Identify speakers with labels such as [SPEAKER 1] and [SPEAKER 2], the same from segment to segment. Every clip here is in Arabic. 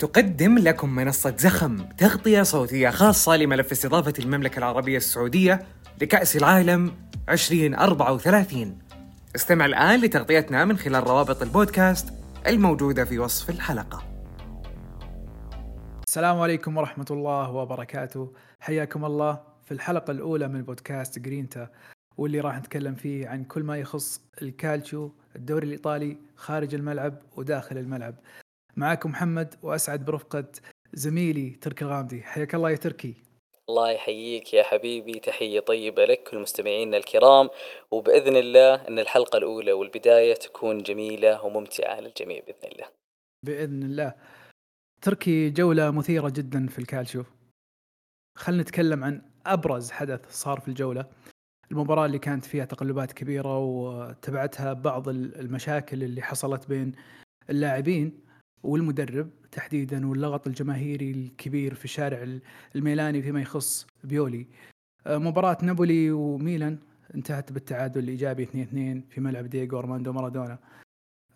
[SPEAKER 1] تقدم لكم منصة زخم تغطية صوتية خاصة لملف استضافة المملكة العربية السعودية لكأس العالم 2034 استمع الآن لتغطيتنا من خلال روابط البودكاست الموجودة في وصف الحلقة.
[SPEAKER 2] السلام عليكم ورحمة الله وبركاته. حياكم الله في الحلقة الأولى من بودكاست جرينتا واللي راح نتكلم فيه عن كل ما يخص الكالتشو الدوري الإيطالي خارج الملعب وداخل الملعب. معاكم محمد وأسعد برفقة زميلي تركي الغامدي حياك الله يا تركي.
[SPEAKER 3] الله يحييك يا حبيبي. تحية طيبة لك ولمستمعينا الكرام. وبإذن الله أن الحلقة الأولى والبداية تكون جميلة وممتعة للجميع بإذن الله.
[SPEAKER 2] بإذن الله. تركي جولة مثيرة جدا في الكالشو خلينا نتكلم عن أبرز حدث صار في الجولة. المباراة اللي كانت فيها تقلبات كبيرة وتبعتها بعض المشاكل اللي حصلت بين اللاعبين. والمدرب تحديدا واللغط الجماهيري الكبير في الشارع الميلاني فيما يخص بيولي. آه، مباراة نابولي وميلان انتهت بالتعادل الإيجابي 2-2 في ملعب دييغو أرماندو مارادونا.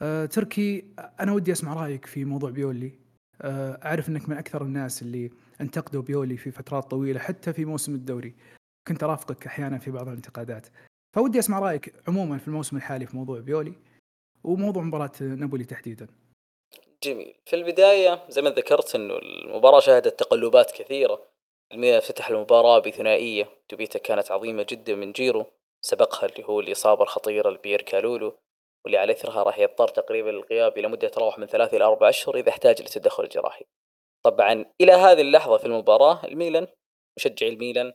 [SPEAKER 2] أه تركي أنا ودي أسمع رأيك في موضوع بيولي. أه أعرف أنك من أكثر الناس اللي انتقدوا بيولي في فترات طويلة حتى في موسم الدوري. كنت أرافقك أحيانا في بعض الانتقادات. فودي أسمع رأيك عموما في الموسم الحالي في موضوع بيولي وموضوع مباراة نابولي تحديدا.
[SPEAKER 3] جميل. في البداية زي ما ذكرت إنه المباراة شهدت تقلبات كثيرة. الميلان فتح المباراة بثنائية. دوبييتا كانت عظيمة جدا من جيرو. سبقها اللي هو الإصابة الخطيرة لبيير كالولو واللي على إثرها راح يضطر تقريبا للغياب إلى مدة تراوح من ثلاثة إلى أربع أشهر إذا احتاج للتدخل الجراحي. طبعا إلى هذه اللحظة في المباراة الميلان مشجعي الميلان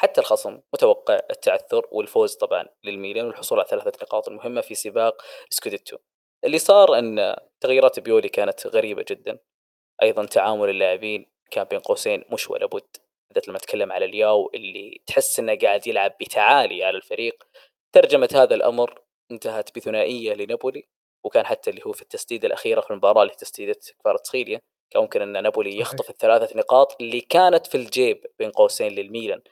[SPEAKER 3] حتى الخصم متوقع التعثر والفوز طبعا للميلان والحصول على ثلاثة نقاط المهمة في سباق سكوديتو. اللي صار أن تغييرات بيولي كانت غريبة جدا. أيضا تعامل اللاعبين كان بين قوسين مش ولا بد. بالذات لما أتكلم على الياو اللي تحس إنه قاعد يلعب بتعالي على الفريق. ترجمة هذا الأمر انتهت بثنائية لنابولي وكان حتى اللي هو في التسديدة الأخيرة في المباراة اللي تسديدة كفارتسخيليا كان ممكن أن نابولي يخطف الثلاثة نقاط اللي كانت في الجيب بين قوسين للميلان.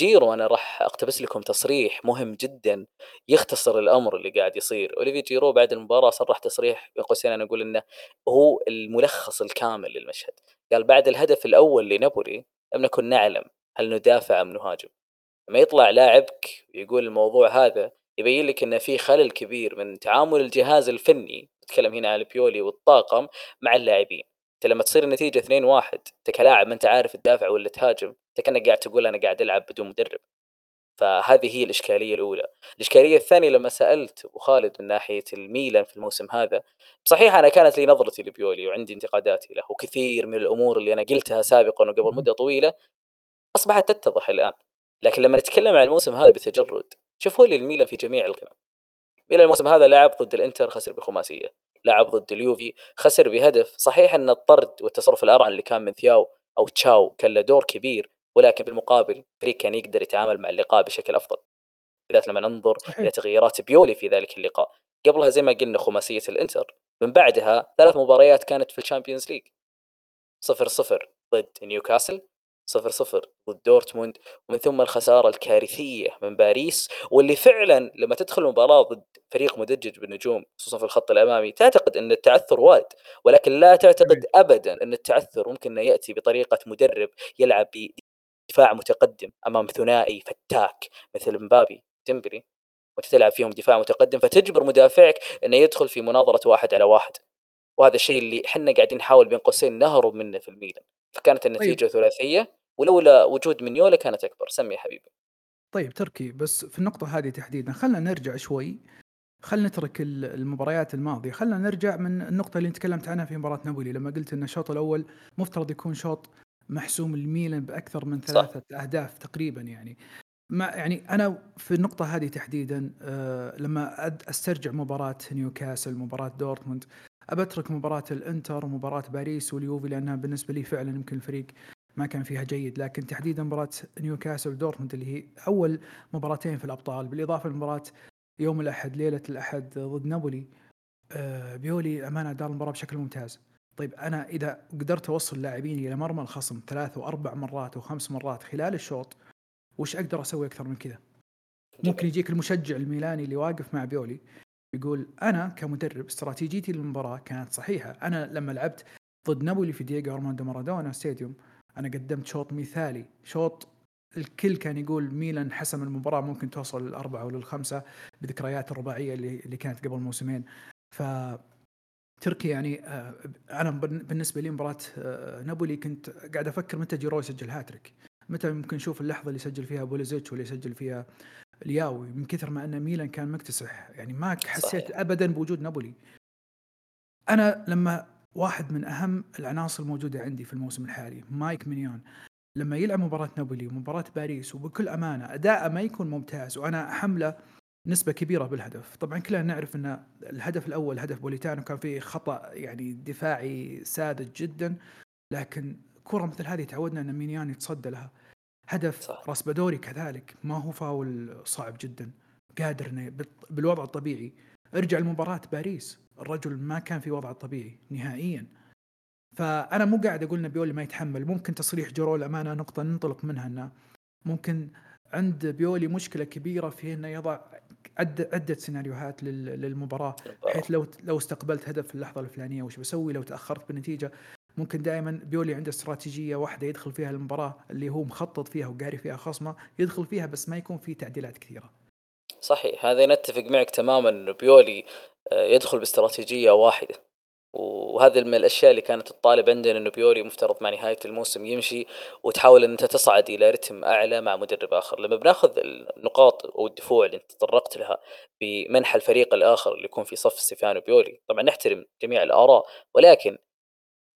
[SPEAKER 3] جيرو أنا راح أقتبس لكم تصريح مهم جدا يختصر الأمر اللي قاعد يصير. أوليفي جيرو بعد المباراة صرح تصريح بين قوسين أنا أقول إنه هو الملخص الكامل للمشهد. قال بعد الهدف الأول لنابولي لم نكن نعلم هل ندافع أم نهاجم. لما يطلع لاعبك ويقول الموضوع هذا يبين لك إنه في خلل كبير من تعامل الجهاز الفني نتكلم هنا عن البيولي والطاقم مع اللاعبين. أنت لما تصير النتيجة 2 1 أنت كلاعب ما أنت عارف تدافع ولا تهاجم. أنت كأنك قاعد تقول أنا قاعد ألعب بدون مدرب. فهذه هي الإشكالية الأولى. الإشكالية الثانية لما سألت ابو خالد من ناحية الميلان في الموسم هذا صحيح أنا كانت لي نظرتي لبيولي وعندي انتقاداتي له وكثير من الأمور اللي أنا قلتها سابقا وقبل مدة طويلة أصبحت تتضح الآن. لكن لما نتكلم عن الموسم هذا بتجرد شوفوا لي الميلان في جميع القمم ميلان الموسم هذا لعب ضد الإنتر خسر بخماسية. لعب ضد اليوفي خسر بهدف. صحيح أن الطرد والتصرف الارعن اللي كان من ثياو أو تشاو كان له دور كبير. ولكن بالمقابل فريق كان يقدر يتعامل مع اللقاء بشكل أفضل. بالذات لما ننظر. إلى تغييرات بيولي في ذلك اللقاء. قبلها زي ما قلنا خماسية الإنتر من بعدها ثلاث مباريات كانت في ال Champions League. صفر صفر ضد نيوكاسل صفر صفر ضد دورتموند ومن ثم الخسارة الكارثية من باريس واللي فعلا لما تدخل مباراه ضد فريق مدجج بالنجوم خصوصا في الخط الأمامي تعتقد إن التعثر وارد ولكن لا تعتقد ابدا إن التعثر ممكن إنه يأتي بطريقة مدرب يلعب دفاع متقدم أمام ثنائي فتاك مثل مبابي ديمبلي. وانت تلعب فيهم دفاع متقدم فتجبر مدافعك إنه يدخل في مناظرة واحد على واحد. وهذا الشيء اللي إحنا قاعدين نحاول بين قوسين نهرب منه في الميلان. فكانت النتيجة طيب. ثلاثية ولولا وجود منيولا كانت أكبر. سمي يا حبيبي.
[SPEAKER 2] طيب تركي بس في النقطة هذه تحديدا خلينا نرجع شوي. خلينا نترك المباريات الماضية. خلينا نرجع من النقطة اللي تكلمت عنها في مباراة نابولي لما قلت إن الشوط الأول مفترض يكون شوط محسوم الميلان بأكثر من ثلاثة صح. أهداف تقريبا يعني. ما يعني أنا في النقطة هذه تحديدا آه لما أسترجع مباراة نيوكاسل مباراة دورتموند أبترك مباراة الإنتر ومباراة باريس واليوفي لأنها بالنسبة لي فعلا يمكن الفريق ما كان فيها جيد. لكن تحديدا مباراة نيوكاسل ودورتموند اللي هي أول مباراتين في الأبطال بالإضافة لمباراة يوم الأحد ليلة الأحد ضد نابولي آه بيولي أمانة دار المباراة بشكل ممتاز. طيب أنا إذا قدرت أوصل لاعبيني إلى مرمى الخصم ثلاث واربع مرات وخمس مرات خلال الشوط وش أقدر أسوي أكثر من كذا؟ ممكن يجيك المشجع الميلاني اللي واقف مع بيولي يقول أنا كمدرب استراتيجيتي للمباراة كانت صحيحة، أنا لما لعبت ضد نابولي في دييغو أرماندو مارادونا stadium أنا قدمت شوط مثالي شوط الكل كان يقول ميلان حسم المباراة ممكن توصل للأربعة ولا الخمسه بذكريات الرباعية اللي اللي كانت قبل موسمين ف تركي يعني آه، أنا بالنسبة لي مباراة آه، نابولي كنت قاعد أفكر متى جيرو يسجل هاتريك. متى ممكن نشوف اللحظة اللي يسجل فيها بوليزيتش ولا يسجل فيها لياو من كثر ما أن ميلان كان مكتسح. يعني ما حسيت صحيح. ابدا بوجود نابولي. أنا لما واحد من أهم العناصر الموجودة عندي في الموسم الحالي مايك مينيون لما يلعب مباراة نابولي ومباراة باريس وبكل أمانة أداءه ما يكون ممتاز وأنا حمله نسبة كبيرة بالهدف. طبعا كلنا نعرف إن الهدف الأول هدف بوليتانو كان فيه خطأ يعني دفاعي ساذج جدا لكن كرة مثل هذه تعودنا إن مينيون يتصدى لها. هدف صح. راسبادوري كذلك ما هو فاول صعب جدا. قادر بالوضع الطبيعي. ارجع لمباراة باريس الرجل ما كان في وضعه الطبيعي نهائيا. فأنا مو قاعد أقول إن بيولي ما يتحمل. ممكن تصريح جيرو للأمانة نقطة ننطلق منها إنه ممكن عند بيولي مشكلة كبيرة في إنه يضع عدة, عدة سيناريوهات للمباراة بحيث لو لو استقبلت هدف في اللحظة الفلانية وش بسوي؟ لو تأخرت بالنتيجة ممكن دائما بيولي عنده استراتيجية واحدة يدخل فيها المباراة اللي هو مخطط فيها وقاري فيها خصمه يدخل فيها بس ما يكون في تعديلات كثيرة.
[SPEAKER 3] صحيح هذا نتفق معك تماما بيولي آه، يدخل باستراتيجية واحدة. وهذه من الأشياء اللي كانت تطالب عندنا إنه بيولي مفترض مع نهاية الموسم يمشي وتحاول إن أنت تصعد إلى رتم أعلى مع مدرب آخر. لما بناخذ النقاط أو الدفوع اللي أنت تطرقت لها بمنح الفريق الآخر اللي يكون في صف ستيفانو بيولي طبعا نحترم جميع الآراء ولكن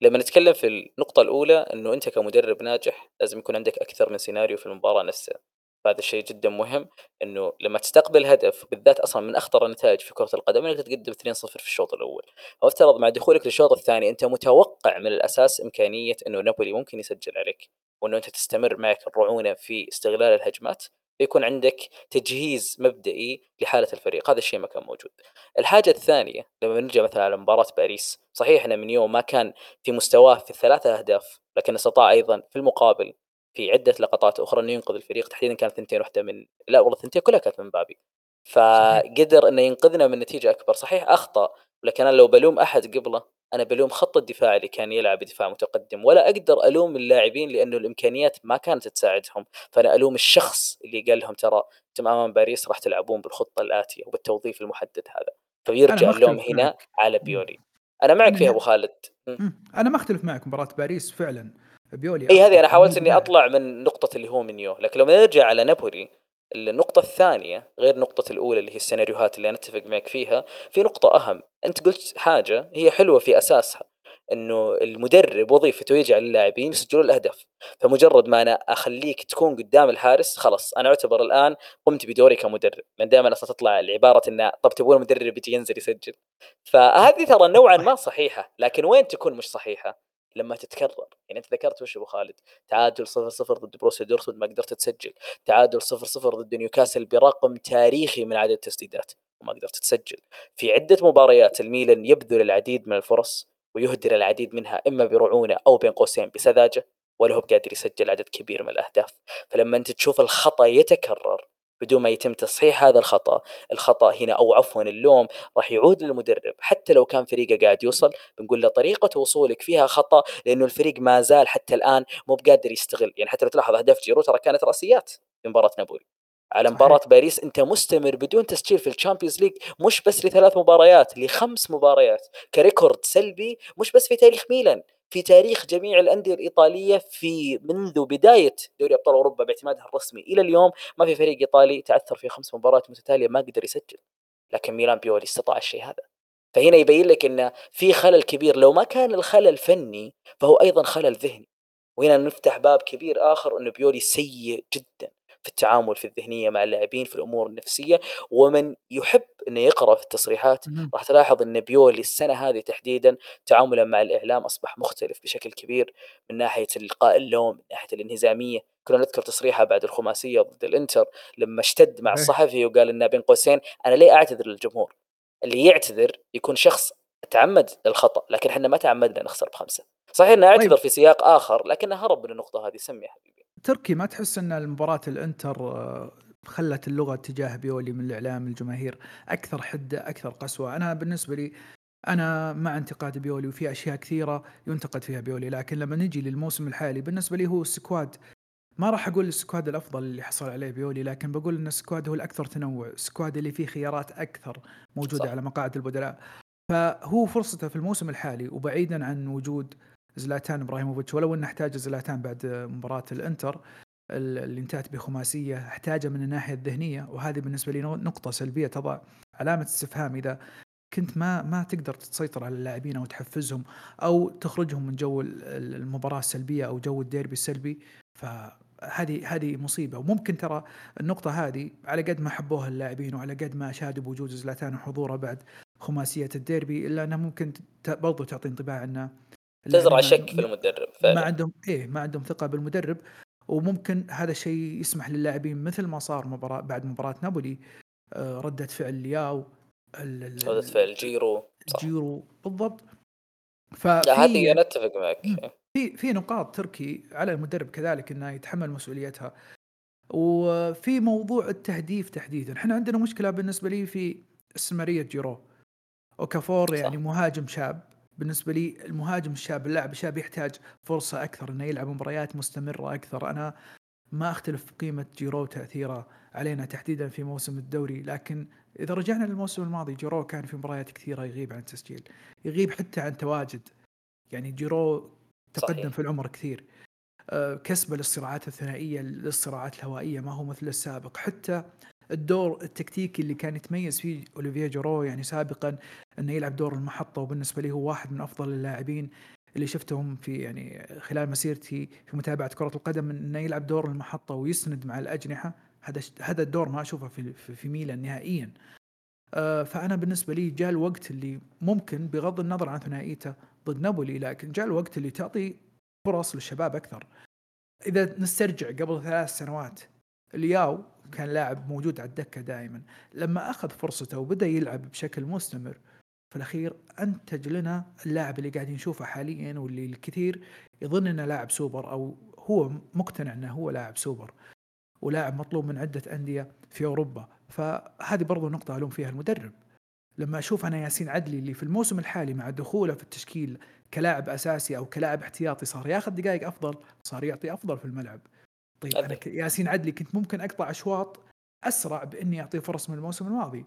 [SPEAKER 3] لما نتكلم في النقطة الأولى أنه أنت كمدرب ناجح لازم يكون عندك أكثر من سيناريو في المباراة نفسها. هذا الشيء جدا مهم إنه لما تستقبل هدف بالذات أصلا من أخطر النتائج في كرة القدم إنك تتقدم 2-0 في الشوط الأول. أو افترض مع دخولك للشوط الثاني أنت متوقع من الأساس إمكانية إنه نابولي ممكن يسجل عليك وإنه أنت تستمر معك الرعونة في استغلال الهجمات يكون عندك تجهيز مبدئي لحالة الفريق. هذا الشيء ما كان موجود. الحاجة الثانية لما نرجع مثلا على مباراة باريس صحيح ان من يوم ما كان في مستواه في الثلاثة أهداف لكن استطاع أيضا في المقابل في عدة لقطات أخرى إنه ينقذ الفريق تحديدا كانت ثنتين واحدة من لا والله ثنتين كلها كانت من بابي. فقدر إنه ينقذنا من نتيجة أكبر. صحيح أخطأ ولكن أنا لو بلوم أحد قبله أنا بلوم خط الدفاع اللي كان يلعب بدفاع متقدم ولا أقدر ألوم اللاعبين لأنه الإمكانيات ما كانت تساعدهم. فأنا ألوم الشخص اللي قال لهم ترى أنتم أمام باريس راح تلعبون بالخطة الآتية وبالتوظيف المحدد هذا. فبيرجع اللوم هنا. على بيولي. أنا معك فيها أبو خالد.
[SPEAKER 2] أنا ما أختلف معك. مباراة باريس فعلا
[SPEAKER 3] بيولي اي هذه أنا حاولت إني أطلع من نقطة اللي هو منيو. لكن لو نرجع على نابولي النقطة الثانية غير النقطة الأولى اللي هي السيناريوهات اللي أنا أتفق معك فيها في نقطة أهم. أنت قلت حاجة هي حلوة في أساسها إنه المدرب وظيفته يجعل اللاعبين يسجلون الأهداف. فمجرد ما أنا أخليك تكون قدام الحارس خلاص أنا أعتبر الآن قمت بدوري كمدرب. من دائما أصلا تطلع العباره انه طب تبغون المدرب يجي ينزل يسجل. فهذه ترى نوعا ما صحيحة لكن وين تكون مش صحيحة؟ لما تتكرر. يعني أنت ذكرت وش أبو خالد؟ تعادل 0 0 ضد بروسيا دورتموند ما قدرت تسجل. تعادل 0 0 ضد نيوكاسل برقم تاريخي من عدد التسديدات وما قدرت تسجل. في عدة مباريات الميلان يبذل العديد من الفرص ويهدر العديد منها إما برعونة أو بين قوسين بسذاجة ولا هو بقادر يسجل عدد كبير من الأهداف. فلما أنت تشوف الخطأ يتكرر بدون ما يتم تصحيح هذا الخطأ. الخطأ هنا أو عفوا اللوم راح يعود للمدرب. حتى لو كان فريقه قاعد يوصل بنقول له طريقة وصولك فيها خطأ لأنه الفريق ما زال حتى الآن مو بقادر يستغل. يعني حتى لو تلاحظ أهداف جيرو ترى كانت رأسيات في مباراة نابولي. على مباراة باريس أنت مستمر بدون تسجيل في ال Champions League مش بس لثلاث مباريات لخمس مباريات. كريكورد سلبي مش بس في تاريخ ميلان. في تاريخ جميع الأندية الإيطالية في منذ بداية دوري أبطال أوروبا باعتمادها الرسمي إلى اليوم ما في فريق إيطالي تعثر في خمس مباريات متتالية ما قدر يسجل لكن ميلان بيولي استطاع الشيء هذا. فهنا يبين لك انه في خلل كبير لو ما كان الخلل فني فهو أيضا خلل ذهني. وهنا نفتح باب كبير آخر إنه بيولي سيء جدا. في التعامل في الذهنية مع اللاعبين في الأمور النفسية ومن يحب إنه يقرأ في التصريحات راح تلاحظ إن بيولي السنة هذه تحديدا تعامله مع الإعلام أصبح مختلف بشكل كبير من ناحية إلقاء اللوم من ناحية الانهزامية. كنا نذكر تصريحه بعد الخماسية ضد الإنتر لما اشتد مع الصحفي وقال إنه بين قوسين أنا ليه أعتذر للجمهور؟ اللي يعتذر يكون شخص تعمد الخطا لكن إحنا ما تعمدنا نخسر بخمسة. صحيح إنه أعتذر طيب. في سياق آخر لكنه هرب من النقطة هذه سمي حبيبي.
[SPEAKER 2] تركي ما تحس إن المباراة الإنتر آه، خلت اللغة تجاه بيولي من الإعلام الجماهير أكثر حدة أكثر قسوة. أنا بالنسبة لي أنا مع انتقاد بيولي وفي أشياء كثيرة ينتقد فيها بيولي لكن لما نجي للموسم الحالي بالنسبة لي هو ال squad. ما راح أقول ال squad الأفضل اللي حصل عليه بيولي لكن بقول إن ال squad هو الأكثر تنوع ال squad اللي فيه خيارات أكثر موجودة صح. على مقاعد البدلاء. فهو فرصته في الموسم الحالي وبعيدا عن وجود زلاتان إبراهيموفيتش ولو انه احتاج زلاتان بعد مباراة الإنتر اللي انتهت بخماسية أحتاجه من الناحية الذهنية. وهذه بالنسبة لي نقطة سلبية تضع علامة استفهام. إذا كنت ما ما تقدر تسيطر على اللاعبين أو تحفزهم أو تخرجهم من جو المباراة السلبية أو جو الديربي السلبي فهذه هذه مصيبة. وممكن ترى النقطة هذه على قد ما حبوها اللاعبين وعلى قد ما أشادوا بوجود زلاتان وحضوره بعد خماسية الديربي إلا انها ممكن برضو تعطي انطباع أنه
[SPEAKER 3] تزرع شك في المدرب
[SPEAKER 2] فعلا. ما عندهم إيه ما عندهم ثقة بالمدرب وممكن هذا الشيء يسمح للاعبين مثل ما صار مباراة بعد مباراة نابولي آه، ردة فعل لياو
[SPEAKER 3] ردة فعل جيرو
[SPEAKER 2] صح. جيرو بالضبط.
[SPEAKER 3] ففي هذه أنا أتفق معك
[SPEAKER 2] في في نقاط تركي على المدرب كذلك إنه يتحمل مسؤوليتها. وفي موضوع التهديف تحديدا. إحنا عندنا مشكلة بالنسبة لي في استمراريه جيرو. أوكافور يعني مهاجم شاب. بالنسبة لي المهاجم الشاب اللاعب الشاب يحتاج فرصة أكثر إنه يلعب مباريات مستمرة أكثر. أنا ما أختلف في قيمة جيرو وتأثيره علينا تحديدا في موسم الدوري لكن إذا رجعنا للموسم الماضي جيرو كان في مباريات كثيرة يغيب عن التسجيل يغيب حتى عن تواجد. يعني جيرو تقدم صحيح. في العمر كثير. آه، كسب للصراعات الثنائية للصراعات الهوائية ما هو مثل السابق. حتى الدور التكتيكي اللي كان يتميز فيه أوليفيا جيرو يعني سابقا إنه يلعب دور المحطة وبالنسبة لي هو واحد من أفضل اللاعبين اللي شفتهم في يعني خلال مسيرتي في متابعة كرة القدم إنه يلعب دور المحطة ويسند مع الأجنحة. هذا هذا الدور ما أشوفه في في ميلان نهائيا. آه، فأنا بالنسبة لي جاء الوقت اللي ممكن بغض النظر عن ثنائيته ضد نابولي لكن جاء الوقت اللي تعطي فرص للشباب أكثر. إذا نسترجع قبل ثلاث سنوات الياو كان لاعب موجود على الدكة دائما. لما أخذ فرصته وبدأ يلعب بشكل مستمر في الأخير أنتج لنا اللاعب اللي قاعدين نشوفه حاليا واللي الكثير يظن إنه لاعب سوبر أو هو مقتنع إنه هو لاعب سوبر ولاعب مطلوب من عدة أندية في أوروبا. فهذه برضو نقطة ألوم فيها المدرب. لما أشوف أنا ياسين عدلي اللي في الموسم الحالي مع دخوله في التشكيل كلاعب أساسي أو كلاعب احتياطي صار ياخذ دقائق أفضل صار يعطي أفضل في الملعب. طيب أنا ياسين عدلي كنت ممكن أقطع أشواط أسرع بإني أعطيه فرص من الموسم الماضي.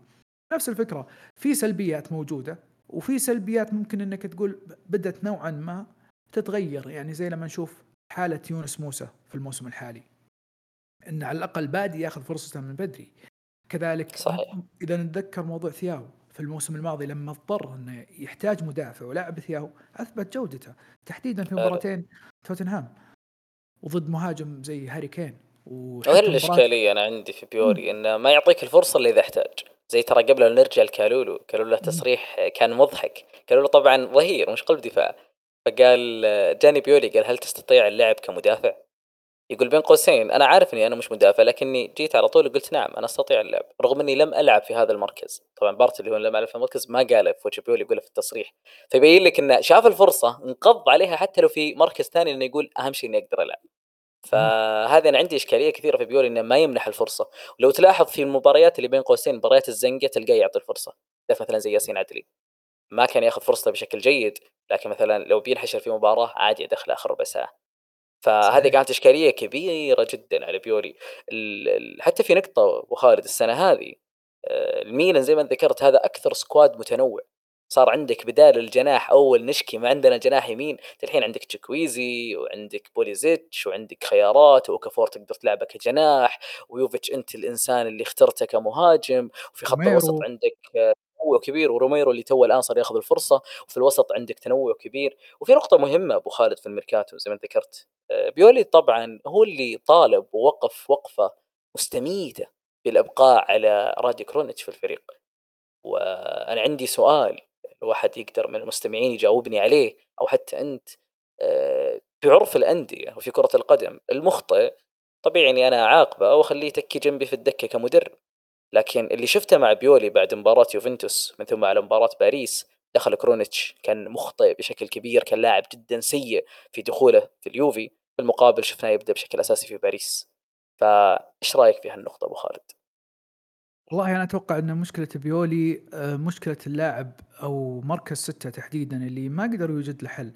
[SPEAKER 2] نفس الفكرة في سلبيات موجودة وفي سلبيات ممكن إنك تقول بدأت نوعا ما تتغير يعني زي لما نشوف حالة يونس موسى في الموسم الحالي. إن على الأقل بادي ياخذ فرصته من بدري. كذلك صحيح. إذا نتذكر موضوع ثياو في الموسم الماضي لما اضطر إنه يحتاج مدافع ولعب ثياو أثبت جودته. تحديدا في مباراتين توتنهام. وضد مهاجم زي هاري كين.
[SPEAKER 3] وغير الإشكالية أنا عندي في بيولي إنه ما يعطيك الفرصة اللي إذا احتاج. زي ترى قبل أن نرجع لكالولو كالولو له تصريح كان مضحك. كالولو طبعا ظهير مش قلب دفاع. فقال جاني بيولي قال هل تستطيع اللعب كمدافع؟ يقول بين قوسين. أنا عارف إني أنا مش مدافع لكني جيت على طول وقلت نعم أنا أستطيع اللعب. رغم إني لم ألعب في هذا المركز. طبعا part اللي هو لم ألعب في المركز ما قاله في وجه بيولي يقوله في التصريح. فيبين لك إنه شاف الفرصة انقض عليها حتى لو في مركز ثاني انه يقول أهم شيء إني أقدر ألعب. فهذه أنا عندي إشكالية كثيرة في بيولي إنه ما يمنح الفرصة. ولو تلاحظ في المباريات اللي بين قوسين مباريات الزنقة تلقاه يعطي الفرصة. مثلا زي ياسين عدلي. ما كان يأخذ فرصته بشكل جيد لكن مثلا لو بينحشر في مباراة عادي يدخل آخر ربع ساعه فهذه كانت إشكالية كبيرة جدا على بيولي. حتى في نقطة ابو خالد السنة هذه آه، الميلان زي ما ذكرت هذا أكثر squad متنوع. صار عندك بدال الجناح أول نشكي ما عندنا جناح يمين. الحين عندك تشوكويزي وعندك بوليزيتش وعندك خيارات أوكافور تقدر تلعبه كجناح ويوفيتش أنت الإنسان اللي اخترته كمهاجم. وفي خط الوسط عندك تنوع كبير وروميرو اللي تو الآن صار ياخذ الفرصة. وفي الوسط عندك تنوع كبير. وفي نقطة مهمة أبو خالد في الميركاتو زي ما ذكرت. آه، بيولي طبعا هو اللي طالب ووقف وقفة مستميتة بالإبقاء على رادي كرونيتش في الفريق. وأنا عندي سؤال. الواحد يقدر من المستمعين يجاوبني عليه أو حتى أنت آه، بعرف الأندية وفي كرة القدم المخطئ طبيعي إني أنا أعاقبه وأخليه يتكي جنبي في الدكة كمدرب لكن اللي شفته مع بيولي بعد مباراة يوفنتوس من ثم على مباراة باريس دخل كرونيتش كان مخطئ بشكل كبير كان لاعب جدا سيء في دخوله في اليوفي في المقابل شفناه يبدأ بشكل أساسي في باريس فايش رأيك في هالنقطة أبو خالد؟
[SPEAKER 2] والله أنا أتوقع أن مشكلة بيولي آه، مشكلة اللاعب أو مركز ستة تحديدا اللي ما قدر يوجد له حل.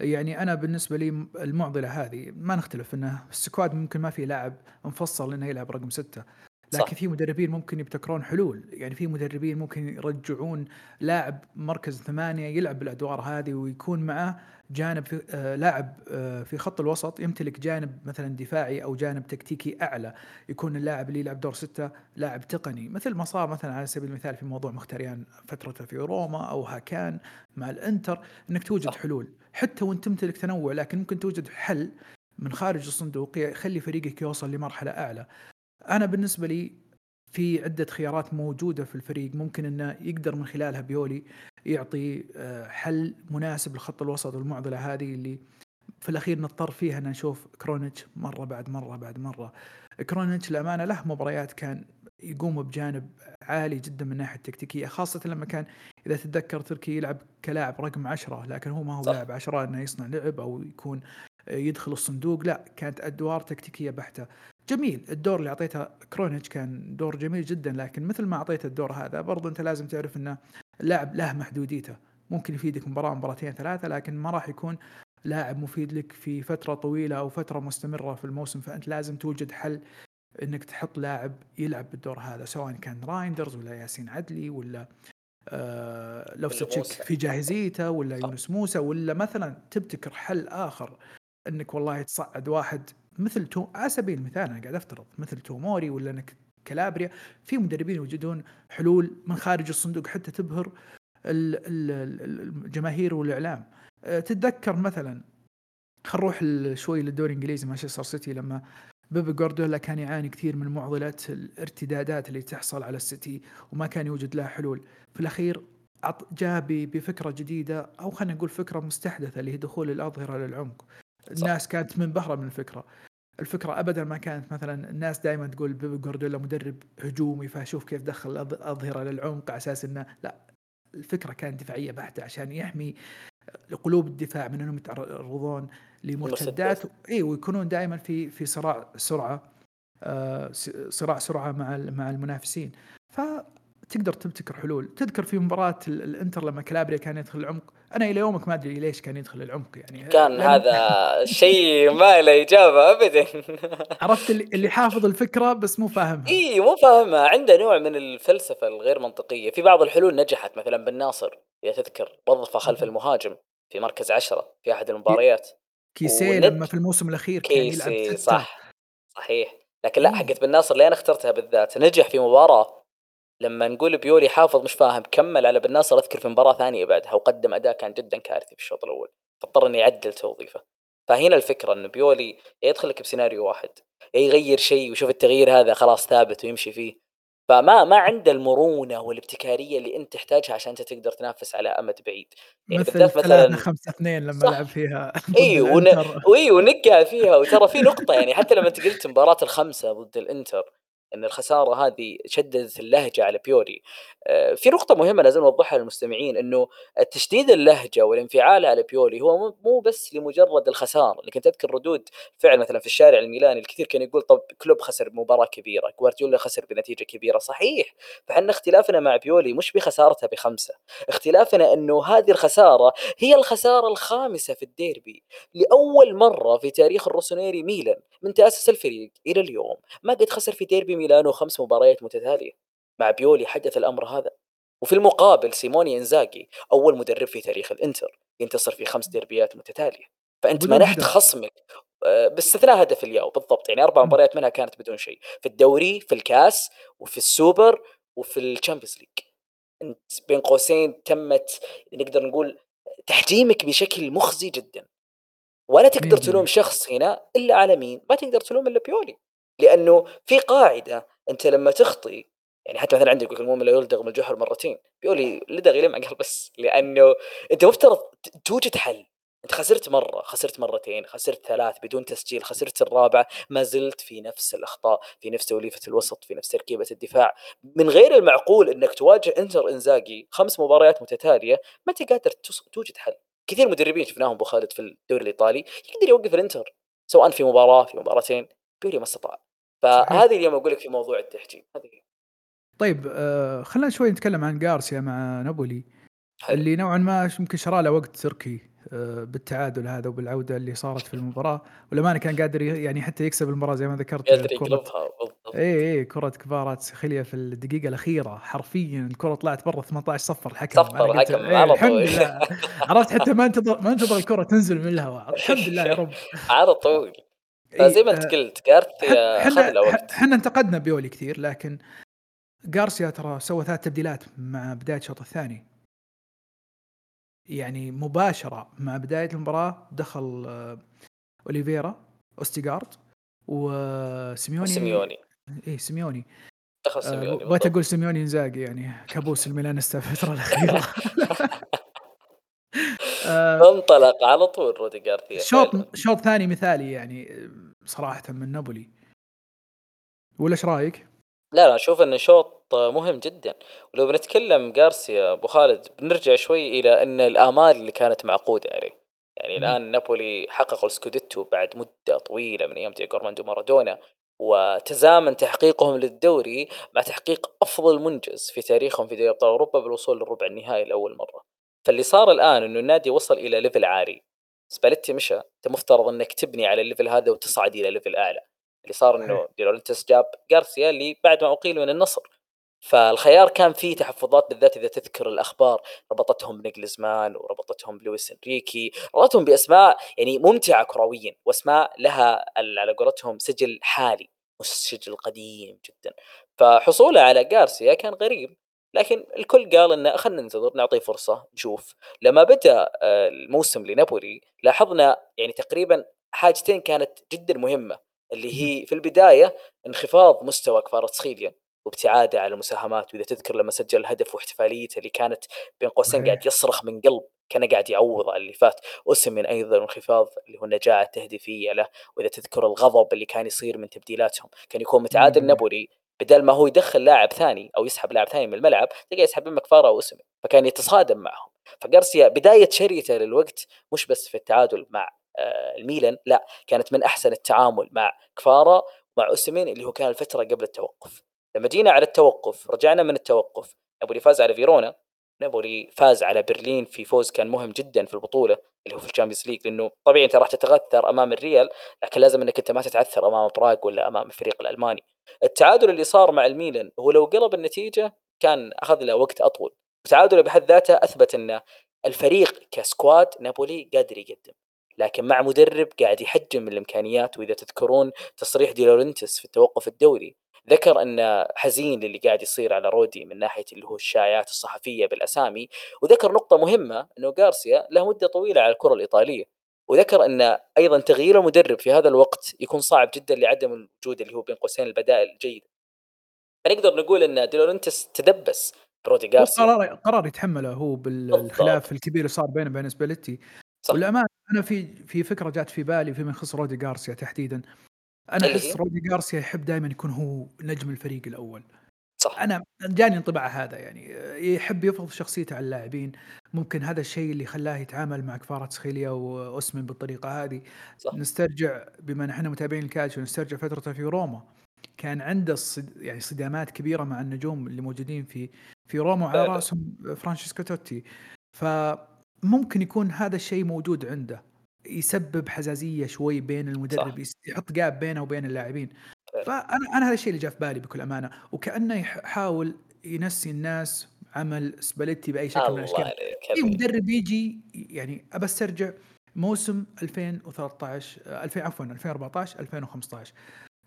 [SPEAKER 2] يعني أنا بالنسبة لي المعضلة هذه ما نختلف أنه السكواد ممكن ما في لاعب مفصل أنه يلعب رقم لكن
[SPEAKER 3] صح.
[SPEAKER 2] في مدربين ممكن يبتكرون حلول. يعني في مدربين ممكن يرجعون لاعب مركز ثمانية يلعب بالأدوار هذه ويكون معه جانب في آه لاعب آه في خط الوسط يمتلك جانب مثلا دفاعي أو جانب تكتيكي أعلى يكون اللاعب اللي يلعب دور ستة لاعب تقني مثل ما صار مثلا على سبيل المثال في موضوع مختاريان فترته في روما أو هاكان مع الإنتر إنك توجد. حلول حتى وانت تمتلك تنوع لكن ممكن توجد حل من خارج الصندوق يخلي فريقك يوصل لمرحلة أعلى. أنا بالنسبة لي في عدة خيارات موجودة في الفريق ممكن إنه يقدر من خلالها بيولي يعطي آه، حل مناسب لخط الوسط والمعضلة هذه اللي في الأخير نضطر فيها إن نشوف كرونيتش مرة بعد مرة بعد مرة. كرونيتش للأمانة له مباريات كان يقوم بجانب عالي جدا من الناحية التكتيكية خاصة لما كان إذا تتذكر تركي يلعب كلاعب رقم عشرة لكن هو ما هو. لاعب عشرة إنه يصنع لعب أو يكون يدخل الصندوق لا كانت أدوار تكتيكية بحتة جميل الدور اللي أعطيته كرونيتش كان دور جميل جدا لكن مثل ما اعطيته الدور هذا برضو أنت لازم تعرف إنه اللاعب له محدوديته ممكن يفيدك مباراة مباراتين ثلاثة لكن ما راح يكون لاعب مفيد لك في فترة طويلة أو فترة مستمرة في الموسم فأنت لازم توجد حل إنك تحط لاعب يلعب بالدور هذا سواء كان رايندرز ولا ياسين عدلي ولا آه لو
[SPEAKER 3] ولا
[SPEAKER 2] تشيك
[SPEAKER 3] موسى.
[SPEAKER 2] في جاهزيته ولا. يونس موسى ولا مثلا تبتكر حل آخر إنك والله تصعد واحد مثل تو على سبيل المثال أنا قاعد أفترض مثل توموري ولا إنك كلابريا في مدربين يوجدون حلول من خارج الصندوق حتى تبهر ال- ال- ال- الجماهير والإعلام. آه، تتذكر مثلا خل نروح شوي للدوري الإنجليزي. مانشستر سيتي لما بيب جوارديولا كان يعاني كثير من معضله الارتدادات اللي تحصل على السيتي وما كان يوجد لها حلول. في الأخير عط- جاء ب- بفكرة جديدة أو خلينا نقول فكرة مستحدثة اللي هي دخول الأظهرة للعمق. الناس كانت منبهرة من الفكرة. الفكرة ابدا ما كانت مثلا الناس دائما تقول بيب جوارديولا مدرب هجومي فشوف كيف دخل الاظهره للعمق على أساس إنه لا الفكرة كانت دفاعية بحتة عشان يحمي قلوب الدفاع من أنهم يتعرضون لمرتدات اي ويكونون دائما في في صراع سرعة آه، صراع سرعة مع مع المنافسين. فتقدر تبتكر حلول. تذكر في مباراة ال- الإنتر لما كلابريا كان يدخل العمق أنا إلى يومك ما أدري ليش كان يدخل العمق يعني.
[SPEAKER 3] كان هذا شيء ما له إجابة ابدا.
[SPEAKER 2] عرفت اللي, حافظ الفكرة بس مو فاهمها.
[SPEAKER 3] إي مو فاهمها. عنده نوع من الفلسفة الغير منطقية. في بعض الحلول نجحت مثلا بالناصر اذا تذكر وظفه خلف. المهاجم في مركز عشرة في أحد المباريات.
[SPEAKER 2] كيسيه
[SPEAKER 3] وند-
[SPEAKER 2] لما في الموسم الأخير كان يلعب
[SPEAKER 3] كيسي صح. صحيح. لكن لا. حقت بن ناصر اللي أنا اخترتها بالذات نجح في مباراة لما نقول بيولي حافظ مش فاهم كمل على بن ناصر أذكر في مباراة ثانية بعدها وقدم أداء كان جدا كارثي في الشوط الأول. فاضطر إنه يعدل توظيفه. فهنا الفكرة إنه بيولي يدخل لك بسيناريو واحد. يغير شيء ويشوف التغيير هذا خلاص ثابت ويمشي فيه. فما ما عنده المرونة والابتكارية اللي أنت تحتاجها عشان أنت تقدر تنافس على أمد بعيد. يعني
[SPEAKER 2] مثل
[SPEAKER 3] مثلا
[SPEAKER 2] خمسة اثنين لما
[SPEAKER 3] صح.
[SPEAKER 2] لعب فيها
[SPEAKER 3] اي ون... اي ونقع فيها. وترى في نقطة يعني حتى لما انت قلت مباراة الخمسة ضد الإنتر إن الخسارة هذه شددت اللهجة على بيوري. آه، في نقطة مهمة لازم نوضحها للمستمعين إنه تشديد اللهجة والانفعال على بيولي هو مو- بس لمجرد الخسارة. لكن تذكر ردود فعل مثلا في الشارع الميلاني الكثير كان يقول طب كلوب خسر مباراة كبيرة جوارديولا خسر بنتيجة كبيرة. صحيح فحنا اختلافنا مع بيولي مش بخسارتها بخمسة. اختلافنا إنه هذه الخسارة هي الخسارة الخامسة في الديربي لأول مرة في تاريخ الروسونيري ميلان من تأسس الفريق إلى اليوم. ما قد خسر في ديربي ميلانو خمس مباريات متتالية مع بيولي حدث الأمر هذا وفي المقابل سيموني إنزاجي أول مدرب في تاريخ الإنتر ينتصر في خمس ديربيات متتالية فأنت
[SPEAKER 2] وبدون
[SPEAKER 3] منحت. خصمك آه، باستثناء هدف لياو بالضبط يعني أربع
[SPEAKER 2] مم.
[SPEAKER 3] مباريات منها كانت بدون شيء في الدوري في الكاس وفي السوبر وفي ال Champions League أنت بين قوسين تمت نقدر نقول تحجيمك بشكل مخزي جدا ولا تقدر تلوم. شخص هنا إلا على مين؟ ما تقدر تلوم إلا بيولي لأنه في قاعدة أنت لما تخطي يعني حتى مثلا عندك المؤمن لا يلدغ من الجحر مرتين. بيولي لدغ ليه مع قال بس لأنه أنت مفترض توجد حل أنت خسرت مرة خسرت مرتين خسرت ثلاث بدون تسجيل خسرت الرابعه ما زلت في نفس الأخطاء في نفس توليفة الوسط في نفس تركيبة الدفاع. من غير المعقول إنك تواجه إنتر إنزاجي خمس مباريات متتالية ما أنت قادر توجد حل كثير مدربين شفناهم ابو خالد في الدوري الإيطالي يقدر يوقف الإنتر سواء في مباراة في مباراتين بيولي ما استطاع. فهذه اليوم أقول لك في موضوع التحجيم هذه.
[SPEAKER 2] طيب آه خلينا شوي نتكلم عن جارسيا مع نابولي. اللي نوعا ما يمكن شرى له وقت تركي آه بالتعادل هذا وبالعودة اللي صارت في المباراة. والأمانة كان قادر يعني حتى يكسب المباراة زي ما ذكرت
[SPEAKER 3] قادر يقلبها بالضبط.
[SPEAKER 2] اي اي كرة كفارات سخيليا في الدقيقة الأخيرة حرفيا الكرة طلعت برا 18 صفر الحكم.
[SPEAKER 3] صفر الحكم
[SPEAKER 2] إيه الحمد
[SPEAKER 3] طول.
[SPEAKER 2] لله. عرفت حتى ما انتظر ما انتظر الكرة تنزل من الهواء. الحمد لله يا رب.
[SPEAKER 3] على طول.
[SPEAKER 2] إيه
[SPEAKER 3] فزي ما انت
[SPEAKER 2] آه،
[SPEAKER 3] قلت جارثيا اخذ له وقت
[SPEAKER 2] إحنا انتقدنا بيولي كثير لكن جارسيا ترى سوى ثلاث تبديلات مع بداية الشوط الثاني. يعني مباشرة مع بداية المباراة دخل آه، أوليفيرا أوستيغارد وسيميوني
[SPEAKER 3] سيميوني.
[SPEAKER 2] إيه سيميوني.
[SPEAKER 3] دخل
[SPEAKER 2] آه،
[SPEAKER 3] سيميوني
[SPEAKER 2] بغيت. أقول سيميوني إنزاجي يعني كابوس الميلانستا الفترة الأخيرة. آه،
[SPEAKER 3] انطلق على طول رودي جارثيا.
[SPEAKER 2] شوط شوط ثاني مثالي يعني آه، صراحة من نابولي ولا إيش رأيك؟
[SPEAKER 3] لا لا أشوف انه شوط مهم جدا ولو بنتكلم جارسيا أبو خالد بنرجع شوي إلى إن الآمال اللي كانت معقودة عليه يعني. الآن نابولي حققوا السكوديتو بعد مدة طويلة من أيام دييغو أرماندو مارادونا وتزامن تحقيقهم للدوري مع تحقيق أفضل منجز في تاريخهم في دوري أبطال أوروبا بالوصول للربع النهائي لأول مرة فاللي صار الآن إنه النادي وصل إلى level عالي. سباليتي مشى. أنت مفترض إنك تبني على ال level هذا وتصعد إلى level أعلى. اللي صار
[SPEAKER 2] إنه.
[SPEAKER 3] ديلورنتس جاب جارسيا اللي بعد ما أقيل من النصر. فالخيار كان فيه تحفظات بالذات إذا تذكر الأخبار. ربطتهم بناجلزمان وربطتهم بلويس إنريكي. ربطتهم بأسماء يعني ممتعة كرويا. وأسماء لها على قولتهم سجل حالي. مش سجل قديم جدا. فحصوله على جارسيا كان غريب. لكن الكل قال إنه خلينا ننتظر نعطيه فرصة نشوف. لما بدا آه، الموسم لنابولي لاحظنا يعني تقريبا حاجتين كانت جدا مهمة اللي هي في البداية انخفاض مستوى كفاراتسخيليا وابتعاده على المساهمات. وإذا تذكر لما سجل الهدف واحتفاليته اللي كانت بين قوسين. قاعد يصرخ من قلب كان قاعد يعوض على اللي فات. وسمن أيضا انخفاض اللي هو النجاعه التهديفية له. وإذا تذكر الغضب اللي كان يصير من تبديلاتهم كان يكون متعادل. نابولي بدل ما هو يدخل لاعب ثاني أو يسحب لاعب ثاني من الملعب تلقى يسحب من مكفاره واسمه فكان يتصادم معهم. فجارسيا بداية شريته للوقت مش بس في التعادل مع آه، الميلان لا كانت من أحسن التعامل مع كفارا مع اوسمين اللي هو كان الفترة قبل التوقف. لما جينا على التوقف رجعنا من التوقف نابولي فاز على فيرونا نابولي فاز على برلين في فوز كان مهم جدا في البطولة اللي هو في ال Champions League لأنه طبيعي أنت راح تتعثر أمام الريال لكن لازم إنك أنت ما تتعثر أمام براغ ولا أمام الفريق الألماني. التعادل اللي صار مع الميلان هو لو قلب النتيجة كان أخذ له وقت أطول. وتعادله بحد ذاته أثبت إن الفريق ك squad نابولي قادر يقدم. لكن مع مدرب قاعد يحجم الإمكانيات وإذا تذكرون تصريح دي لورنتس في التوقف الدوري ذكر إن حزين للي قاعد يصير على رودي من ناحية اللي هو الشائعات الصحفية بالأسامي وذكر نقطة مهمة إنه غارسيا له مدة طويلة على الكرة الإيطالية. وذكر أن أيضا تغيير المدرب في هذا الوقت يكون صعب جدا لعدم الوجود اللي هو بين قوسين البدائل الجيده فنقدر نقول أن ديلورنتس تدبس برودي غارسيا
[SPEAKER 2] قرار قرار يتحمله هو بالخلاف الكبير اللي صار بينه وبين سباليتي. والأمانة أنا في في فكرة جات في بالي فيما يخص رودي جارسيا تحديدا.
[SPEAKER 3] أنا؟
[SPEAKER 2] أحس رودي جارسيا يحب دائما يكون هو نجم الفريق الأول.
[SPEAKER 3] صح
[SPEAKER 2] أنا جاني انطباع هذا يعني يحب يفرض شخصيته على اللاعبين ممكن هذا الشيء اللي خلاه يتعامل مع كفارة سخيليا واوسمن بالطريقة هذه
[SPEAKER 3] صح.
[SPEAKER 2] نسترجع بما إن إحنا متابعين الكالتشيو نسترجع فترته في روما كان عنده صد يعني صدامات كبيرة مع النجوم اللي موجودين في في روما وعلى
[SPEAKER 3] فعلا.
[SPEAKER 2] رأسهم فرانشيسكو توتي فممكن يكون هذا الشيء موجود عنده يسبب حزازية شوي بين المدرب يس- يحط gap بينه وبين اللاعبين. فانا أنا هذا الشيء اللي جاء في بالي بكل أمانة. وكأنه يحاول ينسي الناس عمل سباليتي بأي شكل من
[SPEAKER 3] الأشكال.
[SPEAKER 2] أي
[SPEAKER 3] حبيبي.
[SPEAKER 2] مدرب يجي يعني ابى استرجع موسم 2013 آه، 2000 عفوا 2014 2015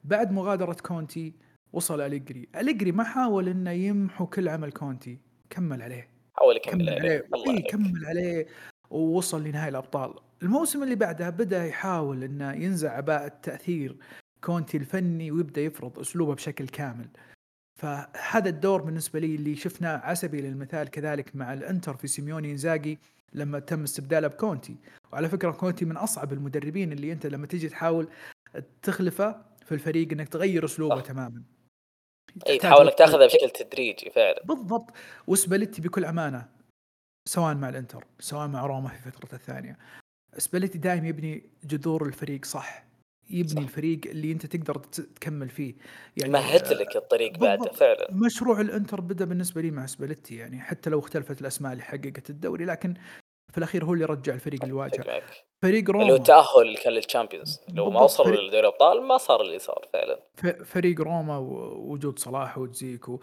[SPEAKER 2] بعد مغادرة كونتي وصل أليجري. أليجري ما حاول إنه يمحو كل عمل كونتي. كمل عليه.
[SPEAKER 3] حاول يكمل
[SPEAKER 2] كمل
[SPEAKER 3] عليه.
[SPEAKER 2] عليه.
[SPEAKER 3] إي.
[SPEAKER 2] كمل عليه ووصل لنهائي الأبطال. الموسم اللي بعدها بدأ يحاول إنه ينزع عباءة تاثير كونتي الفني ويبدأ يفرض أسلوبه بشكل كامل. فهذا الدور بالنسبة لي اللي شفناه على سبيل المثال كذلك مع الإنتر في سيميوني إنزاجي لما تم استبداله بكونتي. وعلى فكرة كونتي من أصعب المدربين اللي أنت لما تيجي تحاول تخلفه في الفريق إنك تغير أسلوبه
[SPEAKER 3] صح.
[SPEAKER 2] تماما. أي
[SPEAKER 3] تحاول
[SPEAKER 2] إنك
[SPEAKER 3] تاخذها بشكل تدريجي فعلا.
[SPEAKER 2] بالضبط. وسباليتي بكل أمانة سواء مع الإنتر سواء مع روما في فترته الثانية. سباليتي دائما يبني جذور الفريق صح. يبني
[SPEAKER 3] صح.
[SPEAKER 2] الفريق اللي أنت تقدر تكمل فيه يعني
[SPEAKER 3] مهد لك الطريق بعده
[SPEAKER 2] بالضبط.
[SPEAKER 3] فعلا
[SPEAKER 2] مشروع الإنتر بدأ بالنسبة لي مع سباليتي يعني حتى لو اختلفت الأسماء اللي حققت الدوري لكن في الأخير هو اللي رجع الفريق
[SPEAKER 3] أتفق معك.
[SPEAKER 2] فريق
[SPEAKER 3] اللي هو
[SPEAKER 2] روما
[SPEAKER 3] التاهل كان لل Champions لو ما
[SPEAKER 2] بالضبط،
[SPEAKER 3] وصلوا
[SPEAKER 2] فريق-
[SPEAKER 3] لدوري الأبطال ما صار اللي صار فعلا
[SPEAKER 2] ف- فريق روما ووجود صلاح ودزيكو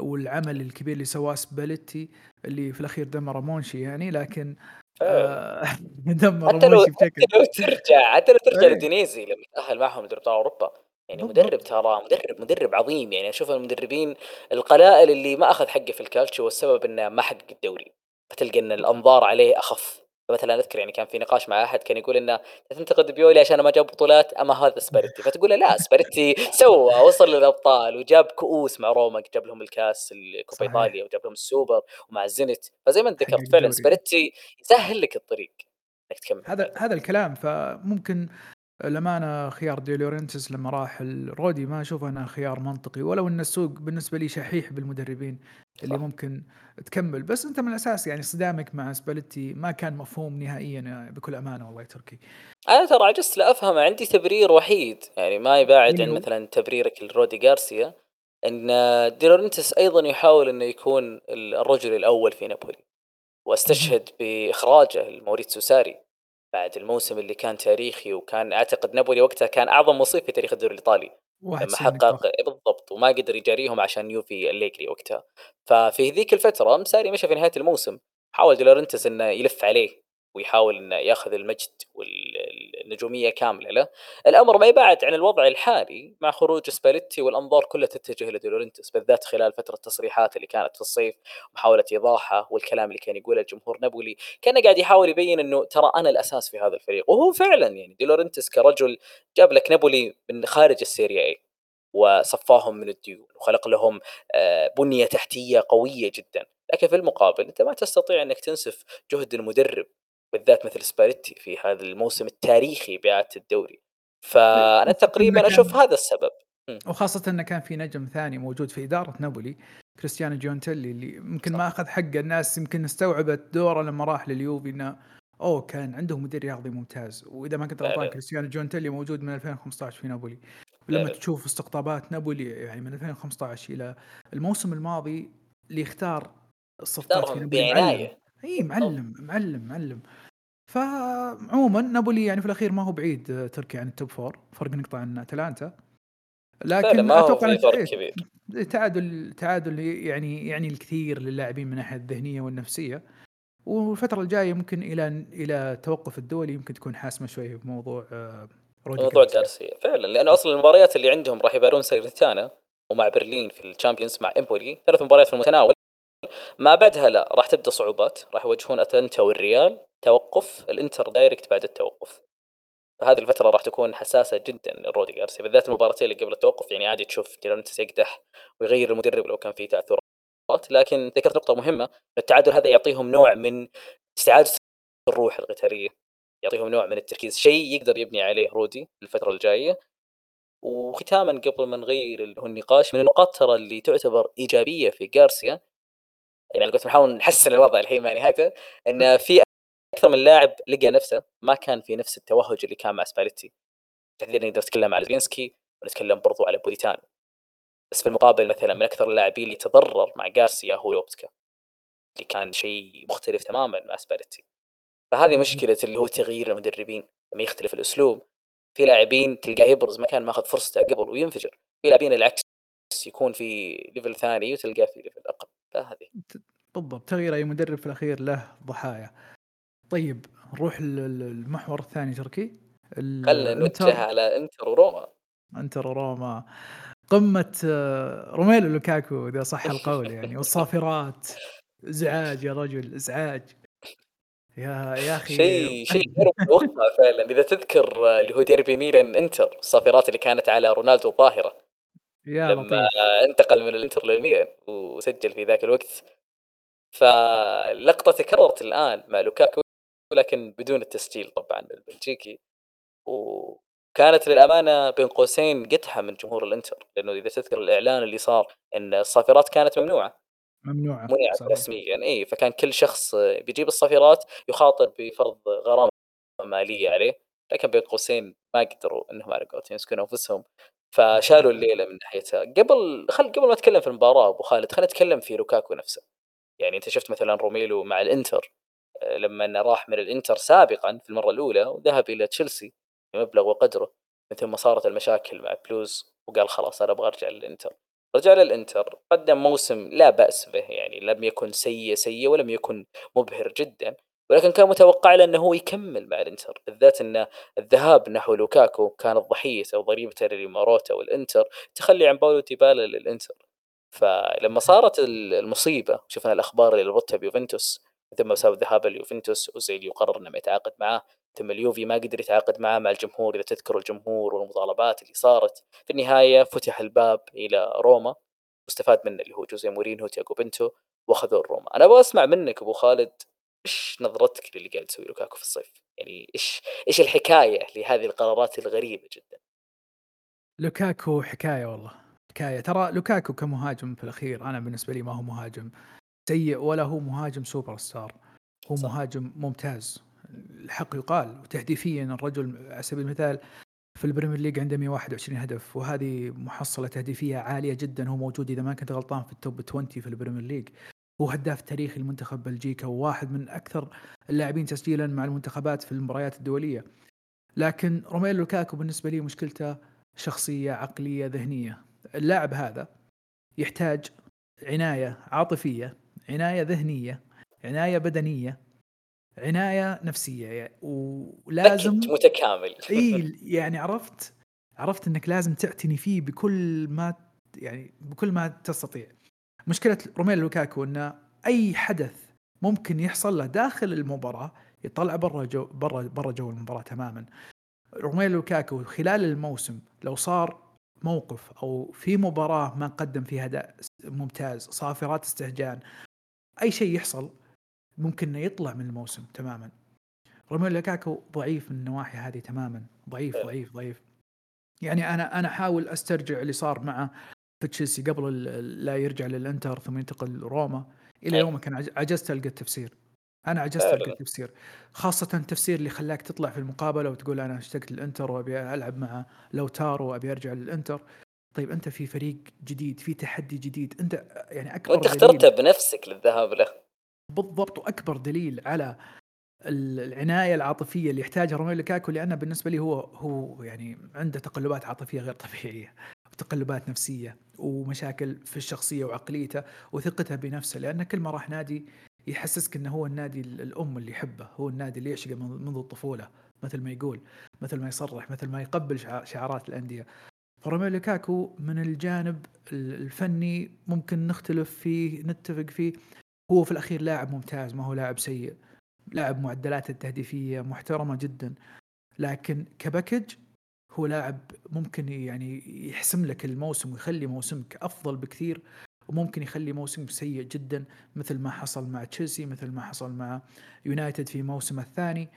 [SPEAKER 2] والعمل الكبير اللي سواه سباليتي اللي في الأخير دمر مونشي يعني لكن. آه دمر
[SPEAKER 3] حتى لو حتى لو ترجع حتى لو ترجع
[SPEAKER 2] إيه.
[SPEAKER 3] لأودينيزي لما تأهل معهم لدوري ابطال أوروبا. يعني. مدرب ترى مدرب مدرب عظيم. يعني أشوف المدربين القلائل اللي ما أخذ حقه في الكالتشو والسبب إنه ما حقق الدوري. فتلقى إن الأنظار عليه أخف. مثلا أذكر يعني كان في نقاش مع أحد كان يقول انه تنتقد بيولي عشان ما جاب بطولات أما هذا سباليتي فتقول له لا سباليتي سوى وصل للأبطال وجاب كؤوس مع روما جاب لهم الكاس الكوبا. إيطاليا وجاب لهم السوبر ومع الزينيت فزي ما
[SPEAKER 2] أنت
[SPEAKER 3] ذكرت فعلا. سباليتي يسهل لك الطريق إنك تكمل
[SPEAKER 2] هذا هذا الكلام فممكن الأمانة خيار دي لورنتس لما راح الرودي ما أشوف أنا خيار منطقي ولو أن السوق بالنسبة لي شحيح بالمدربين اللي
[SPEAKER 3] صح.
[SPEAKER 2] ممكن تكمل بس أنت من الأساس يعني صدامك مع سباليتي ما كان مفهوم نهائيا بكل أمانة والله يا تركي
[SPEAKER 3] أنا ترى عجزت لأفهم عندي تبرير وحيد يعني ما يباعد عن؟ مثلا تبريرك لرودي غارسيا إن ديلورنتس أيضا يحاول إنه يكون الرجل الأول في نابولي وأستشهد بإخراجه لماوريتسيو ساري بعد الموسم اللي كان تاريخي وكان أعتقد نابولي وقتها كان أعظم وصيف في تاريخ الدوري
[SPEAKER 2] الإيطالي.
[SPEAKER 3] لما حقق بالضبط وما قدر يجاريهم عشان يوفي أليجري وقتها. ففي ذيك الفترة ساري مشى في نهاية الموسم. حاول ديلورنتس إنه يلف عليه. ويحاول إنه ياخذ المجد والنجومية كاملة له. الأمر ما يبعد عن الوضع الحالي مع خروج سباليتي والأنظار كلها تتجه لديلورنتس بالذات خلال فترة التصريحات اللي كانت في الصيف محاولة ايضاحها والكلام اللي كان يقوله الجمهور نابولي. كان قاعد يحاول يبين إنه ترى أنا الأساس في هذا الفريق وهو فعلا يعني ديلورنتس كرجل جاب لك نابولي من خارج ال Serie A وصفاهم من الديون وخلق لهم آه، بنية تحتية قوية جدا. لكن في المقابل أنت ما تستطيع إنك تنسف جهد المدرب بالذات مثل سباليتي في هذا الموسم التاريخي بإعادة الدوري.
[SPEAKER 2] فأنا
[SPEAKER 3] تقريبا
[SPEAKER 2] أشوف
[SPEAKER 3] هذا السبب.
[SPEAKER 2] وخاصة أنه كان في نجم ثاني موجود في إدارة نابولي كريستيانو جونتيلي اللي يمكن ما أخذ حقه. الناس يمكن استوعبت دوره لما راح لليوفي إنه أوه كان عنده مدير رياضي ممتاز. وإذا ما كنت غلطان. كريستيانو جونتيلي موجود من 2015 في نابولي. ولما. تشوف استقطابات نابولي يعني من 2015 إلى الموسم الماضي اللي اختار الصفقات في نابولي
[SPEAKER 3] بعناية.
[SPEAKER 2] اي معلم معلم معلم. فعموما نابولي يعني في الأخير ما هو بعيد آه، تركي عن ال top four فرق نقطة عن
[SPEAKER 3] أتلانتا.
[SPEAKER 2] لكن
[SPEAKER 3] ما هو
[SPEAKER 2] أتوقع
[SPEAKER 3] فرق
[SPEAKER 2] إيه،
[SPEAKER 3] كبير.
[SPEAKER 2] تعادل تعادل يعني يعني الكثير للاعبين من الناحية الذهنية والنفسية. والفترة الجاية ممكن إلى إلى التوقف الدولي يمكن تكون حاسمة شوي بموضوع آه، رودي
[SPEAKER 3] موضوع
[SPEAKER 2] جارسيا.
[SPEAKER 3] فعلا لأنه أصلا المباريات اللي عندهم راح يبارون ساليرنيتانا ومع برلين في ال Champions مع إمبولي ثلاث مباريات في المتناول. ما بعدها لا راح تبدأ صعوبات راح يواجهون أتلانتا والريال. توقف الإنتر direct بعد التوقف. فهذه الفترة راح تكون حساسة جدا لرودي جارسيا بالذات المباراتين اللي قبل التوقف. يعني عادي تشوف ديلورنتس يقدح ويغير المدرب لو كان في تعثرات لكن ذكرت نقطة مهمة التعادل هذا يعطيهم نوع من استعادة الروح القتالية يعطيهم نوع من التركيز شيء يقدر يبني عليه رودي الفترة الجاية. وختاما قبل ما نغير اللي هو النقاش من النقاط ترى اللي تعتبر إيجابية في جارسيا يعني قلت بنحاول نحسن الوضع الحين مع نهايته إن في أكثر من لاعب لقى نفسه ما كان في نفس التوهج اللي كان مع سباليتي. تحديدا نقدر نتكلم على زيلينسكي ونتكلم برضو على بوليتانو بس في المقابل مثلا من أكثر اللاعبين اللي تضرر مع جارسيا هو لوبوتكا اللي كان شيء مختلف تماما مع سباليتي. فهذه مشكلة اللي هو تغيير المدربين لما يختلف الأسلوب. في لاعبين تلقاه يبرز ما اخذ فرصته قبل وينفجر. في لاعبين العكس يكون في level ثاني وتلقاه في level أقل. فهذه.
[SPEAKER 2] بالضبط تغيير أي مدرب في الأخير له ضحايا. طيب نروح للمحور الثاني تركي.
[SPEAKER 3] خلنا نوجه على انتر وروما.
[SPEAKER 2] انتر وروما. قمة آه، روميلو لوكاكو إذا صح القول يعني. والصافرات. إزعاج يا رجل إزعاج. يا يا أخي.
[SPEAKER 3] شيء شيء فعلا. إذا تذكر آه، اللي هو ديربي ميلان انتر الصافرات اللي كانت على رونالدو الظاهرة.
[SPEAKER 2] يا
[SPEAKER 3] لما
[SPEAKER 2] لطيف.
[SPEAKER 3] انتقل من الإنتر للميلان وسجل في ذاك الوقت. فاللقطه تكررت الآن مع لوكاكو. لكن بدون التسجيل طبعا البلجيكي وكانت للأمانة بين قوسين قتحه من جمهور الإنتر لأنه إذا تذكر الإعلان اللي صار إن الصافرات كانت ممنوعة.
[SPEAKER 2] ممنوعة
[SPEAKER 3] منعت
[SPEAKER 2] صحيح.
[SPEAKER 3] رسميا إي فكان كل شخص بيجيب الصافرات يخاطر بفرض غرامة مالية عليه لكن بين قوسين ما قدروا إنهم على قولتهم يمسكون أنفسهم. فشالوا الليلة من ناحيتها. قبل خل قبل ما اتكلم في المباراة أبو خالد خلينا نتكلم في لوكاكو نفسه. يعني أنت شفت مثلا روميلو مع الإنتر. لما راح من الإنتر سابقا في المرة الأولى وذهب إلى تشيلسي بمبلغ وقدره من ثم صارت المشاكل مع بلوز وقال خلاص أنا أبغى أرجع للإنتر. رجع للإنتر قدم موسم لا بأس به يعني لم يكن سيء سيء ولم يكن مبهر جدا ولكن كان متوقع له أنه هو يكمل مع الإنتر بالذات أن الذهاب نحو لوكاكو كانت ضحيه أو ضريبه لماروتا والإنتر تخلي عن باولو ديبالا للإنتر. فلما صارت المصيبة شفنا الأخبار اللي ربطها بيوفنتوس ثم بسبب ذهاب اليوفنتوس اوزيل يقرر إنه يتعاقد معاه ثم اليوفي ما قدر يتعاقد معاه مع الجمهور إذا تذكروا الجمهور والمطالبات اللي صارت. في النهاية فتح الباب إلى روما واستفاد منه اللي هو جوزي مورينهو تياجو بنتو وأخذوا روما أنا أبغى أسمع منك أبو خالد إيش نظرتك للي قاعد يسوي لوكاكو في الصيف؟ يعني إيش إيش الحكاية لهذه القرارات الغريبة جدا؟
[SPEAKER 2] لوكاكو حكاية والله. حكاية. ترى لوكاكو كمهاجم في الأخير أنا بالنسبة لي ما هو مهاجم. سيء ولا هو مهاجم سوبر ستار. هو صح. مهاجم ممتاز. الحق يقال وتهديفيا الرجل على سبيل المثال في ال Premier League عنده 121 هدف وهذه محصلة تهديفية عالية جدا. هو موجود إذا ما كنت غلطان في ال top 20 في ال Premier League. هو هداف تاريخي لمنتخب بلجيكا وواحد من أكثر اللاعبين تسجيلا مع المنتخبات في المباريات الدولية. لكن روميلو لوكاكو بالنسبة لي مشكلته شخصية عقلية ذهنية. اللاعب هذا يحتاج عناية عاطفية عناية ذهنية عناية بدنية عناية نفسية ولازم
[SPEAKER 3] متكامل.
[SPEAKER 2] إي يعني عرفت عرفت إنك لازم تعتني فيه بكل ما يعني بكل ما تستطيع. مشكلة روميلو لوكاكو انه أي حدث ممكن يحصل له داخل المباراة يطلع برا جو برا برا جو المباراة تماما. روميلو لوكاكو خلال الموسم لو صار موقف أو في مباراة ما قدم فيها أداء ممتاز صافرات استهجان أي شيء يحصل ممكن إنه يطلع من الموسم تماما. روميلو لوكاكو ضعيف من النواحي هذه تماما. ضعيف إيه. ضعيف ضعيف. يعني أنا أنا أحاول أسترجع اللي صار معه في تشيلسي قبل لا يرجع للإنتر ثم ينتقل لروما. إلى إيه. يومك أنا عجزت ألقى التفسير. أنا عجزت ألقى التفسير. خاصة التفسير اللي خلاك تطلع في المقابلة وتقول أنا اشتقت للإنتر وأبي ألعب مع لوتارو وأبي أرجع للإنتر. طيب أنت في فريق جديد في تحدي جديد أنت يعني أكبر
[SPEAKER 3] وأنت اخترته بنفسك للذهاب له.
[SPEAKER 2] بالضبط وأكبر دليل على العناية العاطفية اللي يحتاجها روميلو لوكاكو لأنه بالنسبة لي هو هو يعني عنده تقلبات عاطفية غير طبيعية وتقلبات نفسية ومشاكل في الشخصية وعقليته وثقته بنفسه لأن كل ما راح نادي يحسسك إنه هو النادي الأم اللي يحبه هو النادي اللي يعشقه منذ الطفولة مثل ما يقول مثل ما يصرح مثل ما يقبل شعارات الأندية. فروميلو لوكاكو من الجانب الفني ممكن نختلف فيه نتفق فيه. هو في الأخير لاعب ممتاز ما هو لاعب سيء. لاعب معدلاته التهديفية محترمة جدا. لكن ك package هو لاعب ممكن يعني يحسم لك الموسم ويخلي موسمك أفضل بكثير وممكن يخلي موسم سيء جدا مثل ما حصل مع تشيلسي مثل ما حصل مع يونايتد في موسمه الثاني.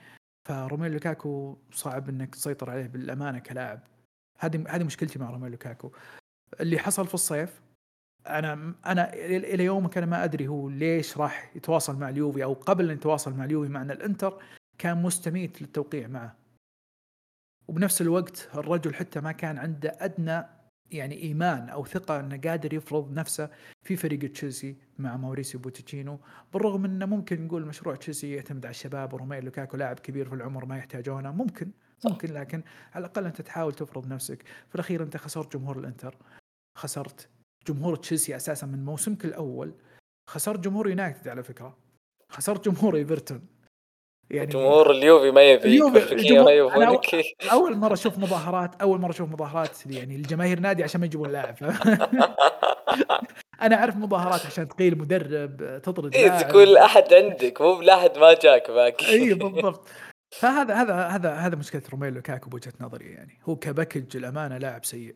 [SPEAKER 2] فروميلو لوكاكو صعب إنك تسيطر عليه بالأمانة كلاعب. هذه هذه مشكلتي مع روميلو لوكاكو. اللي حصل في الصيف أنا أنا إلى يومك أنا ما أدري هو ليش راح يتواصل مع اليوفي أو قبل أن يتواصل مع اليوفي مع أن الإنتر كان مستميت للتوقيع معه. وبنفس الوقت الرجل حتى ما كان عنده أدنى يعني إيمان أو ثقة أنه قادر يفرض نفسه في فريق تشيلسي مع موريسيو بوتشينو بالرغم أنه ممكن نقول مشروع تشيلسي يعتمد على الشباب وروميلو لوكاكو لاعب كبير في العمر ما يحتاجونه ممكن. ممكن لكن على الأقل أنت تحاول تفرض نفسك. في الأخير أنت خسرت جمهور الإنتر خسرت جمهور تشيلسي أساسا من موسمك الأول خسرت جمهور يونايتد على فكرة خسرت جمهور إيفرتون.
[SPEAKER 3] يعني جمهور اليوفي ما يبي
[SPEAKER 2] أول, أول مرة أشوف مظاهرات أول مرة أشوف مظاهرات يعني الجماهير نادي عشان ما يجيبون لاعب. أنا أعرف مظاهرات عشان تقيل مدرب تطرد
[SPEAKER 3] إيه تقول أحد عندك مو لاحد ما جاك باقي.
[SPEAKER 2] اي بالضبط. فهذا هذا هذا هذا مشكلة روميلو لوكاكو بوجهة نظري يعني. هو ك package الأمانة لاعب سيء.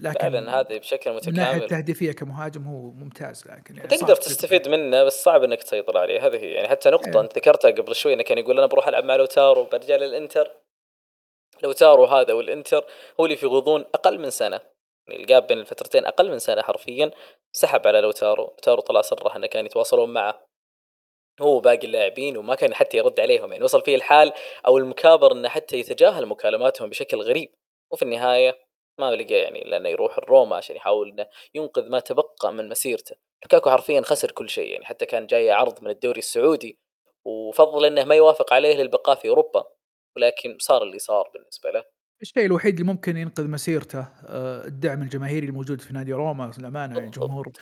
[SPEAKER 3] لكن فعلا هذه بشكل متكامل من
[SPEAKER 2] ناحية التهديفيه كمهاجم هو ممتاز لكن
[SPEAKER 3] يعني تقدر تستفيد منه بس صعب إنك تسيطر عليه. هذه هي يعني حتى نقطة يعني. أنت ذكرتها قبل شوي إنه كان يقول أنا بروح ألعب مع لوتارو برجع للإنتر. لوتارو هذا والإنتر هو اللي في غضون أقل من سنة. يعني ال gap بين الفترتين أقل من سنة حرفيا سحب على لوتارو. لوتارو طلع صرح إنه كان يتواصلون معه. هو باقي اللاعبين وما كان حتى يرد عليهم. يعني وصل فيه الحال أو المكابر إنه حتى يتجاهل مكالماتهم بشكل غريب. وفي النهاية ما لقى يعني لأنه يروح الروما عشان يحاول إنه ينقذ ما تبقى من مسيرته. لوكاكو حرفيا خسر كل شيء. يعني حتى كان جاي عرض من الدوري السعودي وفضل إنه ما يوافق عليه للبقاء في أوروبا. ولكن صار اللي صار بالنسبة له.
[SPEAKER 2] الشيء الوحيد اللي ممكن ينقذ مسيرته آه، الدعم الجماهيري الموجود في نادي روما للأمانة يعني جمهور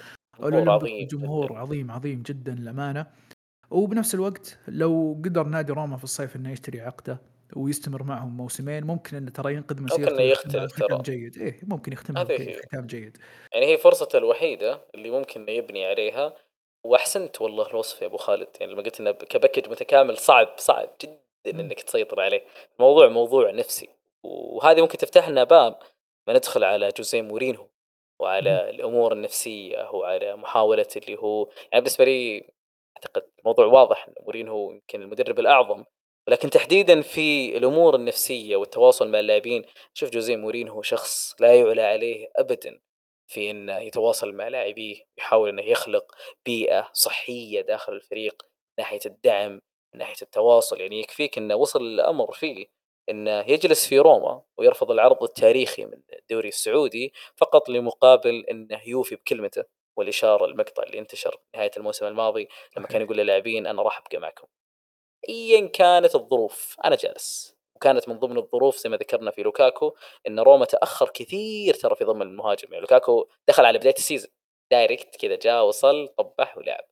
[SPEAKER 3] جمهور عظيم
[SPEAKER 2] جمهور. عظيم عظيم جدا للأمانة. وبنفس الوقت لو قدر نادي روما في الصيف إنه يشتري عقده ويستمر معهم موسمين ممكن انه ترى ينقذ مسيرته ويختمها
[SPEAKER 3] يختلف ترى.
[SPEAKER 2] جيد إيه ممكن يختمها
[SPEAKER 3] هي.
[SPEAKER 2] بختام جيد
[SPEAKER 3] يعني هي فرصته الوحيدة اللي ممكن إنه يبني عليها وأحسنت والله الوصف يا أبو خالد يعني لما قلت إنه كباكج متكامل صعب صعب جدا. إنك تسيطر عليه الموضوع موضوع نفسي وهذه ممكن تفتح لنا باب ما ندخل على جوزيه مورينهو وعلى الأمور النفسية وعلى محاولة اللي هو يعني بالنسبة لي أعتقد الموضوع واضح مورينهو يمكن المدرب الأعظم ولكن تحديدا في الأمور النفسية والتواصل مع اللاعبين شوف جوزيه مورينهو شخص لا يعلى عليه ابدا في انه يتواصل مع لاعبيه يحاول إنه يخلق بيئة صحية داخل الفريق من ناحية الدعم من ناحية التواصل يعني يكفيك إنه وصل الأمر فيه انه يجلس في روما ويرفض العرض التاريخي من الدوري السعودي فقط لمقابل إنه يوفي بكلمته. والإشارة المقطع اللي انتشر نهاية الموسم الماضي لما كان. يقول للاعبين أنا راح أبقى معكم. ايا كانت الظروف أنا جالس. وكانت من ضمن الظروف زي ما ذكرنا في لوكاكو إن روما تأخر كثير ترى في ضم المهاجم. يعني لوكاكو دخل على بداية ال season direct كذا جاء وصل طبح ولعب.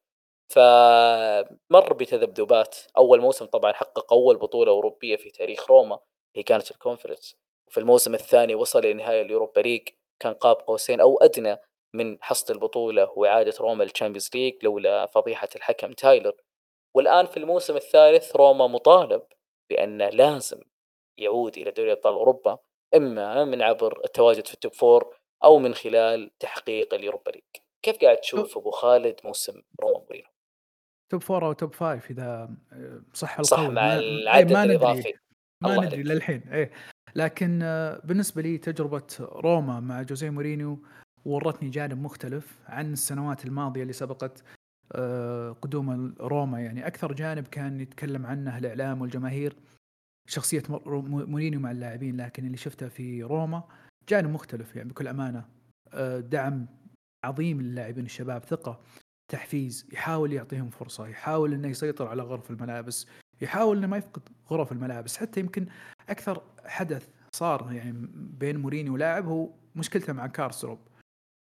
[SPEAKER 3] فمر بتذبذبات. أول موسم طبعا حقق أول بطولة أوروبية في تاريخ روما هي كانت الكونفرنس وفي الموسم الثاني وصل لنهايه ال Europa League كان قاب قوسين أو أدنى من حصد البطولة وإعادة روما لل Champions League لولا فضيحة الحكم تايلر. والآن في الموسم الثالث روما مطالب بانه لازم يعود إلى دوري أبطال أوروبا إما من عبر التواجد في ال top four أو من خلال تحقيق ال Europa League. كيف قاعد تشوف أبو خالد موسم روما مورينو
[SPEAKER 2] top four أو top five إذا آه، صح
[SPEAKER 3] صح
[SPEAKER 2] القول.
[SPEAKER 3] مع
[SPEAKER 2] ما-
[SPEAKER 3] العدد
[SPEAKER 2] إيه، ما ندري
[SPEAKER 3] الإضافي.
[SPEAKER 2] ما ندري. للحين إيه. لكن آه، بالنسبة لي تجربة روما مع جوزيه مورينيو ورتني جانب مختلف عن السنوات الماضية اللي سبقت آه، قدوم روما. يعني أكثر جانب كان يتكلم عنه الإعلام والجماهير. شخصية مورينيو مع اللاعبين لكن اللي شفته في روما جانب مختلف. يعني بكل أمانة آه، دعم عظيم للاعبين الشباب ثقة تحفيز يحاول يعطيهم فرصة يحاول إنه يسيطر على غرف الملابس يحاول إنه ما يفقد غرف الملابس. حتى يمكن أكثر حدث صار يعني بين مورينيو ولاعب هو مشكلته مع كارسدورب.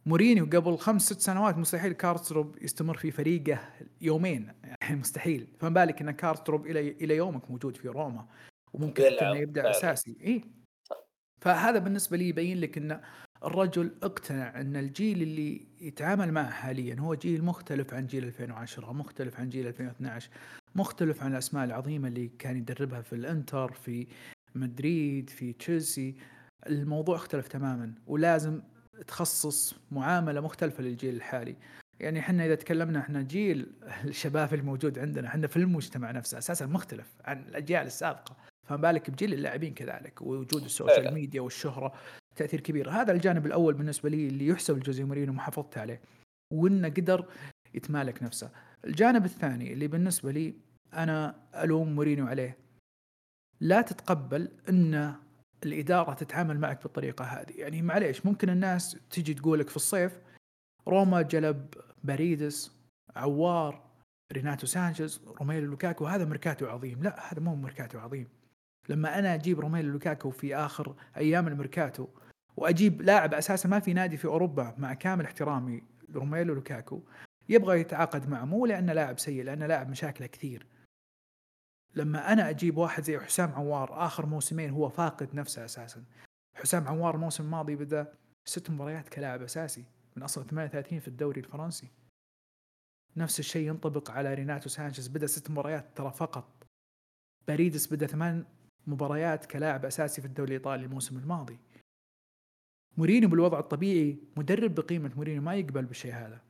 [SPEAKER 2] مورينيو قبل خمس ست سنوات مستحيل كارسدورب يستمر في فريقه يومين يعني مستحيل. فما بالك إن كارسروب إلى إلى يومك موجود في روما وممكن إنه
[SPEAKER 3] يبدأ.
[SPEAKER 2] أساسي. اي فهذا بالنسبة لي يبين لك إن الرجل اقتنع إن الجيل اللي يتعامل معه حاليا هو جيل مختلف عن جيل 2010 مختلف عن جيل 2012 مختلف عن الأسماء العظيمة اللي كان يدربها في الإنتر في مدريد في تشيلسي. الموضوع اختلف تماما ولازم تخصص معاملة مختلفة للجيل الحالي. يعني إحنا إذا تكلمنا إحنا جيل الشباب الموجود عندنا إحنا في المجتمع نفسه أساسا مختلف عن الأجيال السابقة. فما بالك بجيل اللاعبين كذلك ووجود ال social
[SPEAKER 3] فعلاً.
[SPEAKER 2] ميديا والشهرة تأثير كبير. هذا الجانب الأول بالنسبة لي اللي يحسب لجوزيه مورينو محافظته عليه وإنه قدر يتمالك نفسه. الجانب الثاني اللي بالنسبة لي أنا ألوم مورينيو عليه لا تتقبل ان الإدارة تتعامل معك بالطريقة هذه. يعني معليش ممكن الناس تجي تقول لك في الصيف روما جلب باريدس عوار ريناتو سانشيز روميلو لوكاكو هذا ميركاتو عظيم. لا هذا مو ميركاتو عظيم. لما أنا أجيب روميلو لوكاكو في آخر أيام الميركاتو وأجيب لاعب أساسا ما في نادي في أوروبا مع كامل احترامي لروميلو لوكاكو يبغى يتعاقد معه مو لأنه لاعب سيء لأنه لاعب مشاكله كثير. لما أنا أجيب واحد زي حسام عوار آخر موسمين هو فاقد نفسه أساسا. حسام عوار الموسم الماضي بدأ ست مباريات كلاعب أساسي من أصل 38 في الدوري الفرنسي. نفس الشيء ينطبق على ريناتو سانشيز بدأ ست مباريات ترى فقط. باريدس بدأ ثمان مباريات كلاعب أساسي في الدوري الإيطالي الموسم الماضي. مورينيو بالوضع الطبيعي مدرب بقيمة مورينيو ما يقبل بالشيء هذا.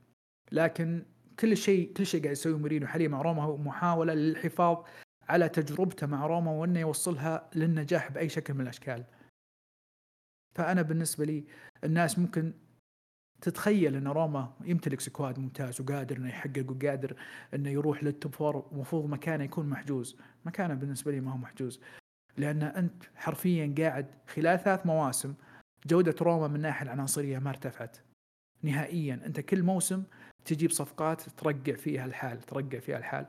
[SPEAKER 2] لكن كل شيء كل شيء قاعد يسويه مورينيو حاليا مع روما هو محاولة للحفاظ على تجربته مع روما وإنه يوصلها للنجاح بأي شكل من الأشكال. فأنا بالنسبة لي الناس ممكن تتخيل إن روما يمتلك squad ممتاز وقادر إنه يحقق وقادر إنه يروح لل top four المفروض مكانه يكون محجوز، مكانه بالنسبة لي ما هو محجوز. لأن أنت حرفيا قاعد خلال ثلاث مواسم جودة روما من الناحيه العناصرية ما ارتفعت. نهائيا أنت كل موسم تجيب صفقات ترقع فيها الحال ترقع فيها الحال.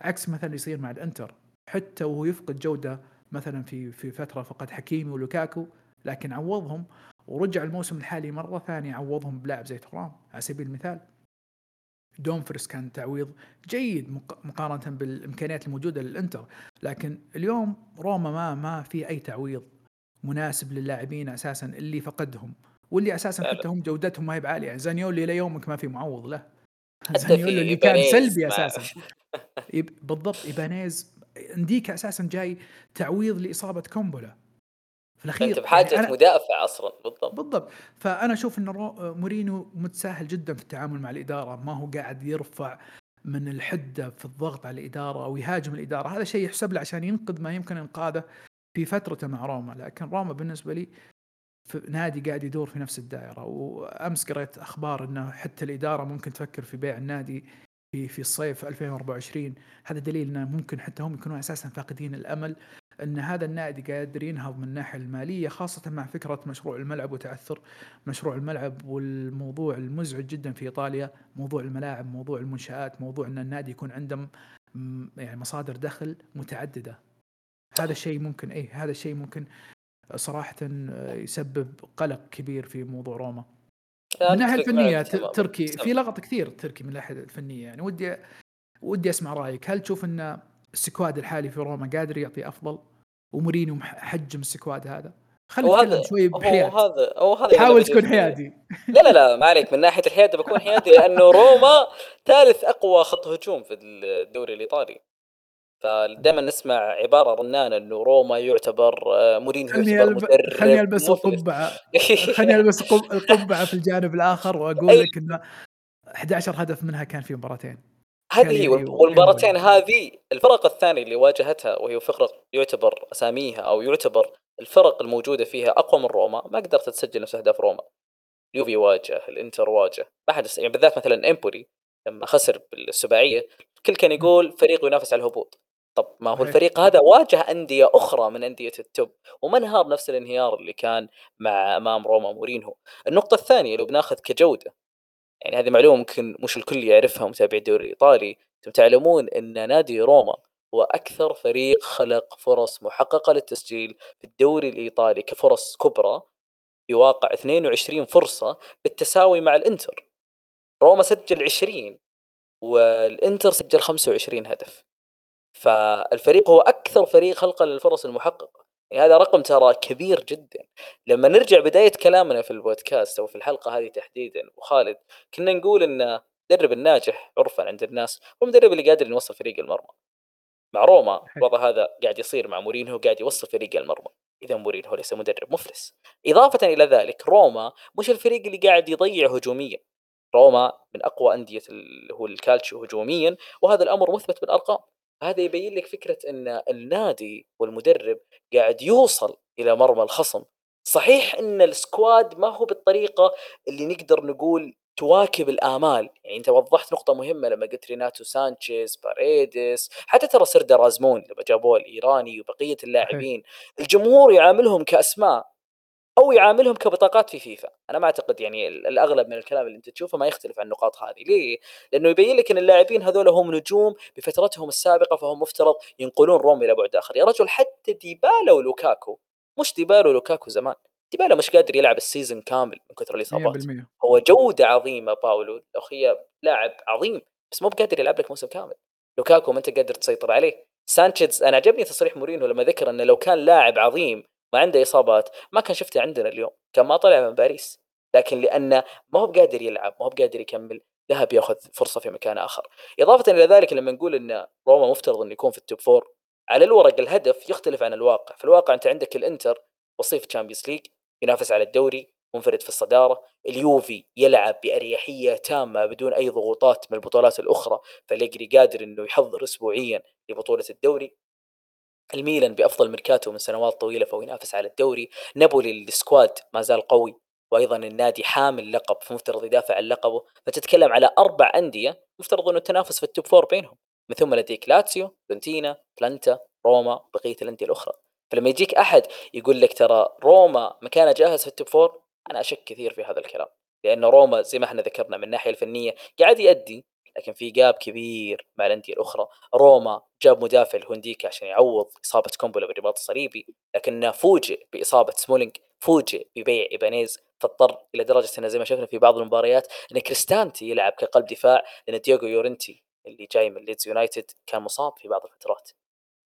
[SPEAKER 2] عكس مثلا يصير مع الإنتر. حتى وهو يفقد جودة مثلا في في فترة فقد حكيمي ولوكاكو لكن عوضهم ورجع الموسم الحالي مرة ثانية عوضهم بلاعب زي ترام على سبيل المثال. دومفرس كان تعويض جيد مقارنة بالإمكانيات الموجودة للإنتر لكن اليوم روما ما ما في أي تعويض مناسب للاعبين أساسا اللي فقدهم واللي أساسا حتى هم جودتهم ما هي بعالية. يعني زانيولو إلى يومك ما في معوض له. زانيولو اللي كان سلبي أساسا. بالضبط إيبانيز نديكا أساسا جاي تعويض لإصابة كومبولا.
[SPEAKER 3] في الأخير أنت بحاجة يعني مدافع أصلا بالضبط.
[SPEAKER 2] بالضبط. فأنا أشوف إن مورينو متساهل جدا في التعامل مع الإدارة ما هو قاعد يرفع من الحدة في الضغط على الإدارة أو يهاجم الإدارة. هذا شيء يحسب له عشان ينقذ ما يمكن إنقاذه في فترته مع روما. لكن روما بالنسبة لي في نادي قاعد يدور في نفس الدائرة. وأمس قريت أخبار إنه حتى الإدارة ممكن تفكر في بيع النادي في في الصيف 2024 هذا دليل إنه ممكن حتى هم يكونوا أساسا فاقدين الأمل إن هذا النادي قادر ينهض من الناحية المالية خاصة مع فكرة مشروع الملعب وتعثر مشروع الملعب والموضوع المزعج جدا في إيطاليا موضوع الملاعب موضوع المنشآت موضوع إن النادي يكون عنده يعني مصادر دخل متعددة. هذا الشيء ممكن إيه هذا الشيء ممكن صراحة يسبب قلق كبير في موضوع روما. من الناحيه الفنية تركي في لغط كثير تركي من الناحيه الفنية يعني ودي ودي أسمع رأيك. هل تشوف إن ال squad الحالي في روما قادر يعطي أفضل؟ ومورينيو حجم ال squad هذا؟ خلينا نتكلم شوي بحياد.
[SPEAKER 3] هذا هو هذا
[SPEAKER 2] حاول تكون حيادي.
[SPEAKER 3] لا لا لا ما عليك. من ناحية الحياد بكون حيادي لأنه روما ثالث أقوى خط هجوم في الدوري الإيطالي. فدائما نسمع عبارة رنانه إنه روما يعتبر آه، مورينيو
[SPEAKER 2] خليني ألب... خليني ألبس القبعة. خليني ألبس القبعة في الجانب الآخر وأقول لك إنه 11 هدف منها كان في مباراتين.
[SPEAKER 3] هذه هي والمباراتين هذه الفرق الثانية اللي واجهتها وهي فرق يعتبر أساميها أو يعتبر الفرق الموجودة فيها أقوى من روما ما قدرت تسجل نفس أهداف روما. اليوفي واجه الإنتر واجه. ما حد يعني بالذات مثلا امبولي لما خسر بالسباعية الكل كان يقول فريق ينافس على الهبوط. طب ما هو الفريق هذا واجه أندية أخرى من أندية ال top وما انهار نفس الانهيار اللي كان مع أمام روما مورينهو. النقطة الثانية لو بناخذ كجودة يعني هذه معلومة ممكن مش الكل يعرفها متابعي الدوري الإيطالي أنتم تعلمون أن نادي روما هو أكثر فريق خلق فرص محققة للتسجيل في الدوري الإيطالي كفرص كبرى بواقع 22 فرصة بالتساوي مع الإنتر. روما سجل 20 والإنتر سجل 25 هدف. فالفريق هو أكثر فريق خلقا للفرص المحققة. يعني هذا رقم ترى كبير جدا. لما نرجع بداية كلامنا في البودكاست أو في الحلقة هذه تحديدا وخالد كنا نقول إن المدرب الناجح عرفا عند الناس هو المدرب اللي قادر يوصل فريق المرمى. مع روما الوضع هذا قاعد يصير مع مورينهو قاعد يوصل فريق المرمى. إذا مورينهو ليس مدرب مفلس. إضافة إلى ذلك روما مش الفريق اللي قاعد يضيع هجوميا. روما من أقوى أندية اللي هو الكالتشيو هجوميا وهذا الأمر مثبت بالأرقام. هذا يبين لك فكرة إن النادي والمدرب قاعد يوصل إلى مرمى الخصم. صحيح إن السكواد ما هو بالطريقة اللي نقدر نقول تواكب الآمال. يعني أنت وضحت نقطة مهمة لما قلت ريناتو سانشيز باريدس حتى ترى سردا رازمون لما جابوه الإيراني وبقية اللاعبين. الجمهور يعاملهم كأسماء. أو يعاملهم كبطاقات في فيفا. أنا ما أعتقد يعني الأغلب من الكلام اللي أنت تشوفه ما يختلف عن النقاط هذه. ليه؟ لأنه يبين لك إن اللاعبين هذول هم نجوم بفترتهم السابقة فهم مفترض ينقلون روما إلى بعد آخر. يا رجل حتى ديبالا ولوكاكو مش ديبالا ولوكاكو زمان. ديبالا مش قادر يلعب ال season كامل من كثر الإصابات. هو جودة عظيمة باولو. أخي لاعب عظيم بس مو بقادر يلعب لك موسم كامل. لوكاكو ما أنت قادر تسيطر عليه. سانشيز أنا عجبني تصريح مورينو لما ذكر إنه لو كان لاعب عظيم ما عنده إصابات ما كان شفته عندنا اليوم كان ما طلع من باريس. لكن لأنه ما هو بقادر يلعب ما هو بقادر يكمل ذهب يأخذ فرصة في مكان آخر. إضافة إلى ذلك لما نقول إن روما مفترض إنه يكون في ال top four على الورق الهدف يختلف عن الواقع. في الواقع أنت عندك الإنتر وصيف Champions League ينافس على الدوري منفرد في الصدارة. اليوفي يلعب بأريحية تامة بدون أي ضغوطات من البطولات الأخرى. فأليجري قادر إنه يحضر اسبوعيا لبطولة الدوري. الميلان بأفضل ميركاتو من سنوات طويلة فهو ينافس على الدوري. نابولي ال squad ما زال قوي وأيضا النادي حامل لقب فمفترض يدافع عن لقبه. فتتكلم على أربع أندية مفترض أنه التنافس في ال top four بينهم. من ثم لديك لاتسيو فيورنتينا اتلانتا روما بقية الأندية الأخرى. فلما يجيك أحد يقول لك ترى روما مكانه جاهز في ال top four أنا أشك كثير في هذا الكلام لأن روما زي ما إحنا ذكرنا من الناحية الفنية قاعد يأدي لكن في gap كبير مع الأندية الأخرى. روما جاب مدافع اللي هو نديكا عشان يعوض إصابة كومبولا بالرباط الصليبي لكنه فوجئ بإصابة سمولينج فوجئ ببيع إيبانيز فاضطر إلى درجة إنه زي ما شفنا في بعض المباريات إن كريستانتي يلعب كقلب دفاع لأن دييغو يورنتي اللي جاي من ليدز يونايتد كان مصاب في بعض الفترات.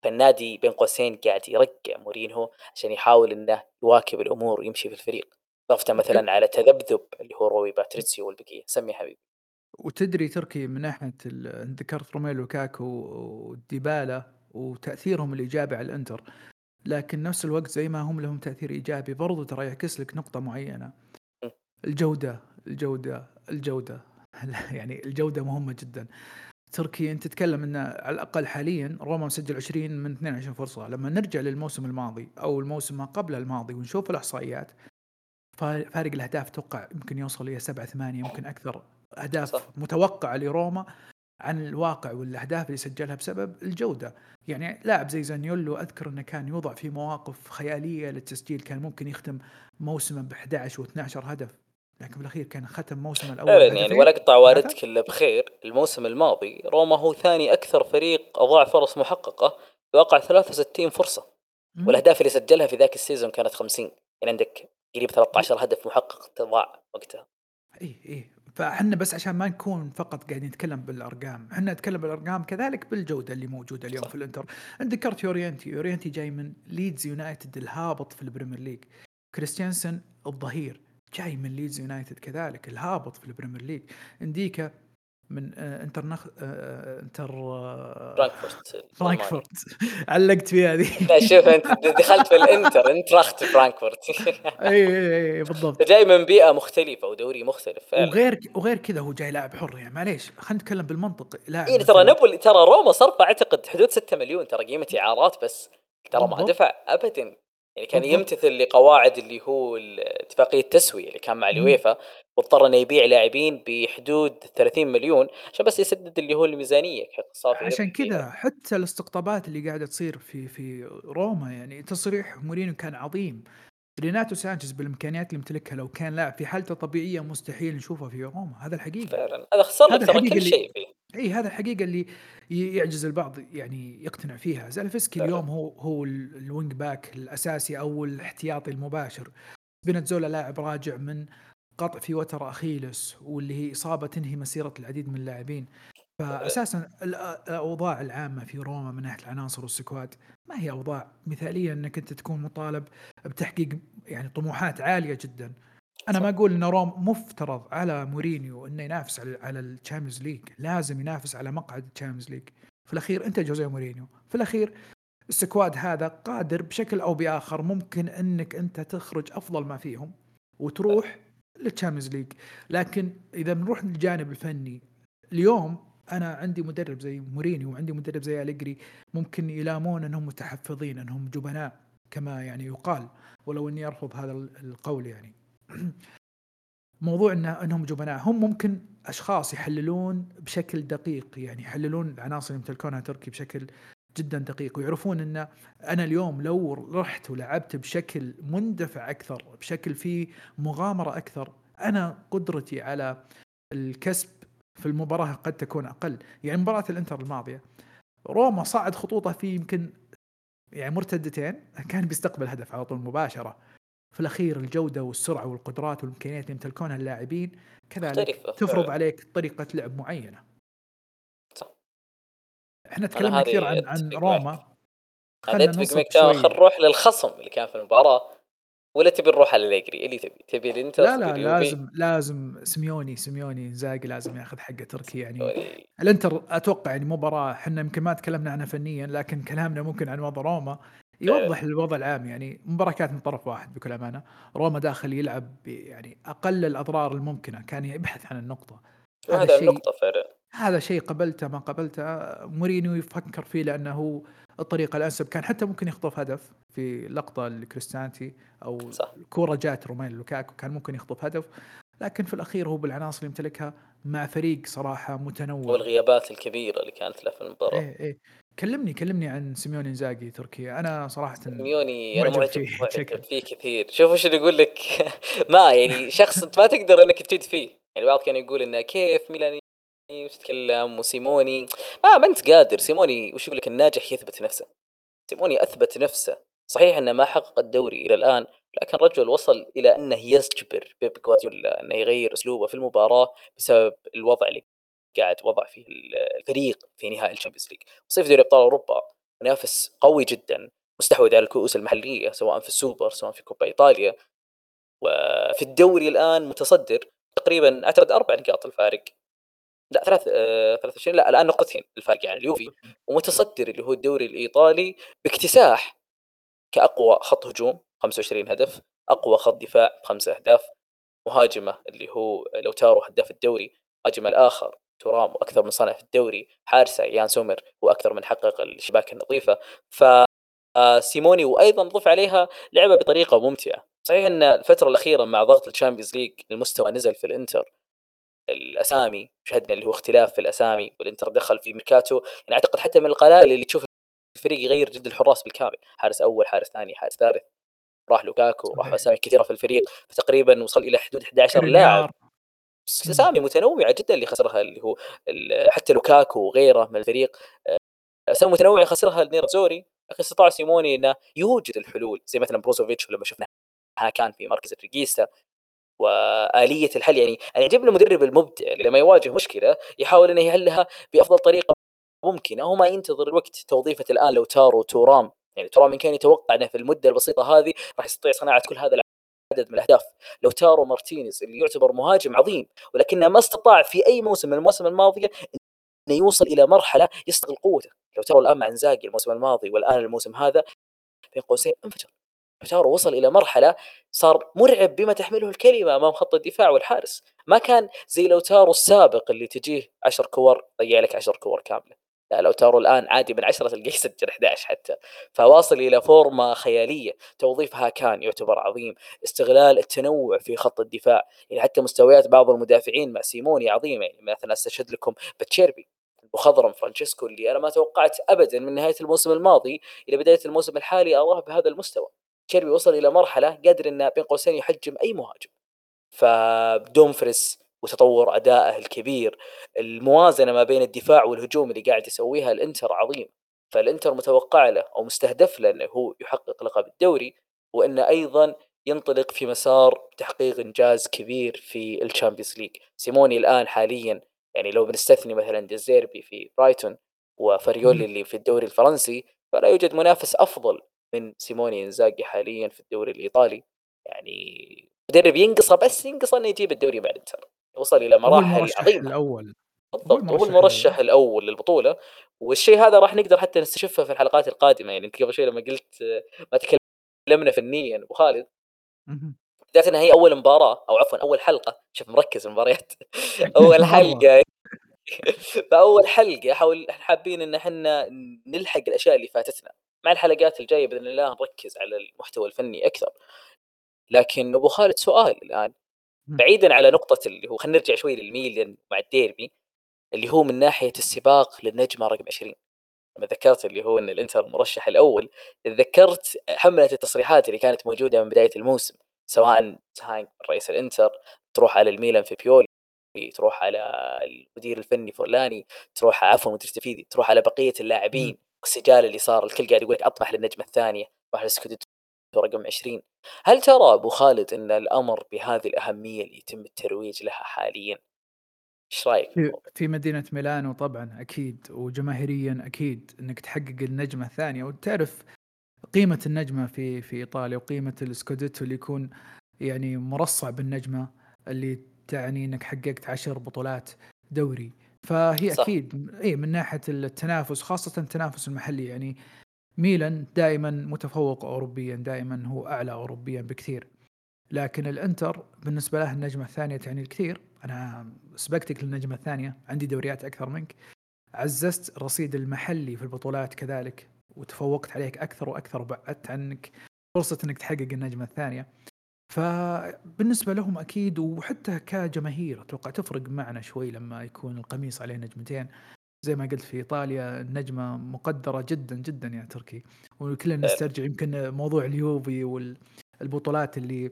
[SPEAKER 3] فالنادي بين قوسين قاعد يرقع مورينهو عشان يحاول إنه يواكب الأمور ويمشي في الفريق. اضافه مثلا على تذبذب اللي هو روي باتريسيو والبقية. سمي حبيبي.
[SPEAKER 2] وتدري تركي من ناحية ذكرت روميلو لوكاكو وديبالا وتأثيرهم الإيجابي على الإنتر لكن نفس الوقت زي ما هم لهم تأثير إيجابي برضو ترى يعكس لك نقطة معينة. الجودة الجودة الجودة. يعني الجودة مهمة جدا. تركي أنت تتكلم إنه على الأقل حاليا روما مسجل 20 من 22 فرصة. لما نرجع للموسم الماضي أو الموسم ما قبل الماضي ونشوف الإحصائيات فارق الأهداف توقع يمكن يوصل إلى 7 8 يمكن أكثر. أهداف صح. متوقعة لروما عن الواقع والأهداف اللي سجلها بسبب الجودة. يعني لاعب زي زانيولو أذكر إنه كان يوضع في مواقف خيالية للتسجيل كان ممكن يختم موسمه ب 11 و12 هدف لكن بالأخير كان ختم موسم الأول
[SPEAKER 3] فعلا يعني ولا قطع واردك الا بخير. الموسم الماضي روما هو ثاني أكثر فريق أضاع فرص محققة بواقع 63 فرصة. والأهداف اللي سجلها في ذاك ال season كانت 50 يعني عندك قريب 13 هدف محقق تضاع وقتها.
[SPEAKER 2] اي اي فاحنا بس عشان ما نكون فقط قاعدين نتكلم بالأرقام، إحنا نتكلم بالأرقام كذلك بالجودة اللي موجودة اليوم صح. في الإنتر، انت ذكرت يورينتي، يورينتي جاي من ليدز يونايتد الهابط في ال Premier League، كريستيانسن الظهير جاي من ليدز يونايتد كذلك الهابط في ال Premier League، نديكا من آه، انتر. آه، آه،
[SPEAKER 3] فرانكفورت.
[SPEAKER 2] فرانكفورت. علقت فيها هذه.
[SPEAKER 3] لا شوف انت دخلت في الانتر انت رحت فرانكفورت.
[SPEAKER 2] إي إي إي بالضبط.
[SPEAKER 3] جاي من بيئة مختلفة ودوري مختلف.
[SPEAKER 2] فعلا. وغير وغير كذا هو جاي لاعب حر يعني معليش خلينا نتكلم بالمنطق
[SPEAKER 3] لاعب إيه ترى نابولي ترى روما صرفه أعتقد حدود 6 مليون ترى قيمة إعارات بس. ترى ما دفع ابدا. يعني كان يمتثل لقواعد اللي هو اتفاقية التسوية اللي كان مع اليويفا. واضطر إنه يبيع لاعبين بحدود 30 مليون عشان بس يسدد اللي هو الميزانية
[SPEAKER 2] صافي عشان كذا حتى الاستقطابات اللي قاعدة تصير في في روما يعني تصريح مورينيو كان عظيم. ريناتو سانشيز بالإمكانيات اللي يمتلكها لو كان لاعب في حالته طبيعية مستحيل نشوفه في روما. هذا الحقيقة.
[SPEAKER 3] فعلا. هذا خسر لك ترى كل شيء فيه.
[SPEAKER 2] إي هذا الحقيقة اللي يعجز البعض يعني يقتنع فيها. زالفسكي اليوم هو هو ال wing back الأساسي أو الاحتياطي المباشر. سبينازولا لاعب راجع من قطع في وتر أخيلس واللي هي إصابة تنهي مسيرة العديد من اللاعبين. فاساسا الأوضاع العامة في روما من ناحية العناصر وال squad ما هي أوضاع مثالية إنك أنت تكون مطالب بتحقيق يعني طموحات عالية جدا. أنا ما أقول إن روم مفترض على مورينيو إنه ينافس على على ال Champions League. لازم ينافس على مقعد ال Champions League. في الأخير أنت جوزيه مورينيو. في الأخير ال squad هذا قادر بشكل أو بآخر ممكن إنك أنت تخرج أفضل ما فيهم وتروح لل Champions League لكن إذا بنروح للجانب الفني اليوم أنا عندي مدرب زي مورينيو وعندي مدرب زي أليجري ممكن يلامون إنهم متحفظين إنهم جبناء كما يعني يقال ولو إني أرفض هذا القول يعني. موضوع إن إنهم جبناء هم ممكن أشخاص يحللون بشكل دقيق يعني يحللون العناصر اللي يمتلكونها تركي بشكل جدا دقيق ويعرفون إن أنا اليوم لو رحت ولعبت بشكل مندفع أكثر بشكل فيه مغامرة أكثر أنا قدرتي على الكسب في المباراة قد تكون أقل. يعني مباراة الإنتر الماضية روما صعد خطوطه في يمكن يعني مرتدتين كان بيستقبل هدف على طول مباشرة. في الأخير الجودة والسرعة والقدرات والإمكانيات اللي يمتلكونها اللاعبين كذلك تفرض عليك طريقة لعب معينة. إحنا تكلمنا كثير عن عن روما.
[SPEAKER 3] خلينا نروح للخصم اللي كان في المباراة. ولا تبي نروح على أليجري؟ اللي تبي. تبي الإنتر
[SPEAKER 2] لا لا لازم لازم سميوني سميوني زاقي لازم ياخذ حقه تركي يعني. الإنتر أتوقع يعني مباراة إحنا يمكن ما تكلمنا عنها فنيا لكن كلامنا ممكن عن وضع روما. يوضح إيه. الوضع العام يعني. مباراة كانت من طرف واحد بكل أمانة. روما داخل يلعب يعني أقل الأضرار الممكنة. كان يبحث عن النقطة.
[SPEAKER 3] هذه النقطة فعلا.
[SPEAKER 2] هذا شيء قبلته ما قبلته مورينيو يفكر فيه لأنه الطريقة الأنسب. كان حتى ممكن يخطف هدف في لقطة لكريستانتي أو
[SPEAKER 3] صح.
[SPEAKER 2] كورة جات روميلو لوكاكو كان ممكن يخطف هدف. لكن في الأخير هو بالعناصر اللي يمتلكها مع فريق صراحة متنوع.
[SPEAKER 3] والغيابات الكبيرة اللي كانت له في المباراة.
[SPEAKER 2] إيه إيه. كلمني كلمني عن سيميوني إنزاجي تركي أنا صراحة
[SPEAKER 3] سيميوني أنا
[SPEAKER 2] معجب فيه
[SPEAKER 3] معجب. فيه كثير. شوف وش اللي يقول لك. ما يعني شخص أنت ما تقدر إنك تجد فيه. يعني بعض كان يقول إنه كيف ميلاني وش تتكلم؟ وسيموني. ما ما أنت قادر. سيموني وش يقول لك؟ الناجح يثبت نفسه. سيموني أثبت نفسه. صحيح إنه ما حقق الدوري إلى الآن لكن رجل وصل إلى إنه يجبر بيب جوارديولا إنه يغير أسلوبه في المباراة بسبب الوضع اللي قاعد وضع فيه الفريق في نهائي ال Champions League. صيف دوري أبطال أوروبا منافس قوي جدا مستحوذ على الكؤوس المحلية سواء في السوبر سواء في كوبا إيطاليا. وفي الدوري الآن متصدر تقريبا أعتقد أربع نقاط الفارق. لا ثلاث آه 23 لا الآن نقطتين الفارق عن اليوفي ومتصدر اللي هو الدوري الإيطالي باكتساح كأقوى خط هجوم 25 هدف أقوى خط دفاع خمسة أهداف مهاجمه اللي هو لوتارو هداف الدوري مهاجمه الآخر تورام وأكثر من صانع في الدوري حارسه يان سومر وأكثر من حقق الشباك النظيفة. ف آه، سيموني وأيضا ضف عليها لعبه بطريقة ممتعة. صحيح إن الفترة الأخيرة مع ضغط ال Champions League المستوى نزل في الإنتر الأسامي شهدنا اللي هو اختلاف في الأسامي والإنتر دخل في ميركاتو يعني أعتقد حتى من القلائل اللي تشوف الفريق يغير جد الحراس بالكامل حارس أول حارس ثاني حارس ثالث راح لوكاكو راح. أسامي كثيرة في الفريق فتقريبا وصل إلى حدود 11 لاعب. أسامي متنوعة جدا اللي خسرها اللي هو حتى لوكاكو وغيره من الفريق. آه، أسامي متنوعة خسرها نيراتزوري لكن استطاع سيموني إنه يوجد الحلول زي مثلا بروزوفيتش لما شفنا كان في مركز ال regista وآلية الحل. يعني أنا يعجبني المدرب المبدع لما يواجه مشكلة يحاول إنه يحلها بأفضل طريقة ممكنة. هو ما ينتظر الوقت توظيفه الآن لوتارو تورام. يعني تورام إن كان يتوقع إنه في المدة البسيطة هذه راح يستطيع صناعة كل هذا العدد من الأهداف. لوتارو مارتينيز اللي يعتبر مهاجم عظيم ولكنه ما استطاع في أي موسم من المواسم الماضية إنه يوصل إلى مرحلة يستغل قوته. لوتارو الآن مع إنزاجي الموسم الماضي والآن الموسم هذا بين قوسين انفجر. لوتارو وصل إلى مرحلة صار مرعب بما تحمله الكلمة أمام خط الدفاع والحارس. ما كان زي لوتارو السابق اللي تجيه 10 كور ضيع لك 10 كور كاملة. لا لوتارو الآن عادي من 10 تلقاه يسجل 11 حتى. فوصل إلى فورمة خيالية توظيفه كان يعتبر عظيم. استغلال التنوع في خط الدفاع. يعني حتى مستويات بعض المدافعين مع سيموني عظيمة. يعني مثلا أستشهد لكم بأتشيربي مخضرم فرانشيسكو اللي أنا ما توقعت ابدا من نهاية الموسم الماضي إلى بداية الموسم الحالي أراه بهذا المستوى. أتشيربي وصل إلى مرحلة قادر إنه بين قوسين يحجم أي مهاجم. فدومفريس وتطور أدائه الكبير الموازنة ما بين الدفاع والهجوم اللي قاعد يسويها الإنتر عظيم. فالإنتر متوقع له أو مستهدف له إنه هو يحقق لقب الدوري وإنه أيضا ينطلق في مسار تحقيق إنجاز كبير في ال Champions League. سيموني الآن حاليا يعني لو بنستثني مثلا ديزيربي في برايتون وفاريولي اللي في الدوري الفرنسي فلا يوجد منافس أفضل من سيموني إنزاجي حاليا في الدوري الإيطالي. يعني مدرب ينقصه بس ينقصه إنه يجيب الدوري مع الانتر وصل
[SPEAKER 2] إلى
[SPEAKER 3] مراحل عظيمة.
[SPEAKER 2] الأول.
[SPEAKER 3] بالضبط هو
[SPEAKER 2] المرشح
[SPEAKER 3] الأول. للبطولة. والشيء هذا راح نقدر حتى نستشفه في الحلقات القادمة. يعني أنت قبل شوي لما قلت ما تكلمنا فنيا أبو خالد. بالذات إنها هي أول مباراة أو عفوا أول حلقة. شوف مركز المباريات. أول
[SPEAKER 2] مرة.
[SPEAKER 3] حلقة. فأول حلقة حاول حابين إن إحنا نلحق الأشياء اللي فاتتنا. مع الحلقات الجاية بإذن الله نركز على المحتوى الفني أكثر. لكن أبو خالد سؤال
[SPEAKER 2] الآن.
[SPEAKER 3] بعيدا على نقطة اللي هو خلينا نرجع شوي للميلان مع الديربي اللي هو من ناحية السباق للنجمة رقم 20 لما ذكرت اللي هو إن الإنتر المرشح الأول تذكرت حملة التصريحات اللي كانت موجودة من بداية الموسم سواء زهانغ رئيس الإنتر تروح على الميلان في بيولي تروح على المدير الفني فورلاني تروح عفوا مدير التنفيذي تروح على بقية اللاعبين. والسجال اللي صار الكل قاعد يقول لك أطمح للنجمة الثانية راح ل scudetto رقم 20 هل ترى أبو خالد إن الأمر بهذه الأهمية اللي يتم الترويج لها حاليا؟ إيش رأيك في
[SPEAKER 2] في مدينة ميلانو طبعا أكيد وجماهيريا أكيد إنك تحقق النجمة الثانية. وتعرف قيمة النجمة في في إيطاليا وقيمة السكوديتو اللي يكون يعني مرصع بالنجمة اللي تعني إنك حققت عشر بطولات دوري. فهي
[SPEAKER 3] صح.
[SPEAKER 2] أكيد إيه من ناحية التنافس خاصة التنافس المحلي يعني ميلان دائما متفوق أوروبيا دائما هو أعلى أوروبيا بكثير. لكن الإنتر بالنسبة له النجمة الثانية تعني الكثير. أنا سبقتك للنجمة الثانية عندي دوريات أكثر منك. عززت الرصيد المحلي في البطولات كذلك وتفوقت عليك أكثر وأكثر وبعدت عنك فرصة إنك تحقق النجمة الثانية. فبالنسبة لهم أكيد وحتى كجماهير أتوقع تفرق معنا شوي لما يكون القميص عليه نجمتين. زي ما قلت في إيطاليا النجمة مقدرة جدا جدا يا تركي. وكلنا نسترجع يمكن موضوع اليوفي والبطولات اللي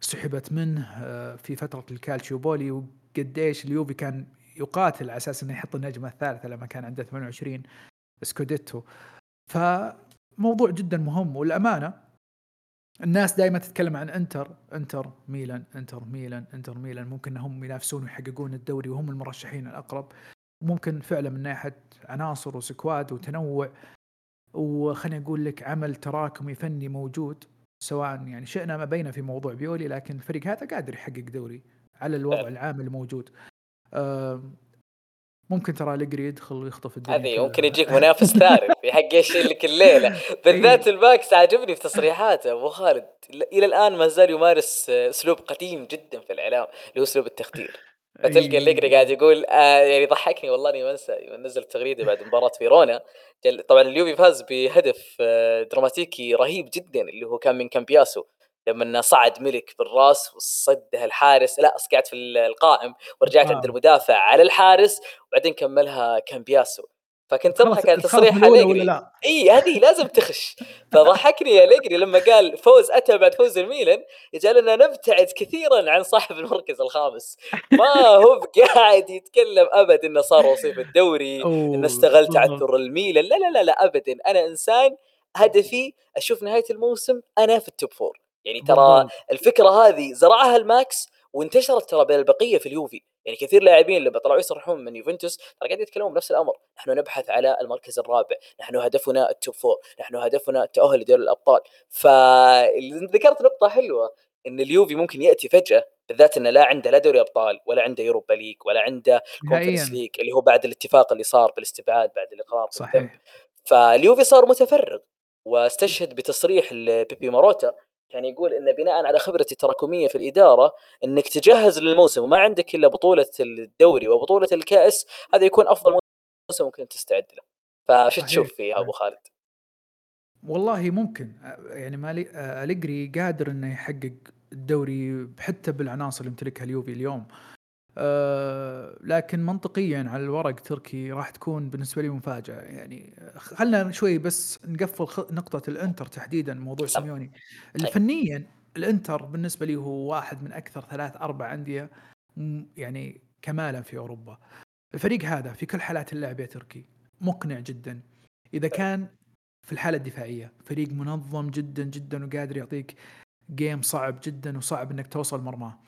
[SPEAKER 2] سحبت منه آه، في فترة الكالتشيوبولي وقديش اليوفي كان يقاتل على أساس إنه يحط النجمة الثالثة لما كان عنده 28 scudetto. فموضوع جدا مهم. والأمانة الناس دائما تتكلم عن انتر انتر ميلان انتر ميلان انتر ميلان. ممكن إنهم ينافسون ويحققون الدوري وهم المرشحين الأقرب. ممكن فعلا من ناحية عناصر و squad وتنوع. وخليني أقول لك عمل تراكمي فني موجود سواء يعني شئنا ما بين في موضوع بيولي لكن الفريق هذا قادر يحقق دوري على الوضع العام الموجود. ممكن ترى أليجري يدخل ويخطف
[SPEAKER 3] الدنيا هذه ممكن يجيك منافس ثالث في حق لك الليلة بالذات إيه. الماكس عاجبني في تصريحاته. أبو خالد إلى الآن ما زال يمارس أسلوب قديم جدا في الإعلام اللي هو اسلوب التخدير فتلقى أليجري قاعد يقول آه يعني ضحكني والله إني ما أنسى نزل تغريدة بعد مباراة فيرونا. طبعا اليوفي فاز بهدف آه، دراماتيكي رهيب جدا اللي هو كان من كامبياسو. لما صعد ميليك بالراس وصدها الحارس لا قاعد في القائم ورجعت آه. عند المدافع على الحارس وبعدين كملها كامبياسو. فكنت أضحك على تصريح أليجري. إي هذه لازم تخش. فضحكني أليجري لما قال فوز أتى بعد فوز الميلان يجعلنا نبتعد كثيرا عن صاحب المركز الخامس. ما هو قاعد يتكلم ابد إنه صار وصيف الدوري إنه استغل تعثر الميلان. لا لا لا لا ابدا. أنا إنسان هدفي أشوف نهاية الموسم أنا في ال top four يعني ترى الفكرة هذه زرعها الماكس وانتشرت ترى بين البقية في اليوفي. يعني كثير لاعبين لما طلعوا يصرحون من يوفنتوس ترى قاعد يتكلمون بنفس الأمر. نحن نبحث على المركز الرابع. نحن هدفنا ال top four نحن هدفنا التاهل لدوري الأبطال. فذكرت نقطة حلوة إن اليوفي ممكن يأتي فجأة بالذات إنه لا عنده لا دوري أبطال ولا عنده Europa League ولا عنده Conference League اللي هو بعد الاتفاق اللي صار بالاستبعاد بعد الإقرار
[SPEAKER 2] صحيح.
[SPEAKER 3] فاليوفي صار متفرغ واستشهد بتصريح بيبي ماروتا كان يقول إن بناء على خبرتي التراكمية في الإدارة إنك تجهز للموسم وما عندك إلا بطولة الدوري وبطولة الكأس هذا يكون أفضل موسم ممكن تستعد له. فش تشوف فيه أبو خالد؟
[SPEAKER 2] والله ممكن. يعني مالي أليجري قادر إنه يحقق الدوري حتى بالعناصر اللي يمتلكها اليوفي اليوم. آه، لكن منطقيا على الورق تركي راح تكون بالنسبة لي مفاجأة. يعني خلنا شوي بس نقفل نقطة الإنتر تحديدا موضوع سيميوني. فنيا الإنتر بالنسبة لي هو واحد من أكثر ثلاث أربع أندية يعني كمالا في أوروبا. الفريق هذا في كل حالات اللعب يا تركي مقنع جدا. إذا كان في الحالة الدفاعية فريق منظم جدا جدا وقادر يعطيك جيم صعب جدا وصعب إنك توصل مرماه.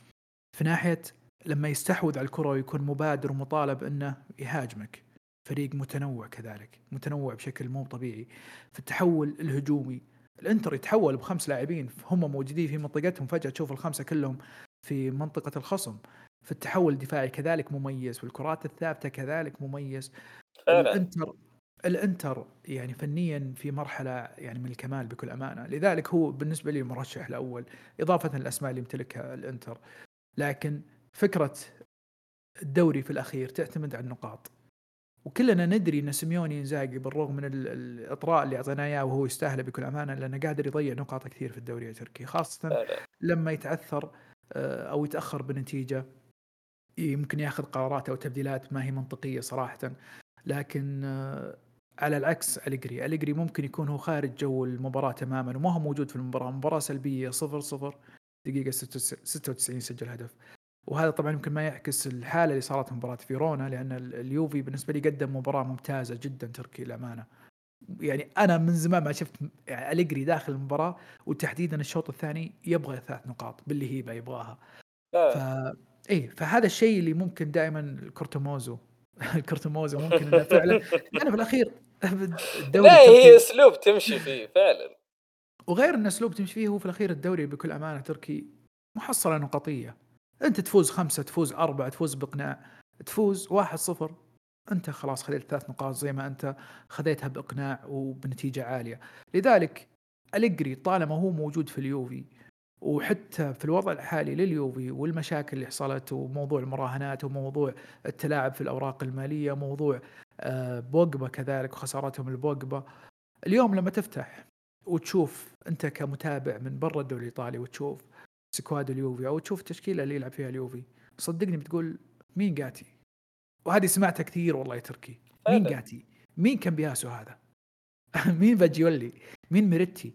[SPEAKER 2] في ناحية لما يستحوذ على الكرة ويكون مبادر ومطالب إنه يهاجمك. فريق متنوع كذلك متنوع بشكل مو طبيعي. في التحول الهجومي الإنتر يتحول بخمس لاعبين هم موجودين في منطقتهم فجأة تشوف الخمسة كلهم في منطقة الخصم. في التحول الدفاعي كذلك مميز في الكرات الثابتة كذلك مميز. الإنتر الإنتر يعني فنيا في مرحلة يعني من الكمال بكل أمانة. لذلك هو بالنسبة لي المرشح الأول إضافة للأسماء اللي يمتلكها الإنتر. لكن فكرة الدوري في الأخير تعتمد على النقاط. وكلنا ندري إن سيميوني إنزاجي بالرغم من الإطراء اللي أعطيناه إياه وهو يستاهله بكل أمانة لأنه قادر يضيع نقاط كثير في الدوري التركي خاصة لما يتعثر آه، أو يتأخر بنتيجة يمكن يأخذ قرارات أو تبديلات ما هي منطقية صراحة. لكن آه، على العكس أليجري أليجري ممكن يكون هو خارج جو المباراة تماما وما هو موجود في المباراة. مباراة سلبية صفر صفر دقيقة 96 سجل هدف. وهذا طبعا يمكن ما يعكس الحالة اللي صارت في مباراة فيرونا لأن اليوفي بالنسبة لي قدم مباراة ممتازة جدا تركي للامانه يعني أنا من زمان ما شفت يعني أليجري داخل المباراة وتحديدا الشوط الثاني يبغى ثلاث نقاط باللي هي يبغاها. ف إيه فهذا الشيء اللي ممكن دائما الكورتوموزو الكورتوموزو ممكن إنه فعلا يعني في الأخير
[SPEAKER 3] الدوري لا هي أسلوب تمشي فيه فعلا.
[SPEAKER 2] وغير إن أسلوب تمشي فيه هو في الأخير الدوري بكل أمانة تركي محصلة نقطية. أنت تفوز خمسة تفوز أربعة تفوز باقناع تفوز واحد صفر. أنت خلاص خذيت ثلاث نقاط زي ما أنت خذيتها باقناع وبنتيجة عالية. لذلك أليجري طالما هو موجود في اليوفي وحتى في الوضع الحالي لليوفي والمشاكل اللي حصلت وموضوع المراهنات وموضوع التلاعب في الأوراق المالية موضوع آه، بوجبا كذلك وخسارتهم البوجبا اليوم لما تفتح وتشوف أنت كمتابع من برا الدوري الإيطالي وتشوف سكواد اليوفي أو تشوف التشكيلة اللي يلعب فيها اليوفي. صدقني بتقول مين جاتي وهذه سمعتها كثير والله يا تركي. مين جاتي مين كان بياسو هذا؟ مين فاجيولي؟ مين ميريتي؟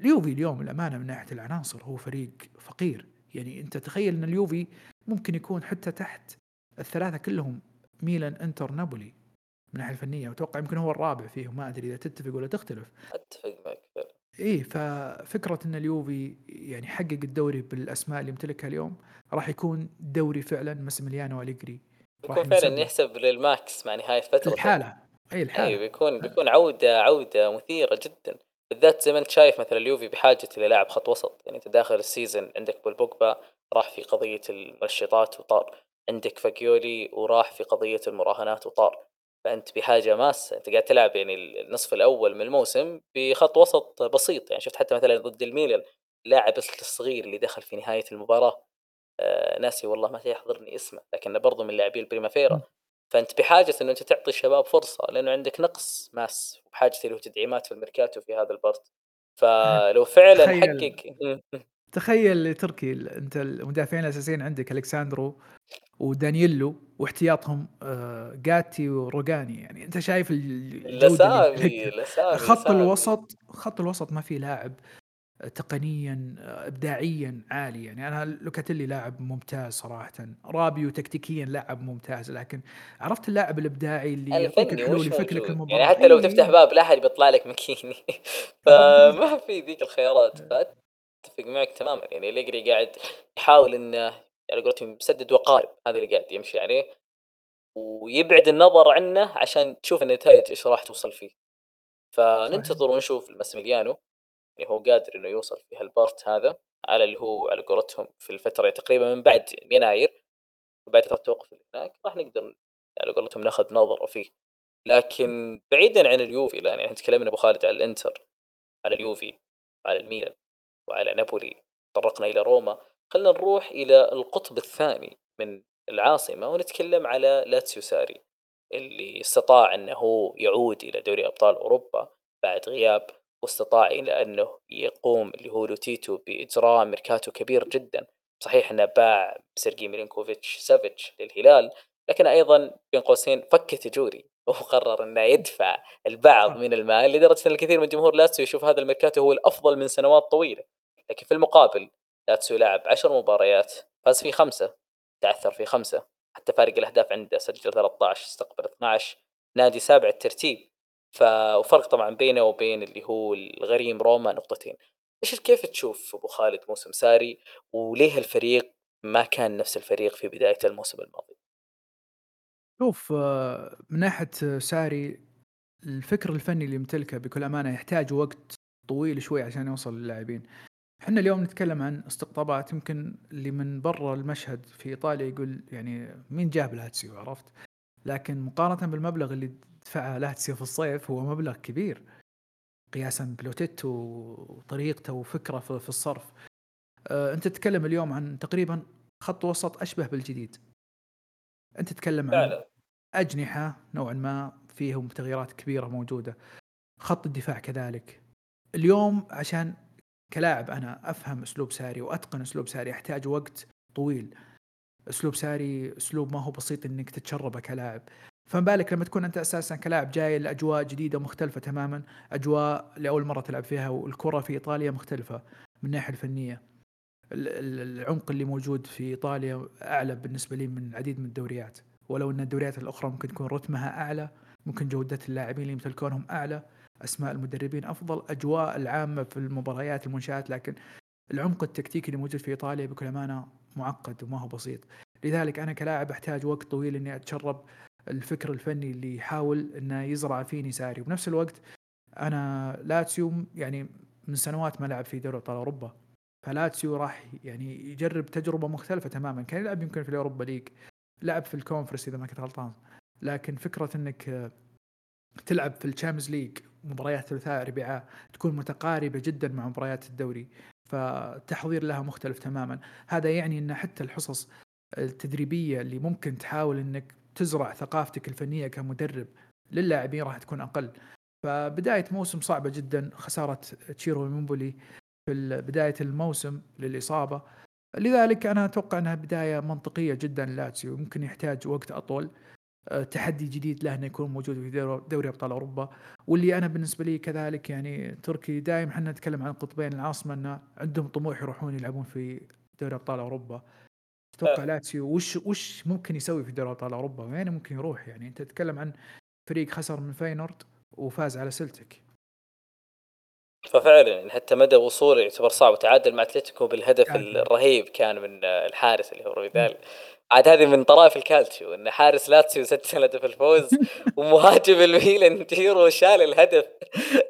[SPEAKER 2] اليوفي اليوم الأمانة من ناحية العناصر هو فريق فقير. يعني أنت تخيل أن اليوفي ممكن يكون حتى تحت الثلاثة كلهم ميلان إنتر نابولي من الناحية الفنية. واتوقع يمكن هو الرابع فيهم ما أدري إذا تتفق ولا تختلف.
[SPEAKER 3] أتفق معك
[SPEAKER 2] إيه ففكرة إن اليوفي يعني حقق الدوري بالأسماء اللي يمتلكها اليوم راح يكون دوري فعلا ماسيميليانو أليجري.
[SPEAKER 3] يكون فعلا يحسب للماكس مع نهاية فتره
[SPEAKER 2] الحاله اي الحاله
[SPEAKER 3] اي بيكون بيكون عوده عودة مثيرة جدا. بالذات زي ما أنت شايف مثلا اليوفي بحاجة إلى لاعب خط وسط. يعني أنت داخل ال season عندك بوجبا راح في قضية المنشطات وطار. عندك فاجيولي وراح في قضية المراهنات وطار. فأنت بحاجة ماسة. أنت قاعد تلعب يعني النصف الأول من الموسم بخط وسط بسيط. يعني شفت حتى مثلا ضد الميلان لاعب الصغير اللي دخل في نهاية المباراة. آه ناسي والله ما يحضرني اسمه لكنه برضه من لاعبي ال Primavera فأنت بحاجة انه أنت تعطي الشباب فرصة لأنه عندك نقص ماس وبحاجة له تدعيمات في الميركاتو في هذا ال part. فلو فعلا حقق
[SPEAKER 2] تخيل تركي انت المدافعين الأساسيين عندك ألكساندرو ودانييلو واحتياطهم آه، جاتي وروجاني. يعني أنت شايف
[SPEAKER 3] الاسامي
[SPEAKER 2] خط الوسط خط الوسط ما في لاعب تقنيا ابداعيا عالي. يعني أنا لوكاتيلي لاعب ممتاز صراحة. رابيو تكتيكيا لاعب ممتاز. لكن عرفت اللاعب الإبداعي اللي
[SPEAKER 3] يعطيك الحلول يفكر لك المباراة. يعني حتى لو تفتح باب لا احد بيطلع لك مكيني فما في ذيك الخيارات. اتفق معك تماما. يعني أليجري قاعد يحاول إنه على قولتهم يسدد وقارب هذا اللي قاعد يمشي عليه. ويبعد النظر عنه عشان تشوف النتائج إيش راح توصل فيه. فننتظر ونشوف الماسميليانو يعني هو قادر إنه يوصل في هالبارت هذا على اللي هو على قولتهم في الفترة تقريبا من بعد يناير. وبعد فترة التوقف اللي هناك راح نقدر على قولتهم ناخذ نظرة فيه. لكن بعيدا عن اليوفي الآن يعني تكلمنا أبو خالد على الإنتر على اليوفي على الميلان. وعلى نابولي تطرقنا إلى روما. خلينا نروح إلى القطب الثاني من العاصمة ونتكلم على لاتسيو ساري اللي استطاع أنه يعود إلى دوري أبطال أوروبا بعد غياب واستطاع إلى أنه يقوم اللي هو لوتيتو بإجراء ميركاتو كبير جدا. صحيح أنه باع سيرجي ميلينكوفيتش سافيتش للهلال لكن أيضا بين قوسين فك تجوري وقرر أنه يدفع البعض من المال لدرجة أن الكثير من جمهور لاتسيو يشوف هذا الميركاتو هو الأفضل من سنوات طويلة. لكن في المقابل لاتسيو لعب عشر مباريات فاز في خمسة تعثر في خمسة حتى فارق الأهداف عنده سجل 13 استقبل 12 نادي سابع الترتيب. ف وفرق طبعا بينه وبين اللي هو الغريم روما نقطتين. إيش كيف تشوف أبو خالد موسم ساري؟ وليه الفريق ما كان نفس الفريق في بداية الموسم الماضي؟
[SPEAKER 2] شوف آه، من ناحية ساري الفكر الفني اللي يمتلكه بكل أمانة يحتاج وقت طويل شوي عشان يوصل للاعبين. إحنا اليوم نتكلم عن استقطابات يمكن اللي من برا المشهد في إيطاليا يقول يعني مين جاب لاتسيو عرفت؟ لكن مقارنة بالمبلغ اللي دفعه لاتسيو في الصيف هو مبلغ كبير. قياسا بلوتيتو وطريقته وفكره في الصرف. أه أنت تتكلم اليوم عن تقريبا خط وسط أشبه بالجديد. أنت تتكلم عن أجنحة نوعا ما فيهم تغييرات كبيرة موجودة. خط الدفاع كذلك. اليوم عشان كلاعب أنا أفهم أسلوب ساري وأتقن أسلوب ساري أحتاج وقت طويل. أسلوب ساري أسلوب ما هو بسيط إنك تتشربه كلاعب. فما بالك لما تكون أنت أساسا كلاعب جاي لأجواء جديدة مختلفة تماما أجواء لأول مرة تلعب فيها والكرة في إيطاليا مختلفة من الناحيه الفنية. العمق اللي موجود في إيطاليا أعلى بالنسبة لي من العديد من الدوريات. ولو إن الدوريات الأخرى ممكن تكون رتمها أعلى ممكن جودة اللاعبين اللي يمتلكونهم أعلى أسماء المدربين أفضل أجواء العامة في المباريات المنشآت لكن العمق التكتيكي اللي موجود في إيطاليا بكل أمانة معقد وما هو بسيط. لذلك أنا كلاعب أحتاج وقت طويل إني أتشرب الفكر الفني اللي يحاول إنه يزرع فيني ساري وبنفس الوقت أنا لاتسيو يعني من سنوات ما لعب في دوري أبطال أوروبا. فلاتسيو راح يعني يجرب تجربة مختلفة تماما. كان يلعب يمكن في ال Europa League لعب في ال Conference إذا ما كنت غلطان. لكن فكرة إنك تلعب في ال Champions League مباريات ثلاثاء أربعاء تكون متقاربة جدا مع مباريات الدوري فالتحضير لها مختلف تماما. هذا يعني إن حتى الحصص التدريبية اللي ممكن تحاول إنك تزرع ثقافتك الفنية كمدرب للاعبين راح تكون أقل. فبداية موسم صعبة جدا خسارة تشيرو إيموبيلي في بداية الموسم للإصابة. لذلك أنا أتوقع إنها بداية منطقية جدا لاتسيو ممكن يحتاج وقت أطول. تحدي جديد له إنه يكون موجود في دوري أبطال أوروبا. واللي أنا بالنسبة لي كذلك يعني تركي دائما إحنا نتكلم عن القطبين العاصمة انه عندهم طموح يروحون يلعبون في دوري أبطال أوروبا. تتوقع أه. لاتسيو وش وش ممكن يسوي في دوري أبطال أوروبا؟ وين ممكن يروح يعني؟ أنت تتكلم عن فريق خسر من فاينورد وفاز على سلتيك
[SPEAKER 3] ففعلا يعني حتى مدى وصوله يعتبر صعب. وتعادل مع أتلتيكو بالهدف يعني. الرهيب كان من الحارس اللي هو بروفيديل عاد هذه من طرائف الكالتشيو إن حارس لاتسيو سجل هدف الفوز ومهاجم الميلان جيرو شال الهدف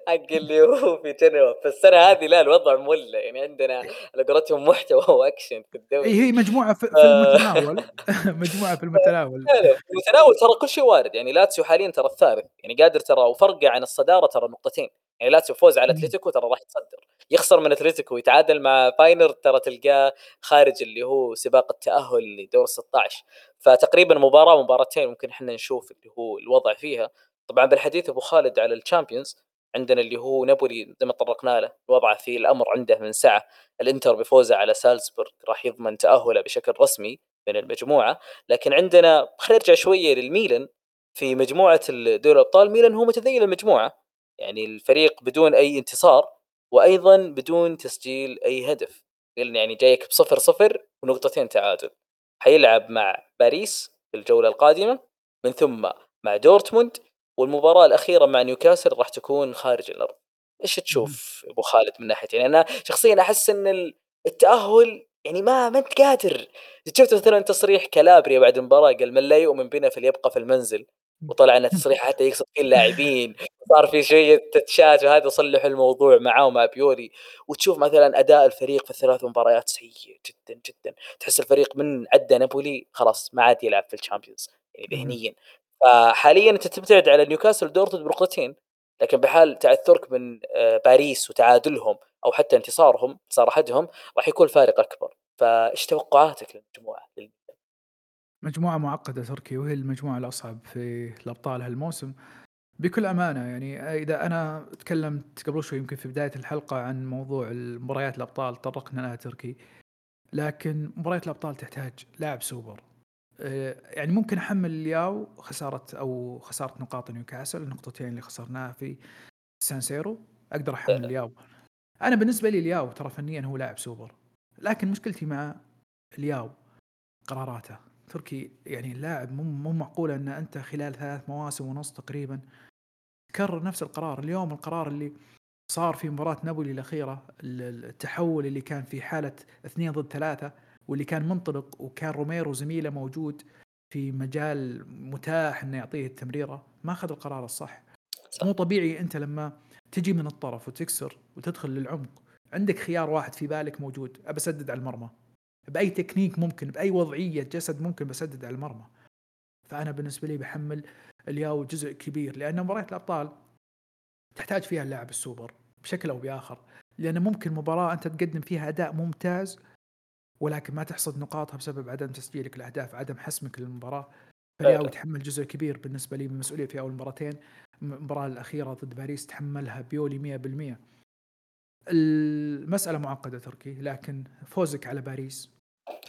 [SPEAKER 3] حق اللي هو في جنوا. فالسنه هذه لا الوضع مولع يعني عندنا على قولتهم محتوى وأكشن في الدوري.
[SPEAKER 2] هي مجموعة في, في المتناول. مجموعة في المتناول.
[SPEAKER 3] المتناول ترى كل شيء وارد. يعني لاتسيو حاليا ترى الثالث. يعني قادر ترى وفرقه عن الصدارة ترى نقطتين. يعني لاتسيو فوز على أتلتيكو ترى راح يتصدر. يخسر من أتلتيكو ويتعادل مع فاينورد ترى تلقاه خارج اللي هو سباق التأهل لدور 16 فتقريبا مباراة مباراتين ممكن إحنا نشوف اللي هو الوضع فيها. طبعا بالحديث أبو خالد على ال Champions عندنا اللي هو نابولي زي ما تطرقنا له وضعه في الأمر عنده من ساعة. الإنتر بفوزه على سالزبورغ راح يضمن تأهله بشكل رسمي من المجموعة. لكن عندنا خلينا نرجع شوية للميلان. في مجموعة دوري الأبطال ميلان هو متذيل المجموعة. يعني الفريق بدون أي انتصار وأيضا بدون تسجيل أي هدف. يعني جايك بصفر صفر ونقطتين تعادل. حيلعب مع باريس في الجولة القادمة من ثم مع دورتموند والمباراة الأخيرة مع نيوكاسل راح تكون خارج الأرض. إيش تشوف أبو خالد من ناحية؟ يعني أنا شخصيا أحس إن التأهل يعني ما ما أنت قادر. شفت مثلا تصريح كالابريا بعد المباراة قال من لا يؤمن بنا فليبقى في المنزل. وطلع لنا تصريح حتى يقصد فيه اللاعبين صار في شوية touch ات وهذا صلحوا الموضوع معاه ومع بيولي وتشوف مثلا أداء الفريق في الثلاث مباريات سيء جدا جدا. تحس الفريق من عدى نابولي خلاص ما عاد يلعب في ال Champions يعني ذهنيا. فحاليا أنت تبتعد على نيوكاسل دورتموند بنقطتين لكن بحال تعثرك من آه، باريس وتعادلهم أو حتى انتصارهم انتصار احدهم راح يكون فارق أكبر. فايش توقعاتك للمجموعة؟
[SPEAKER 2] مجموعة معقدة تركي وهي المجموعة الأصعب في الأبطال هالموسم. بكل أمانة يعني إذا أنا تكلمت قبل شوي يمكن في بداية الحلقة عن موضوع المباريات الأبطال طرقنا لها تركي. لكن مباريات الأبطال تحتاج لاعب سوبر. آه، يعني ممكن أحمل الياو خسارة أو خسارة نقاط نيوكاسل النقطتين اللي خسرناها في سانسيرو أقدر أحمل لياو أنا بالنسبة لي لياو ترى فنيا هو لاعب سوبر. لكن مشكلتي مع لياو قراراته. تركي يعني اللاعب مو مو معقول أن أنت خلال ثلاث مواسم ونص تقريبا تكرر نفس القرار. اليوم القرار اللي صار في مباراة نابولي الأخيرة التحول اللي كان في حالة اثنين ضد ثلاثة واللي كان منطلق وكان روميرو زميله موجود في مجال متاح إنه يعطيه التمريرة ما أخذ القرار الصح. صح. مو طبيعي أنت لما تجي من الطرف وتكسر وتدخل للعمق عندك خيار واحد في بالك موجود أبى أسدد على المرمى. بأي تكنيك ممكن بأي وضعية جسد ممكن بسدد على المرمى. فأنا بالنسبة لي بحمل لياو جزء كبير لأن مباريات الأبطال تحتاج فيها اللاعب السوبر بشكل أو بآخر. لأن ممكن مباراة أنت تقدم فيها أداء ممتاز ولكن ما تحصد نقاطها بسبب عدم تسجيلك الأهداف عدم حسمك للمباراة. فالياو يتحمل جزء كبير بالنسبة لي من المسؤوليه في أول مباراتين. المباراة الأخيرة ضد باريس تحملها بيولي 100% المسألة معقدة تركي لكن فوزك على باريس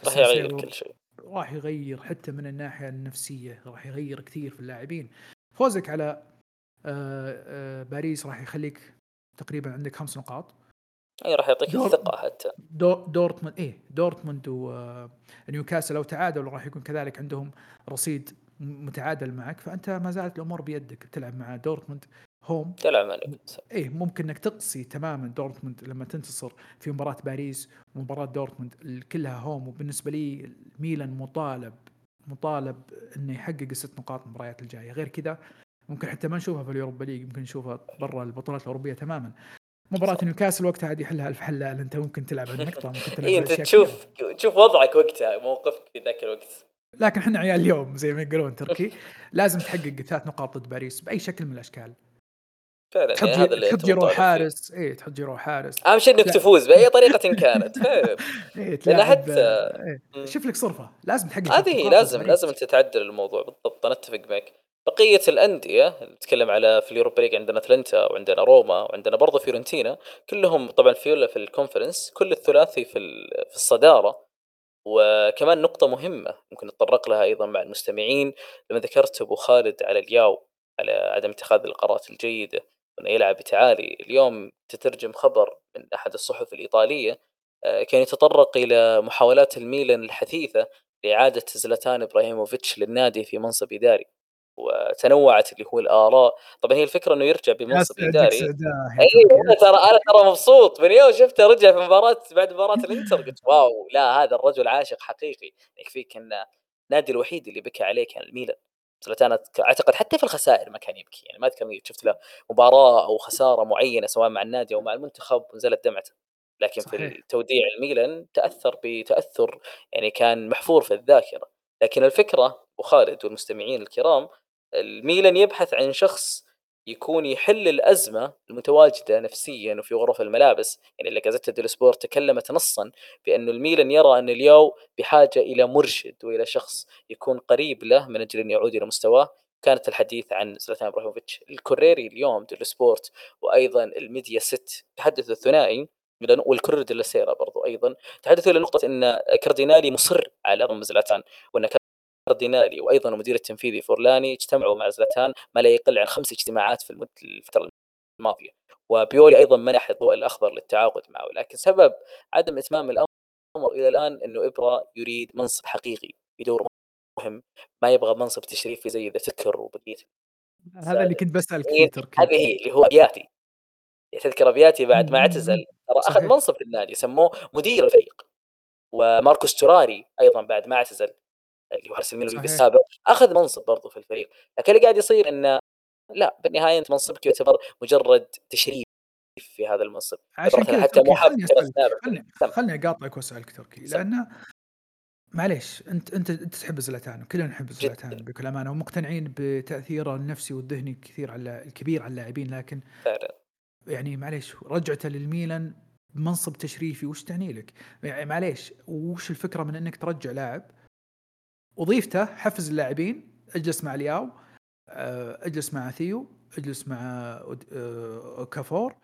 [SPEAKER 3] راح يغير كل شيء.
[SPEAKER 2] راح يغير حتى من الناحية النفسية راح يغير كثير في اللاعبين. فوزك على آه، آه، باريس راح يخليك تقريبا عندك خمس نقاط.
[SPEAKER 3] أي راح يعطيك دور... الثقة حتى.
[SPEAKER 2] دور... دورتموند إيه دورتموند ونيوكاسل لو تعادلوا راح يكون كذلك عندهم رصيد متعادل معك. فأنت ما زالت الأمور بيدك تلعب مع دورتموند. home
[SPEAKER 3] تلعب مع
[SPEAKER 2] إيه ممكن إنك تقصي تماما دورتموند لما تنتصر في مباراة باريس ومباراة دورتموند كلها home وبالنسبة لي ميلان مطالب مطالب إنه يحقق الست نقاط المباريات الجاية. غير كذا ممكن حتى ما نشوفها في ال Europa League ممكن نشوفها برا البطولات الأوروبية تماما. مباراة نيوكاسل وقتها عاد يحلها ألف حلال. أنت ممكن تلعب النقطة ممكن تلعب
[SPEAKER 3] إيه أنت تشوف تشوف وضعك وقتها موقفك في ذاك الوقت.
[SPEAKER 2] لكن إحنا عيال اليوم زي ما يقولون تركي لازم تحقق ثلاث نقاط ضد باريس بأي شكل من الأشكال.
[SPEAKER 3] فعلا
[SPEAKER 2] تحط
[SPEAKER 3] يعني هذا اللي
[SPEAKER 2] تحط جيرو. حارس اي تحط جيرو حارس
[SPEAKER 3] أهم شيء
[SPEAKER 2] إنك.
[SPEAKER 3] تفوز بأي طريقة كانت
[SPEAKER 2] اي لأن
[SPEAKER 3] حتى
[SPEAKER 2] إيه. شوف لك صرفة لازم تحقق
[SPEAKER 3] هذه
[SPEAKER 2] الثقافة
[SPEAKER 3] لازم. لازم أنت تعدل الموضوع بالضبط أنا أتفق معك بقية الأندية نتكلم على في ال Europa League عندنا أتلانتا وعندنا روما وعندنا برضه فيورنتينا كلهم طبعا في في ال Conference كل الثلاثي في في الصدارة وكمان نقطة مهمة ممكن نتطرق لها أيضا مع المستمعين لما ذكرت أبو خالد على لياو على عدم اتخاذ القرارات الجيدة وأنه يلعب بتعالي اليوم تترجم خبر من أحد الصحف الإيطالية آه، كان يتطرق إلى محاولات الميلان الحثيثة لإعادة زلاتان إبراهيموفيتش للنادي في منصب إداري وتنوعت اللي هو الآراء. طبعا هي الفكرة أنه يرجع بمنصب
[SPEAKER 2] يا
[SPEAKER 3] اي
[SPEAKER 2] تركي.
[SPEAKER 3] أنا ترى أنا ترى مبسوط. من يوم شفته رجع في مباراة بعد مباراة الإنتر قلت واو لا هذا الرجل عاشق حقيقي. يكفيك ان النادي الوحيد اللي بكى عليه كان الميلان. زلاتان أعتقد حتى في الخسائر ما كان يبكي. يعني ما أذكر شفت له مباراة أو خسارة معينة سواء مع النادي أو مع المنتخب ونزلت دمعته لكن في
[SPEAKER 2] صحيح.
[SPEAKER 3] التوديع الميلان تأثر بتاثر يعني كان محفور في الذاكرة. لكن الفكرة ابو خالد والمستمعين الكرام الميلان يبحث عن شخص يكون يحل الأزمة المتواجدة نفسيا وفي غرف الملابس، يعني اللي ديل سبورت تكلمت نصا بانه الميلان يرى أن لياو بحاجة إلى مرشد وإلى شخص يكون قريب له من أجل أن يعود إلى مستواه، كانت الحديث عن زلاتان إبراهيموفيتش، الكوريري اليوم ديل سبورت وأيضا الميديا ست تحدث الثنائي. والكورير ديلا سيرا برضو أيضا تحدثوا إلى نقطة إن كاردينالي مصر على ضم زلاتان وأن كاردينالي وأيضا المدير التنفيذي فورلاني اجتمعوا مع زلاتان ما لا يقل عن خمس اجتماعات في الفترة الماضية. وبيولي أيضا منح الضوء الأخضر للتعاقد معه لكن سبب عدم إتمام الأمر إلى الآن إنه إبرا يريد منصب حقيقي بدور مهم ما يبغى منصب تشريفي زي ذا تذكر وبقية
[SPEAKER 2] هذا اللي كنت بسألك فيه
[SPEAKER 3] هذه هي اللي هو ابياتي تذكر ابياتي بعد ما. اعتزل ترى
[SPEAKER 2] أخذ.
[SPEAKER 3] منصب في النادي سموه مدير الفريق. وماركوس توراري أيضا بعد ما اعتزل اللي هو حارس
[SPEAKER 2] صحيح.
[SPEAKER 3] السابق أخذ منصب برضه في الفريق لكن اللي قاعد يصير إنه لا بالنهاية أنت منصبك يعتبر مجرد تشريف في هذا المنصب
[SPEAKER 2] عشان كذا
[SPEAKER 3] حتى مو
[SPEAKER 2] خلني. خلني أقاطعك وأسألك تركي
[SPEAKER 3] سم.
[SPEAKER 2] لأن معليش أنت أنت أنت تحب زلاتان وكلنا نحب. زلاتان بكل أمانة ومقتنعين بتأثيره النفسي والذهني كثير على الكبير على اللاعبين لكن
[SPEAKER 3] فعلا
[SPEAKER 2] يعني معليش رجعته للميلان بمنصب تشريفي وش تعني لك؟ يعني معليش وش الفكرة من إنك ترجع لاعب وظيفته حفز اللاعبين اجلس مع لياو آه، اجلس مع ثيو اجلس مع آه، كافور.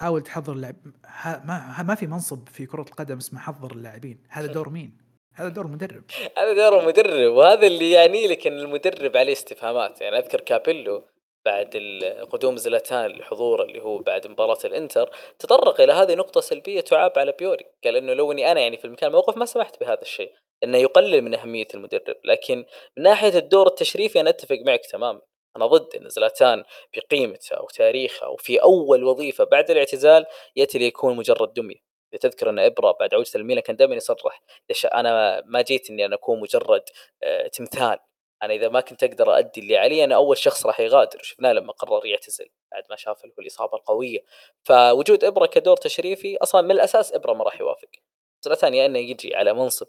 [SPEAKER 2] حاول تحضر اللاعب ها- ما ما في منصب في كرة القدم اسمه حضر اللاعبين. هذا دور مين؟ هذا دور مدرب.
[SPEAKER 3] هذا دور المدرب وهذا اللي يعني لك ان المدرب عليه استفهامات. يعني أذكر كابيلو بعد قدوم زلاتان لحضوره اللي هو بعد مباراة الإنتر تطرق إلى هذه نقطة سلبية تعاب على بيوري. قال إنه لو إني أنا يعني في المكان الموقف ما سمحت بهذا الشيء. إنه يقلل من أهمية المدرب لكن من ناحية الدور التشريفي أنا أتفق معك تماما. أنا ضد إن زلاتان بقيمته أو تاريخه أو في أول وظيفة بعد الاعتزال يأتي ليكون مجرد دمية. إذا تذكر أن إبرة بعد عودته الميلان كان دائما يصرح ليش أنا ما جيت إني أنا أكون مجرد آه، تمثال؟ أنا إذا ما كنت أقدر ادي اللي علي أنا أول شخص راح يغادر. شفناه لما قرر يعتزل بعد ما شاف الإصابة القوية. فوجود إبرة كدور تشريفي أصلا من الأساس إبرة ما راح يوافق. زلاتان يا إنه يجي على منصب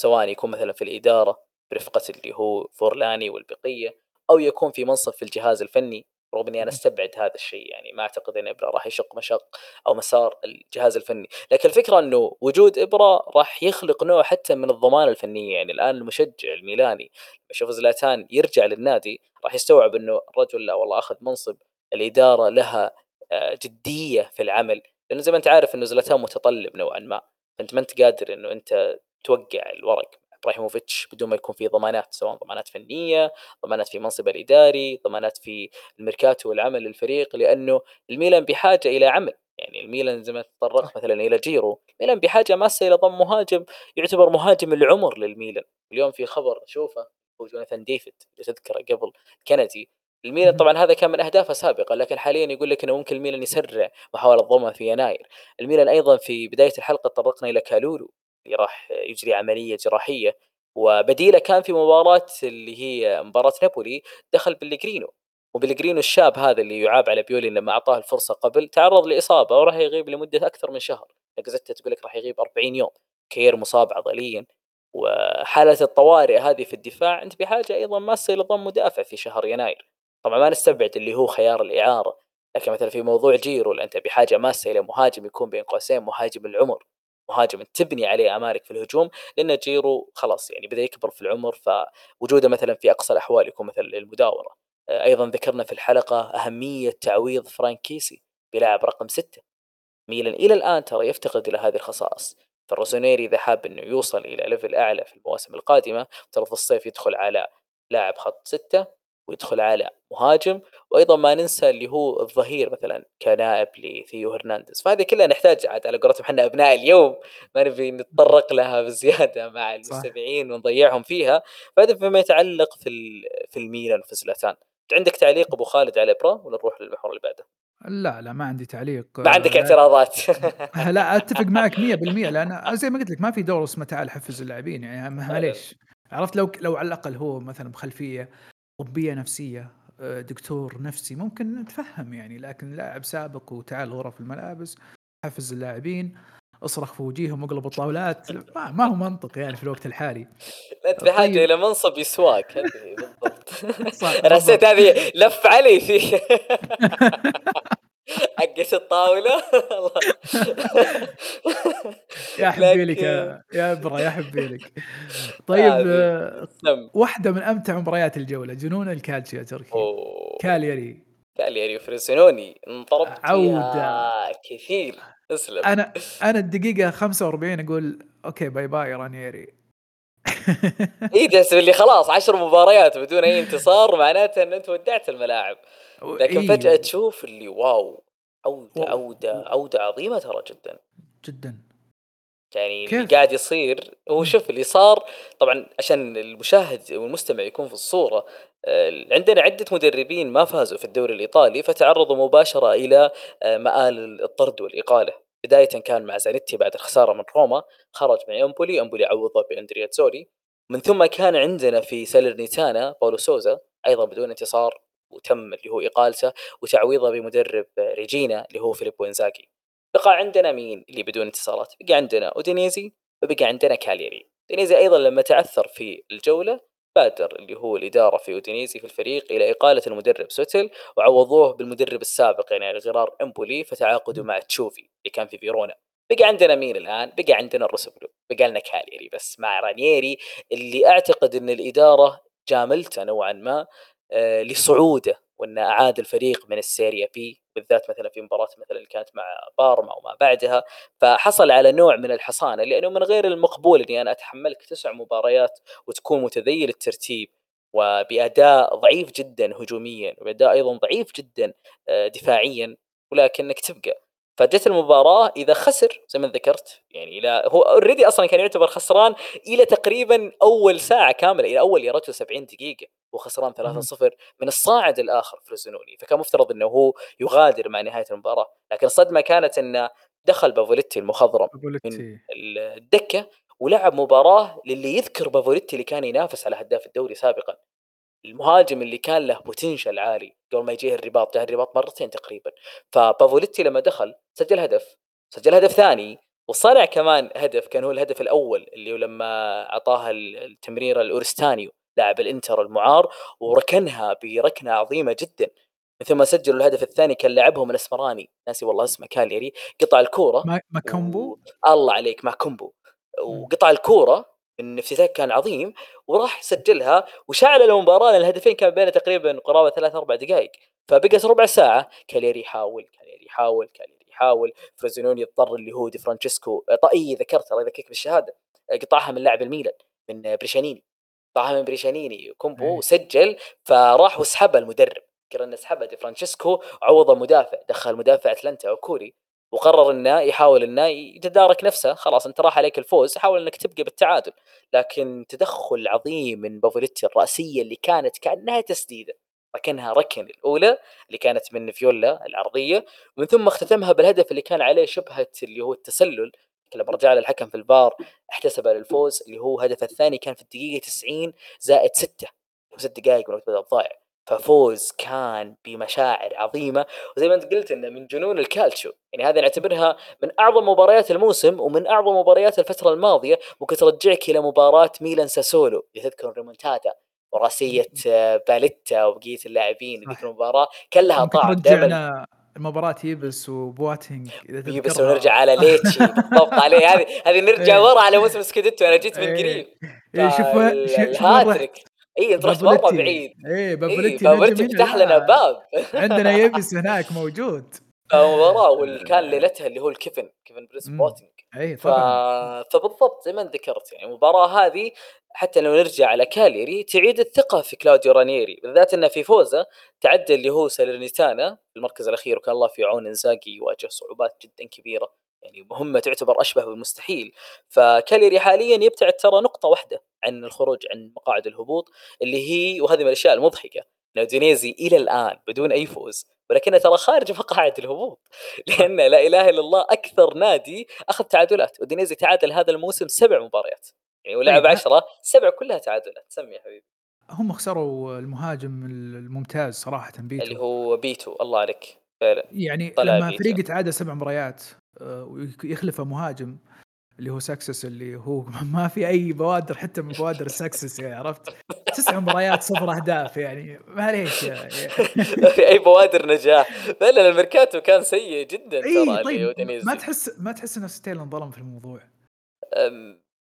[SPEAKER 3] سواء يكون مثلا في الإدارة برفقه اللي هو فورلاني والبقية أو يكون في منصب في الجهاز الفني رغم إني أنا أستبعد هذا الشيء يعني ما أعتقد ان ابره راح يشق مشق أو مسار الجهاز الفني. لكن الفكرة إنه وجود إبرة راح يخلق نوع حتى من الضمانه الفنية. يعني الآن المشجع الميلاني لما يشوف زلاتان يرجع للنادي راح يستوعب إنه الرجل لا والله أخذ منصب الإدارة لها آه، جدية في العمل. لأنه زي ما أنت عارف إنه زلاتان متطلب نوعا ما. فأنت ما أنت قادر إنه أنت توقع الورق إبراهيموفيتش بدون ما يكون في ضمانات سواء ضمانات فنية ضمانات في منصب الاداري ضمانات في الميركاتو والعمل للفريق لأنه الميلان بحاجة إلى عمل. يعني الميلان زي ما تطرقت مثلا إلى جيرو. الميلان بحاجة ماسة إلى ضم مهاجم يعتبر مهاجم العمر للميلان. اليوم في خبر أشوفه هو جوناثان ديفيد اللي تذكره قبل كندي. الميلان. طبعا هذا كان من أهدافه سابقا لكن حاليا يقول لك إنه ممكن الميلان يسرع محاولة ضمه في يناير. الميلان أيضا في بداية الحلقة تطرقنا إلى كالولو راح يجري عملية جراحية وبديلة كان في مباراة اللي هي مباراة نابولي دخل بلغرينو وبلغرينو الشاب هذا اللي يعاب على بيولي لما أعطاه الفرصة قبل تعرض لإصابة وراح يغيب لمدة أكثر من شهر لاكازيتا تقول لك راح يغيب 40 يوم كير مصاب عضليا وحاله الطوارئ هذه في الدفاع أنت بحاجة أيضا ماسه إلى ضم مدافع في شهر يناير طبعا ما نستبعد اللي هو خيار الإعارة لكن مثلا في موضوع جيرو انت بحاجة ماسه إلى مهاجم يكون بين قوسين مهاجم العمر. مهاجم تبني عليه آمالك في الهجوم لأن جيرو خلاص يعني بدأ يكبر في العمر فوجوده مثلا في أقصى الأحوال يكون مثلا للمداورة. آه، أيضا ذكرنا في الحلقة أهمية تعويض فرانك كيسي بلاعب رقم ستة. ميلان إلى الآن ترى يفتقد إلى هذه الخصائص. فالروسونيري إذا حاب إنه يوصل إلى level أعلى في المواسم القادمة ترى في الصيف يدخل على لاعب خط ستة. ويدخل على مهاجم. وأيضا ما ننسى اللي هو الظهير مثلا كنائب لثيو هرنانديز. فهذه كلها نحتاج عاد على قولتهم إحنا أبناء اليوم ما نبي نتطرق لها بزيادة مع المستمعين ونضيعهم فيها. فهذا فيما يتعلق في في الميلان وفي زلاتان. عندك تعليق أبو خالد على برا ولا نروح للمحور اللي بعده؟
[SPEAKER 2] لا لا ما عندي تعليق.
[SPEAKER 3] ما عندك اعتراضات.
[SPEAKER 2] لا أتفق معك 100% لأن زي ما قلت لك ما في دور اسمه تعال حفز اللاعبين. يعني معليش. عرفت؟ لو لو على الأقل هو مثلا بخلفية. طبية نفسية آه، دكتور نفسي ممكن نتفهم يعني لكن لاعب سابق وتعال غرف الملابس حفز اللاعبين اصرخ في وجيههم واقلب الطاولات ما, ما هو منطق يعني في الوقت الحالي.
[SPEAKER 3] انت بحاجه طيب. إلى منصب يسواك. بالضبط. أنا حسيت هذه لف علي فيه. حقت الطاولة.
[SPEAKER 2] يا حبي لك يا يا ابرا يا حبي لك. طيب آه، واحدة من أمتع مباريات الجولة جنون الكالتشيو يا تركي كالياري.
[SPEAKER 3] كالياري وفروسينوني انضربت عودة. كثير.
[SPEAKER 2] اسلم. أنا أنا الدقيقة 45 أقول okay bye bye رانييري
[SPEAKER 3] اي تحسب اللي خلاص عشر مباريات بدون أي انتصار معناته إن أنت ودعت الملاعب. لكن إيه. فجأة تشوف اللي wow عودة عودة عودة عظيمة ترى جدا.
[SPEAKER 2] جدا.
[SPEAKER 3] يعني كيف؟ اللي قاعد يصير هو شوف اللي صار طبعا عشان المشاهد والمستمع يكون في الصورة آه، عندنا عدة مدربين ما فازوا في الدوري الإيطالي فتعرضوا مباشرة إلى آه، مآل الطرد والإقالة. بداية كان مع زانيتي بعد الخسارة من روما خرج من امبولي امبولي عوضه بأندريازولي من ثم كان عندنا في سالرنيتانا باولو سوزا أيضا بدون انتصار. وتم اللي هو اقالته وتعويضه بمدرب ريجينا اللي هو فيليبو انزاغي بقى عندنا مين اللي بدون انتصارات بقى عندنا أودينيزي وبقى عندنا كالياري. أودينيزي أيضا لما تعثر في الجولة بادر اللي هو الإدارة في أودينيزي في الفريق إلى إقالة المدرب سوتيل وعوضوه بالمدرب السابق يعني غرار إمبولي فتعاقدوا مع تشوفي اللي كان في فيرونا. بقى عندنا مين الآن؟ بقى عندنا الروسوبلو بقى لنا كالياري بس مع رانييري اللي أعتقد إن الإدارة جاملته نوعا ما لصعوده وانه أعاد الفريق من السيريا بي بالذات مثلا في مباراة مثلا اللي كانت مع بارما وما بعدها. فحصل على نوع من الحصانة لأنه من غير المقبول إني أنا أتحملك تسع مباريات وتكون متذيل الترتيب. وبأداء ضعيف جدا هجوميا وبأداء أيضا ضعيف جدا آه، دفاعيا ولكنك تبقى. فجت المباراة إذا خسر زي ما ذكرت يعني إلى هو already أصلا كان يعتبر خسران إلى تقريبا أول ساعة كاملة إلى أول يا رجل 70 دقيقة وخسران 3-0 من الصاعد الآخر فروزينوني فكان مفترض إنه هو يغادر مع نهاية المباراة. لكن الصدمة كانت انه دخل بافوليتي المخضرم من الدكة ولعب مباراة للي يذكر بافوليتي اللي كان ينافس على هداف الدوري سابقا. المهاجم اللي كان له potential عالي قبل ما يجيه الرباط جاه الرباط مرتين تقريبا. فبافوليتي لما دخل سجل هدف سجل هدف ثاني وصنع كمان هدف كان هو الهدف الأول اللي لما اعطاها التمريره لأوريستانيو لاعب الإنتر المعار وركنها بركنة عظيمة جدا. من ثم سجلوا الهدف الثاني كان لاعبهم الأسمراني. ناسي والله اسمه كالياري قطع الكورة.
[SPEAKER 2] ماكومبو؟
[SPEAKER 3] و... الله عليك ماكومبو. وقطع الكورة من افتتاح كان عظيم وراح سجلها وشعل المباراة لأن الهدفين كان بينه تقريبا قرابة ثلاث أربع دقائق فبقت ربع ساعة كالياري يحاول كالياري يحاول كالياري يحاول. فروزينوني يضطر اللي هو دي فرانشيسكو طيب ذكرت الله يذكرك بالشهادة. قطعها من لاعب الميلان من بريشانيني. قطعها من بريشانيني. كومبو وسجل فراح وسحبها المدرب. كان سحبها دي فرانشيسكو عوضه مدافع. دخل مدافع أتلانتا اوكولي وقرر إنه يحاول إنه يتدارك نفسه خلاص أنت راح عليك الفوز حاول إنك تبقى بالتعادل. لكن تدخل عظيم من بافوليتي الرأسية اللي كانت كأنها تسديدة ركنها ركن الأولى اللي كانت من فيولا العرضية ومن ثم اختتمها بالهدف اللي كان عليه شبهة اللي هو التسلل. لما رجع الحكم في الفار احتسب للفوز اللي هو هدف الثاني كان في الدقيقة 90 زائد 6 ست دقائق من وقت بدل الضائع ففوز كان بمشاعر عظيمة. وزي ما انت قلت إنه من جنون الكالتشو. يعني هذه نعتبرها من أعظم مباريات الموسم ومن أعظم مباريات الفترة الماضية ممكن ترجعك إلى مباراة ميلان ساسولو اللي تذكر ريمونتادا. وراسيه باليتا وبقية اللاعبين ذيك المباراة. كان لها طعم.
[SPEAKER 2] دائما المباراة ييبس وبواتينج
[SPEAKER 3] إذا ييبس ونرجع على ليتشي بالضبط عليه. هذه هذه نرجع
[SPEAKER 2] إيه.
[SPEAKER 3] ورا على موسم سكوديتو أنا جيت من
[SPEAKER 2] إيه.
[SPEAKER 3] قريب.
[SPEAKER 2] إيه، شوف شوف
[SPEAKER 3] اي انت رحت مره بعيد.
[SPEAKER 2] اي
[SPEAKER 3] بافوليتي بافوليتي فتح لنا باب.
[SPEAKER 2] عندنا ييبس هناك موجود.
[SPEAKER 3] مباراة واللي كان ليلتها اللي هو الكيفن كيفن برينس بواتينج.
[SPEAKER 2] اي طبعا.
[SPEAKER 3] ف... فبالضبط زي ما ذكرت يعني المباراة هذه حتى لو نرجع على كالياري تعيد الثقة في كلاوديو رانيري بالذات انه في فوزه تعدى اللي هو سالرنيتانا في المركز الأخير وكان الله في عون إنزاجي يواجه صعوبات جدا كبيرة. يعني مهمة تعتبر أشبه بالمستحيل. فكاليري حاليا يبتعد ترى نقطة واحدة. عن الخروج عن مقاعد الهبوط اللي هي وهذه من الأشياء المضحكة دونيزي إلى الآن بدون أي فوز ولكنه ترى خارج مقاعد الهبوط لأن لا إله إلا الله أكثر نادي أخذ تعادلات ودينيزي تعادل هذا الموسم سبع مباريات يعني ولعب طيب، عشرة سبع كلها تعادلات سمي يا حبيبي.
[SPEAKER 2] هم خسروا المهاجم الممتاز صراحة بيتو.
[SPEAKER 3] اللي هو بيتو الله عليك فعلا
[SPEAKER 2] يعني لما فريق يتعادل سبع مباريات آه، ويخلفه مهاجم اللي هو سكسس اللي هو ما في أي بوادر حتى من بوادر ال success يعني عرفت؟ تسع مباريات صفر أهداف يعني معليش يعني
[SPEAKER 3] أي بوادر نجاح. فعلا الميركاتو كان سيء جدا
[SPEAKER 2] ترى طيب ما تحس ما تحس إن سوتيل انظلم في الموضوع؟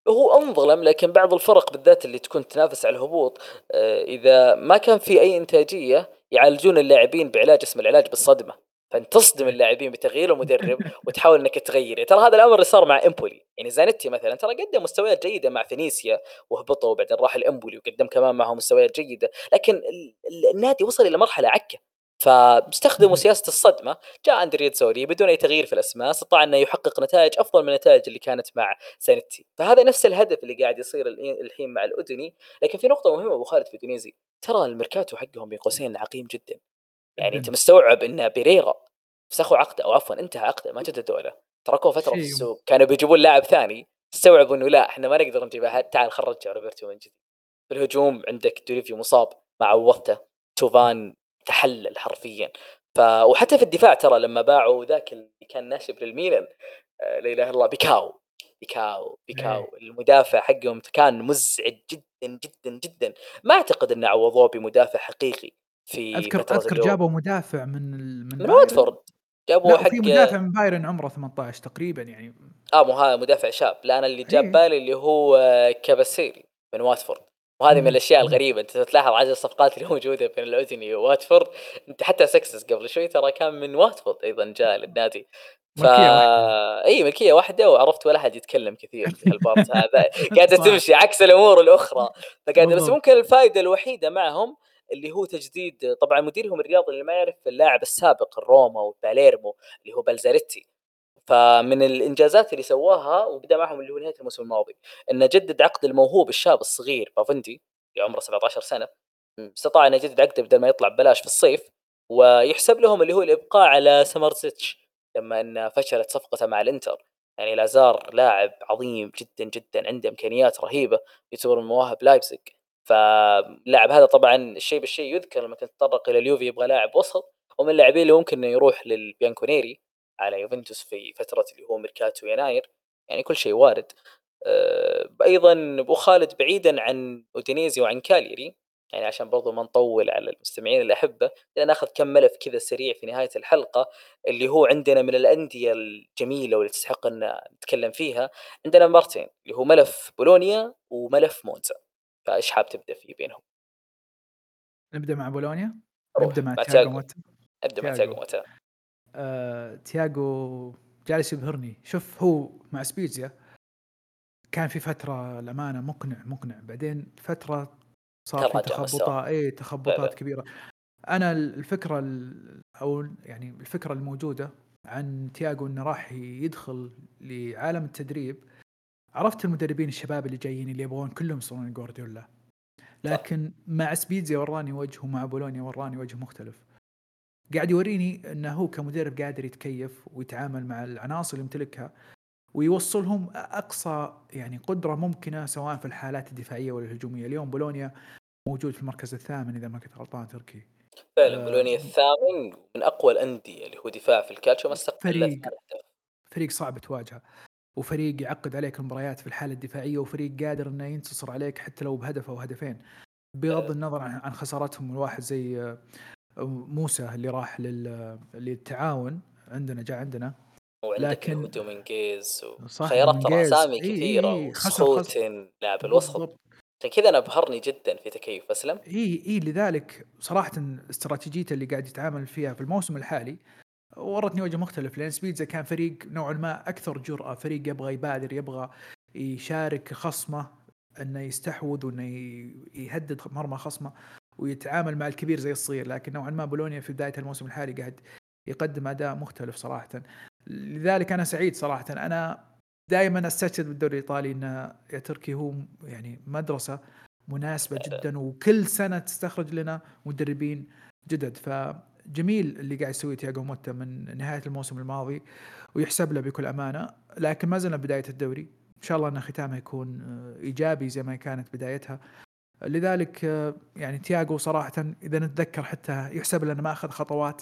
[SPEAKER 3] هو انظلم لكن بعض الفرق بالذات اللي تكون تنافس على الهبوط آه، إذا ما كان في أي إنتاجية يعالجون اللاعبين بعلاج اسمه العلاج بالصدمة. فأنت تصدم اللاعبين بتغيير المدرب وتحاول إنك تغير. يعني ترى هذا الأمر اللي صار مع إمبولي. يعني زانيتي مثلا ترى قدم مستويات جيدة مع فينيسيا وهبطوا وبعدين راح الامبولي وقدم كمان معهم مستويات جيدة. لكن النادي وصل إلى مرحلة عكة. فاستخدموا سياسة الصدمة. جاء أندريازولي بدون أي تغيير في الأسماء استطاع إنه يحقق نتائج أفضل من النتائج اللي كانت مع زانيتي. فهذا نفس الهدف اللي قاعد يصير الحين مع الأودينيزي. لكن في نقطة مهمة أبو خالد أودينيزي ترى الميركاتو حقهم بين قوسين عقيم جدا. يعني أنت مستوعب ان بيريرا فسخوا عقده أو عفوا انتهى عقده ما جددوا له. تركوه فترة في السوق. كانوا بيجيبون لاعب ثاني. استوعبوا إنه لا إحنا ما نقدر نجيب أحد. تعال خرج روبرتو من جديد. في الهجوم عندك ديلوفيو مصاب مع عوضته توفان تحلل حرفيا. ف وحتى في الدفاع ترى لما باعوا ذاك اللي كان ناشب للميلان آه، لا إله إلا الله بيكاو. بيكاو بيكاو. إيه. المدافع حقهم كان مزعج جدا جدا جدا. ما أعتقد إنه عوضوه بمدافع حقيقي. في
[SPEAKER 2] أذكر أذكر جابوا مدافع من
[SPEAKER 3] من, من واتفورد.
[SPEAKER 2] جابوا حق في مدافع من بايرن عمره 18 تقريبا يعني.
[SPEAKER 3] آه مو هذا مدافع شاب. لا أنا اللي جاب بالي اللي هو كاباسيلي من واتفورد. وهذه من الأشياء الغريبة. أنت تلاحظ عدد الصفقات اللي موجودة بين الأودينيزي وواتفورد. أنت حتى سكسس قبل شوي ترى كان من واتفورد أيضا جاء للنادي. ف إي ملكية واحدة وعرفت ولا أحد يتكلم كثير في ال part هذا قاعدة تمشي عكس الأمور الأخرى. فقاعده بس ممكن الفائده الوحيدة معهم اللي هو تجديد طبعا مديرهم الرياضي اللي ما يعرف اللاعب السابق الروما وباليرمو اللي هو بلزاريتي فمن الإنجازات اللي سواها وبدأ معهم اللي هو نهاية الموسم الماضي إنه جدد عقد الموهوب الشاب الصغير بافوندي اللي عمره 17 سنة. استطاع إنه يجدد عقده بدل ما يطلع ببلاش في الصيف ويحسب لهم اللي هو الإبقاء على سمارزيتش لما إن فشلت صفقته مع الإنتر. يعني لازار لاعب عظيم جدا جدا عنده إمكانيات رهيبة يعتبر من مواهب لايبزيج. فاللاعب هذا طبعا الشيء بالشيء يذكر لما كنت تطرق إلى اليوفي يبغى لاعب وسط ومن اللاعبين اللي ممكن إنه يروح للبيانكونيري على يوفنتوس في فترة اللي هو ميركاتو يناير يعني كل شيء وارد. آه، أيضا أبو خالد بعيدا عن أودينيزي وعن كالياري يعني عشان برضو ما نطول على المستمعين الاحبه نأخذ كم ملف كذا سريع في نهاية الحلقة اللي هو عندنا من الأندية الجميلة واللي تستحق إن نتكلم فيها عندنا مرتين اللي هو ملف بولونيا وملف مونزا. فايش حاب تبدأ فيه بينهم؟
[SPEAKER 2] نبدأ مع بولونيا؟ نبدأ مع تياجو موتا؟
[SPEAKER 3] ابدأ مع تياجو موتا.
[SPEAKER 2] آه، تياجو جالس يبهرني. شوف هو مع سبيزيا كان في فترة الامانه مقنع مقنع. بعدين فترة صار في تخبطات اي تخبطات كبيرة. أنا الفكرة أو يعني الفكرة الموجودة عن تياجو إنه راح يدخل لعالم التدريب عرفت المدربين الشباب اللي جايين اللي يبغون كلهم يصيرون جوارديولا. لكن مع سبيتزيا وراني وجه ومع بولونيا وراني وجه مختلف. قاعد يوريني إنه هو كمدرب قادر يتكيف ويتعامل مع العناصر اللي يمتلكها ويوصلهم أقصى يعني قدرة ممكنة سواء في الحالات الدفاعية ولا الهجومية، اليوم بولونيا موجود في المركز الثامن إذا ما كنت غلطان تركي.
[SPEAKER 3] فعلا آه. بولونيا الثامن من أقوى الأندية اللي هو دفاع في الكالتشو ما
[SPEAKER 2] فريق فريق صعب تواجهه. وفريق يعقد عليك المباريات في الحالة الدفاعية وفريق قادر إنه ينتصر عليك حتى لو بهدف أو هدفين. بغض النظر عن خسارتهم الواحد زي موسى اللي راح لل للتعاون عندنا جاء عندنا. لكن
[SPEAKER 3] دومينجيز
[SPEAKER 2] صح
[SPEAKER 3] وخيارات ترى أسامي
[SPEAKER 2] كثيرة خسر خسر.
[SPEAKER 3] وسخوتن لاعب الوسط. عشان كذا أنا أبهرني جدا في تكيف أسلم؟
[SPEAKER 2] إي إي لذلك صراحة استراتيجيته اللي قاعد يتعامل فيها في الموسم الحالي ورتني وجه مختلف لأن سبيزيا كان فريق نوعا ما أكثر جرأة، فريق يبغى يبادر يبغى يشارك خصمه إنه يستحوذ وإنه يهدد مرمى خصمه ويتعامل مع الكبير زي الصغير. لكن نوعا ما بولونيا في بداية الموسم الحالي قاعد يقدم أداء مختلف صراحة. لذلك أنا سعيد صراحة. أنا دائما أستشهد بالدوري الإيطالي إن يا تركي هو يعني مدرسة مناسبة جدا وكل سنة تستخرج لنا مدربين جدد. فجميل اللي قاعد يسويه تياجو موتا من نهاية الموسم الماضي ويحسب له بكل أمانة لكن ما زلنا بداية الدوري. إن شاء الله إن ختامها يكون آه، إيجابي زي ما كانت بدايتها. لذلك آه، يعني تياجو صراحة إذا نتذكر حتى يحسب انه ما أخذ خطوات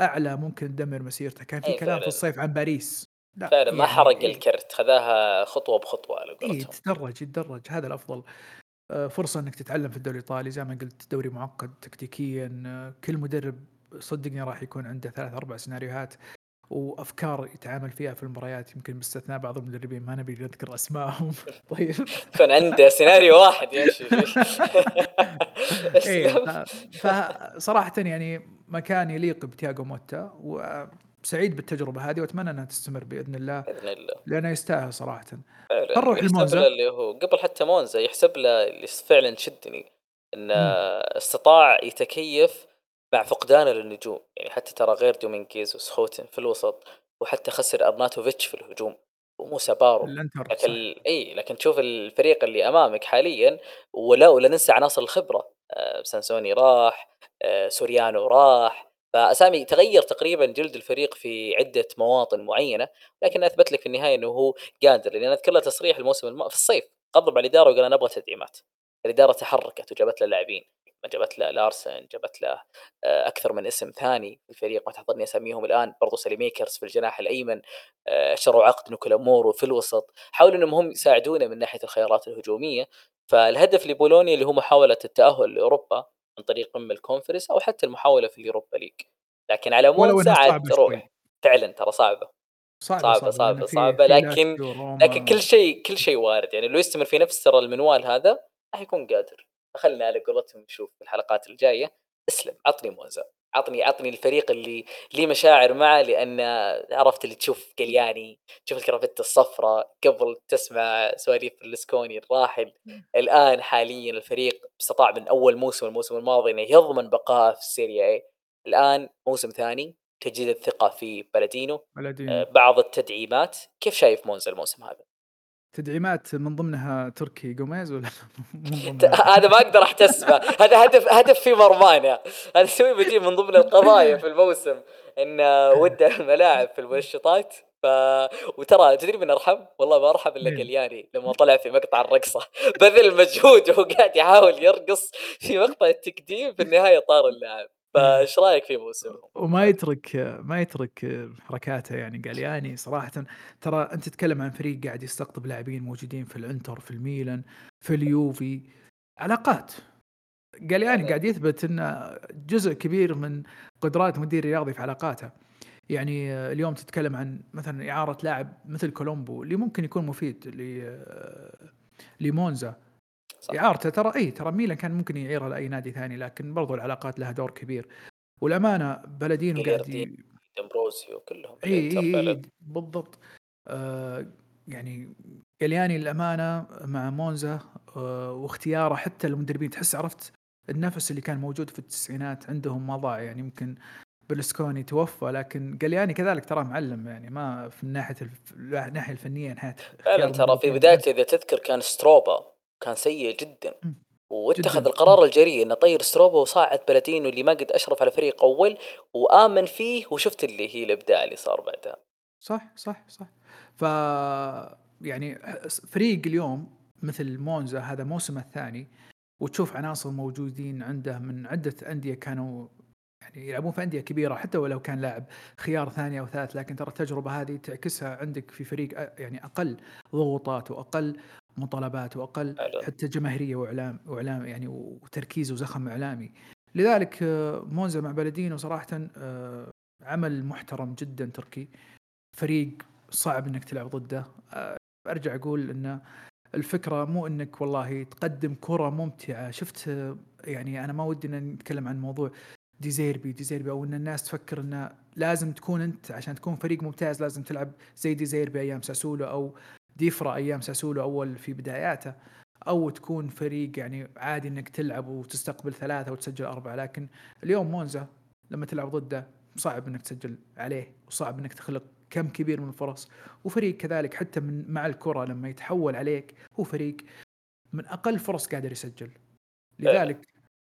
[SPEAKER 2] أعلى ممكن تدمر مسيرته. كان في
[SPEAKER 3] إيه
[SPEAKER 2] كلام في. الصيف عن باريس. لا
[SPEAKER 3] فعلا ما
[SPEAKER 2] يعني
[SPEAKER 3] حرق
[SPEAKER 2] إيه.
[SPEAKER 3] الكرت خذاها خطوة بخطوة على
[SPEAKER 2] اي
[SPEAKER 3] قولتهم.
[SPEAKER 2] تدرج يتدرج. هذا الأفضل. آه، فرصة إنك تتعلم في الدوري الإيطالي. زي ما قلت دوري معقد تكتيكيا كل مدرب صدقني راح يكون عنده ثلاث أربع سيناريوهات وأفكار يتعامل فيها في المباريات يمكن باستثناء بعض المدربين ما نبي نذكر أسمائهم. طيب.
[SPEAKER 3] كان عنده سيناريو واحد
[SPEAKER 2] إيه
[SPEAKER 3] اسلم
[SPEAKER 2] ف- فصراحة يعني مكان يليق بتياجو موتا وسعيد بالتجربة هذه وأتمنى أنها تستمر بإذن الله
[SPEAKER 3] بإذن الله.
[SPEAKER 2] لأنه يستاهل
[SPEAKER 3] صراحة.
[SPEAKER 2] نروح لمونزا.
[SPEAKER 3] اللي هو قبل حتى مونزا يحسب له اللي فعلا شدني انه. استطاع يتكيف مع فقدانه للنجوم يعني حتى ترى غير دومينجيز وسخوتن في الوسط وحتى خسر أرناتوفيتش في الهجوم وموسى بارو لكن ال- إي لكن تشوف الفريق اللي أمامك حاليا ولا ولا ننسى عناصر الخبرة. آه سانسوني راح آه سوريانو راح. فأسامي تغير تقريبا جلد الفريق في عدة مواطن معينة لكن أثبت لك في النهاية إنه هو قادر. لأن أذكر له تصريح الموسم الم... في الصيف قضب على الاداره وقال أنا أبغى تدعيمات. الإدارة تحركت وجابت له لاعبين. ما جابت له لارسن جابت له آه، أكثر من اسم ثاني في الفريق ما تحضرني اساميهم الآن برضو سليميكرز في الجناح الأيمن آه، شروا عقد نيكولا مورو في الوسط. حاولوا إنهم هم يساعدونا من ناحية الخيارات الهجومية. فالهدف لبولونيا اللي هو محاولة التأهل لأوروبا عن طريق قمه الكونفرنس أو حتى المحاولة في اليوروبا ليج. لكن على عاد
[SPEAKER 2] صعبة
[SPEAKER 3] روح فعلا ترى صعبة.
[SPEAKER 2] صعبة صعبة
[SPEAKER 3] صعبة
[SPEAKER 2] في
[SPEAKER 3] لكن لكن كل شيء كل شيء وارد. يعني لو يستمر في نفس ترى المنوال هذا راح يكون قادر. خلنا على قولتهم نشوف في الحلقات الجاية. اسلم عطني مونزا. عطني عطني الفريق اللي لي مشاعر معه لأن عرفت اللي تشوف غالياني تشوف الكرافته الصفراء قبل تسمع سواليف الاسكوني الراحل. الآن حاليا الفريق استطاع من أول موسم الموسم الماضي إنه يضمن بقائه في السيريا اي الآن موسم ثاني تجديد الثقة في بلدينو.
[SPEAKER 2] بلدين
[SPEAKER 3] آه، بعض التدعيمات. كيف شايف مونزا الموسم هذا؟
[SPEAKER 2] تدعيمات من ضمنها تركي جوميز ولا
[SPEAKER 3] هذا ما أقدر أحتسبه. هذا هدف هدف في مرمانا. هذا سوي بجيب من ضمن القضايا في الموسم إن ودع الملاعب في المنشطات ف وترى تدري من أرحم؟ والله ما أرحم إلا
[SPEAKER 2] مين؟
[SPEAKER 3] قلياني لما طلع في مقطع الرقصة. بذل مجهود وهو قاعد يحاول يرقص في مقطع التقديم في النهاية طار اللاعب. فايش رأيك في موسمهم؟
[SPEAKER 2] وما يترك ما يترك حركاته يعني. قال يعني صراحة ترى أنت تتكلم عن فريق قاعد يستقطب لاعبين موجودين في الإنتر في الميلان في اليوفي علاقات. قال يعني
[SPEAKER 3] يعني-
[SPEAKER 2] قاعد يثبت أن جزء كبير من قدرات مدير رياضي في علاقاته. يعني اليوم تتكلم عن مثلا إعارة لاعب مثل كولومبو اللي ممكن يكون مفيد ل- لمونزا.
[SPEAKER 3] صح.
[SPEAKER 2] اعارته ترى إي ترى ميلان كان ممكن يعيره لأي نادي ثاني لكن برضو العلاقات لها دور كبير والأمانة بالادينو قاعد ي...
[SPEAKER 3] جيلارديني. دمبروسيو كلهم إي
[SPEAKER 2] إي بالضبط آه يعني جلياني الامانه مع مونزا آه واختياره حتى المدربين تحس عرفت النفس اللي كان موجود في التسعينات عندهم ما ضاع يعني يمكن برلسكوني توفى لكن جلياني كذلك ترى معلم يعني ما في الناحية الف... الناحيه الفنية ناحيه
[SPEAKER 3] فعلا ترى في. بدايته إذا تذكر كان ستروبا كان سيء جدا
[SPEAKER 2] مم.
[SPEAKER 3] واتخذ
[SPEAKER 2] جداً.
[SPEAKER 3] القرار الجريء انه طير ستروبا وصعد بالادينو اللي ما قد أشرف على فريق أول وآمن فيه وشفت اللي هي الإبداع اللي صار بعدها
[SPEAKER 2] صح صح صح ف يعني فريق اليوم مثل مونزا هذا موسمه الثاني وتشوف عناصر موجودين عنده من عدة أندية كانوا يعني يلعبون في أندية كبيرة حتى ولو كان لاعب خيار ثاني أو ثالث لكن ترى التجربة هذه تعكسها عندك في فريق يعني أقل ضغوطات وأقل مطالبات
[SPEAKER 3] وأقل.
[SPEAKER 2] حتى جماهيرية وإعلام وإعلام يعني وتركيز وزخم إعلامي. لذلك آه، مونزا مع بلدينو صراحة آه، عمل محترم جدا تركي. فريق صعب إنك تلعب ضده. آه، أرجع أقول إن الفكرة مو إنك والله تقدم كرة ممتعة. شفت يعني أنا ما ودي إن نتكلم عن موضوع ديزيربي ديزيربي أو إن الناس تفكر انه لازم تكون أنت عشان تكون فريق ممتاز لازم تلعب زي ديزيربي أيام ساسولو أو ديفرا أيام ساسولو أول في بداياته أو تكون فريق يعني عادي إنك تلعب وتستقبل ثلاثة وتسجل أربعة لكن اليوم مونزا لما تلعب ضده صعب إنك تسجل عليه وصعب إنك تخلق كم كبير من الفرص وفريق كذلك حتى من مع الكرة لما يتحول عليك هو فريق من أقل فرص قادر يسجل. لذلك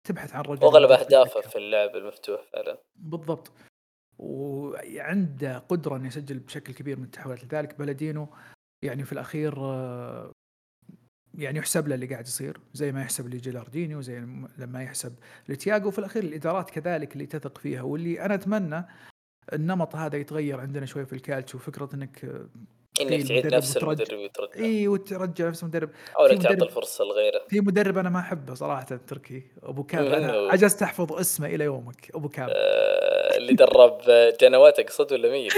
[SPEAKER 2] تبحث عن رجل
[SPEAKER 3] وأغلب أهدافه في اللعب المفتوح فعلا.
[SPEAKER 2] بالضبط. وعنده قدرة إنه يسجل بشكل كبير من التحولات لذلك بلدينو يعني في الأخير آه، يعني يحسب له اللي قاعد يصير زي ما يحسب لجيلارديني وزي لما يحسب لتياجو في الأخير الإدارات كذلك اللي تثق فيها. واللي أنا أتمنى النمط هذا يتغير عندنا شوي في الكالتشو. فكرة إنك
[SPEAKER 3] إنك تعيد نفس المدرب وترجع
[SPEAKER 2] إي وترجع نفس المدرب.
[SPEAKER 3] أو إنك تعطي الفرصة لغيره.
[SPEAKER 2] في مدرب أنا ما أحبه صراحة تركي. أبو cap. أنا عجزت أحفظ اسمه إلى يومك. أبو cap.
[SPEAKER 3] آه اللي درب جنوى اقصد ولا مين؟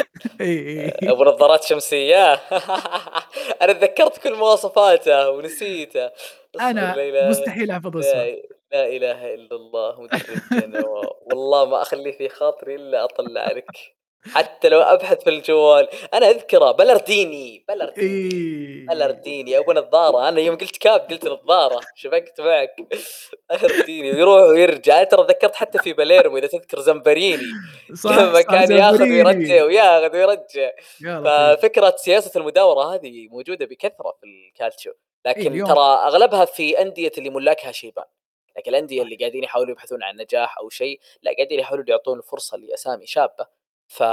[SPEAKER 3] أبو نظارات شمسية. أنا تذكرت كل مواصفاته ونسيته.
[SPEAKER 2] أنا مستحيل أحفظ اسمه
[SPEAKER 3] لا إله إلا الله مدرب جنوا والله ما اخلي في خاطري إلا اطلع لك حتى لو أبحث في الجوال. أنا اذكره بلرديني بلرديني إيه. بلرديني. أبو نظارة أنا يوم قلت كاب قلت نظارة. شبكت معك. بلرديني. يروح ويرجع. ترى ذكرت حتى في باليرمو إذا تذكر زمبريني لما كان ياخذ ويرجع وياخذ ويرجع. ففكرة سياسة المداورة هذه موجودة بكثرة في الكالتشو. لكن إيه ترى أغلبها في أندية اللي ملاكها شيبان. لكن الأندية اللي قاعدين يحاولون يبحثون عن نجاح أو شيء لا قاعدين يحاولون يعطون فرصة لأسامي شابة. ف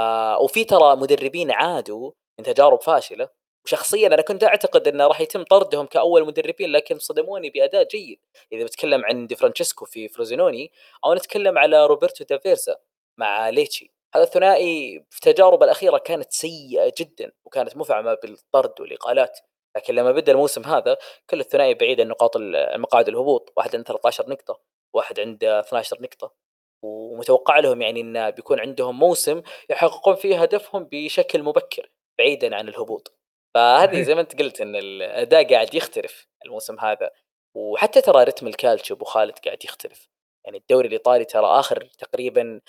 [SPEAKER 3] وفي ترى مدربين عادوا من تجارب فاشلة وشخصيا أنا كنت أعتقد إنه راح يتم طردهم كأول مدربين لكن صدموني بأداء جيد. إذا بتكلم عن دي فرانشيسكو في فروزينوني أو نتكلم على روبرتو دافيرسا مع ليتشي. هذا الثنائي في التجارب الأخيرة كانت سيئة جدا وكانت مفعمة بالطرد والإقالات. لكن لما بدأ الموسم هذا كل الثنائي بعيد عن نقاط مقاعد الهبوط. واحد عنده 13 نقطة واحد عنده 12 نقطة. ومتوقع لهم يعني انه بيكون عندهم موسم يحققون فيه هدفهم بشكل مبكر بعيدا عن الهبوط. فهذه زي ما أنت قلت إن الاداء قاعد يختلف الموسم هذا. وحتى ترى رتم الكالتشو أبو خالد قاعد يختلف. يعني الدوري الإيطالي ترى آخر تقريبا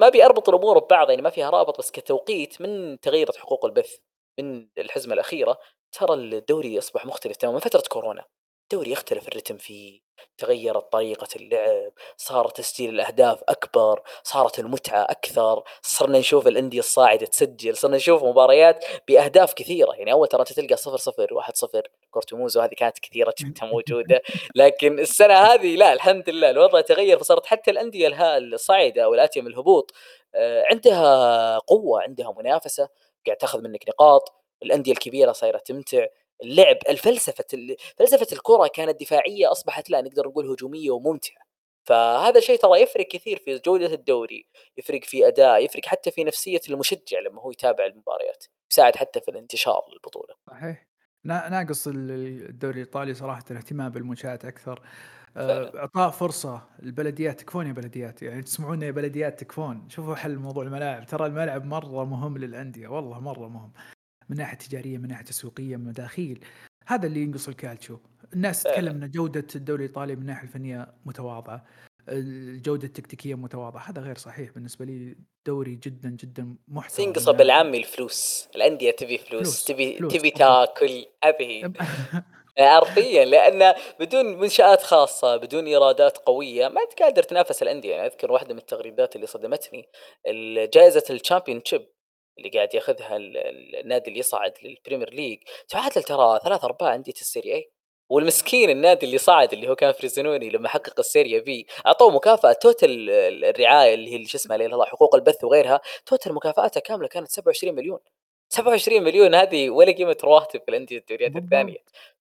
[SPEAKER 3] ما بيربط الأمور ببعض يعني ما فيها رابط بس كتوقيت من تغيرت حقوق البث من الحزمة الأخيرة ترى الدوري أصبح مختلف تماما من فترة كورونا. الدوري يختلف الرتم فيه تغيرت طريقة اللعب صار تسجيل الأهداف أكبر صارت المتعة أكثر صرنا نشوف الأندية الصاعدة تسجل صرنا نشوف مباريات بأهداف كثيرة. يعني أول ترى تلقى صفر صفر واحد صفر كورتموزو هذه كانت كثيرة جدا موجودة. لكن السنة هذه لا الحمد لله الوضع تغير فصارت حتى الأندية الصاعدة والآتية من الهبوط آه، عندها قوة عندها منافسة قاعد تاخذ منك نقاط. الأندية الكبيرة صايرة تمتع. اللعب الفلسفة فلسفة الكرة كانت دفاعية أصبحت لا نقدر نقول هجومية وممتعة. فهذا شيء ترى يفرق كثير في جودة الدوري يفرق في أداء يفرق حتى في نفسية المشجع لما هو يتابع المباريات يساعد حتى في الانتشار للبطولة.
[SPEAKER 2] صحيح. ناقص الدوري الإيطالي صراحة الاهتمام بالمنشآت أكثر. آه، إعطاء فرصة البلديات تكفون يا بلديات يعني تسمعون يا بلديات تكفون. شوفوا حل موضوع الملاعب ترى الملعب مرة مهم للأندية والله مرة مهم. من ناحية تجارية من ناحية تسويقية من مداخيل. هذا اللي ينقص الكالتشو. الناس تتكلم إن جودة الدوري الإيطالي من الناحية الفنية متواضعة الجودة التكتيكية متواضعة. هذا غير صحيح بالنسبة لي. دوري جدا جدا محترم.
[SPEAKER 3] تنقص بالعامي الفلوس. الأندية تبي فلوس, فلوس. تبي فلوس. تبي تاكل أبي. حرفيا لأن بدون منشآت خاصة بدون إيرادات قوية ما أنت قادر تنافس الأندية. يعني أذكر واحدة من التغريدات اللي صدمتني جائزة ال Championship. اللي قاعد ياخذها النادي اللي يصعد لل Premier League تعادل ترى ثلاث أرباع أندية ال Serie A والمسكين النادي اللي صعد اللي هو كان فروزينوني لما حقق ال Serie B أعطوه مكافأة total الرعاية اللي هي شو اسمها الله حقوق البث وغيرها total مكافاته كاملة كانت 27 مليون. 27 مليون هذه ولا قيمة رواتب في الأندية الدوريات الثانية.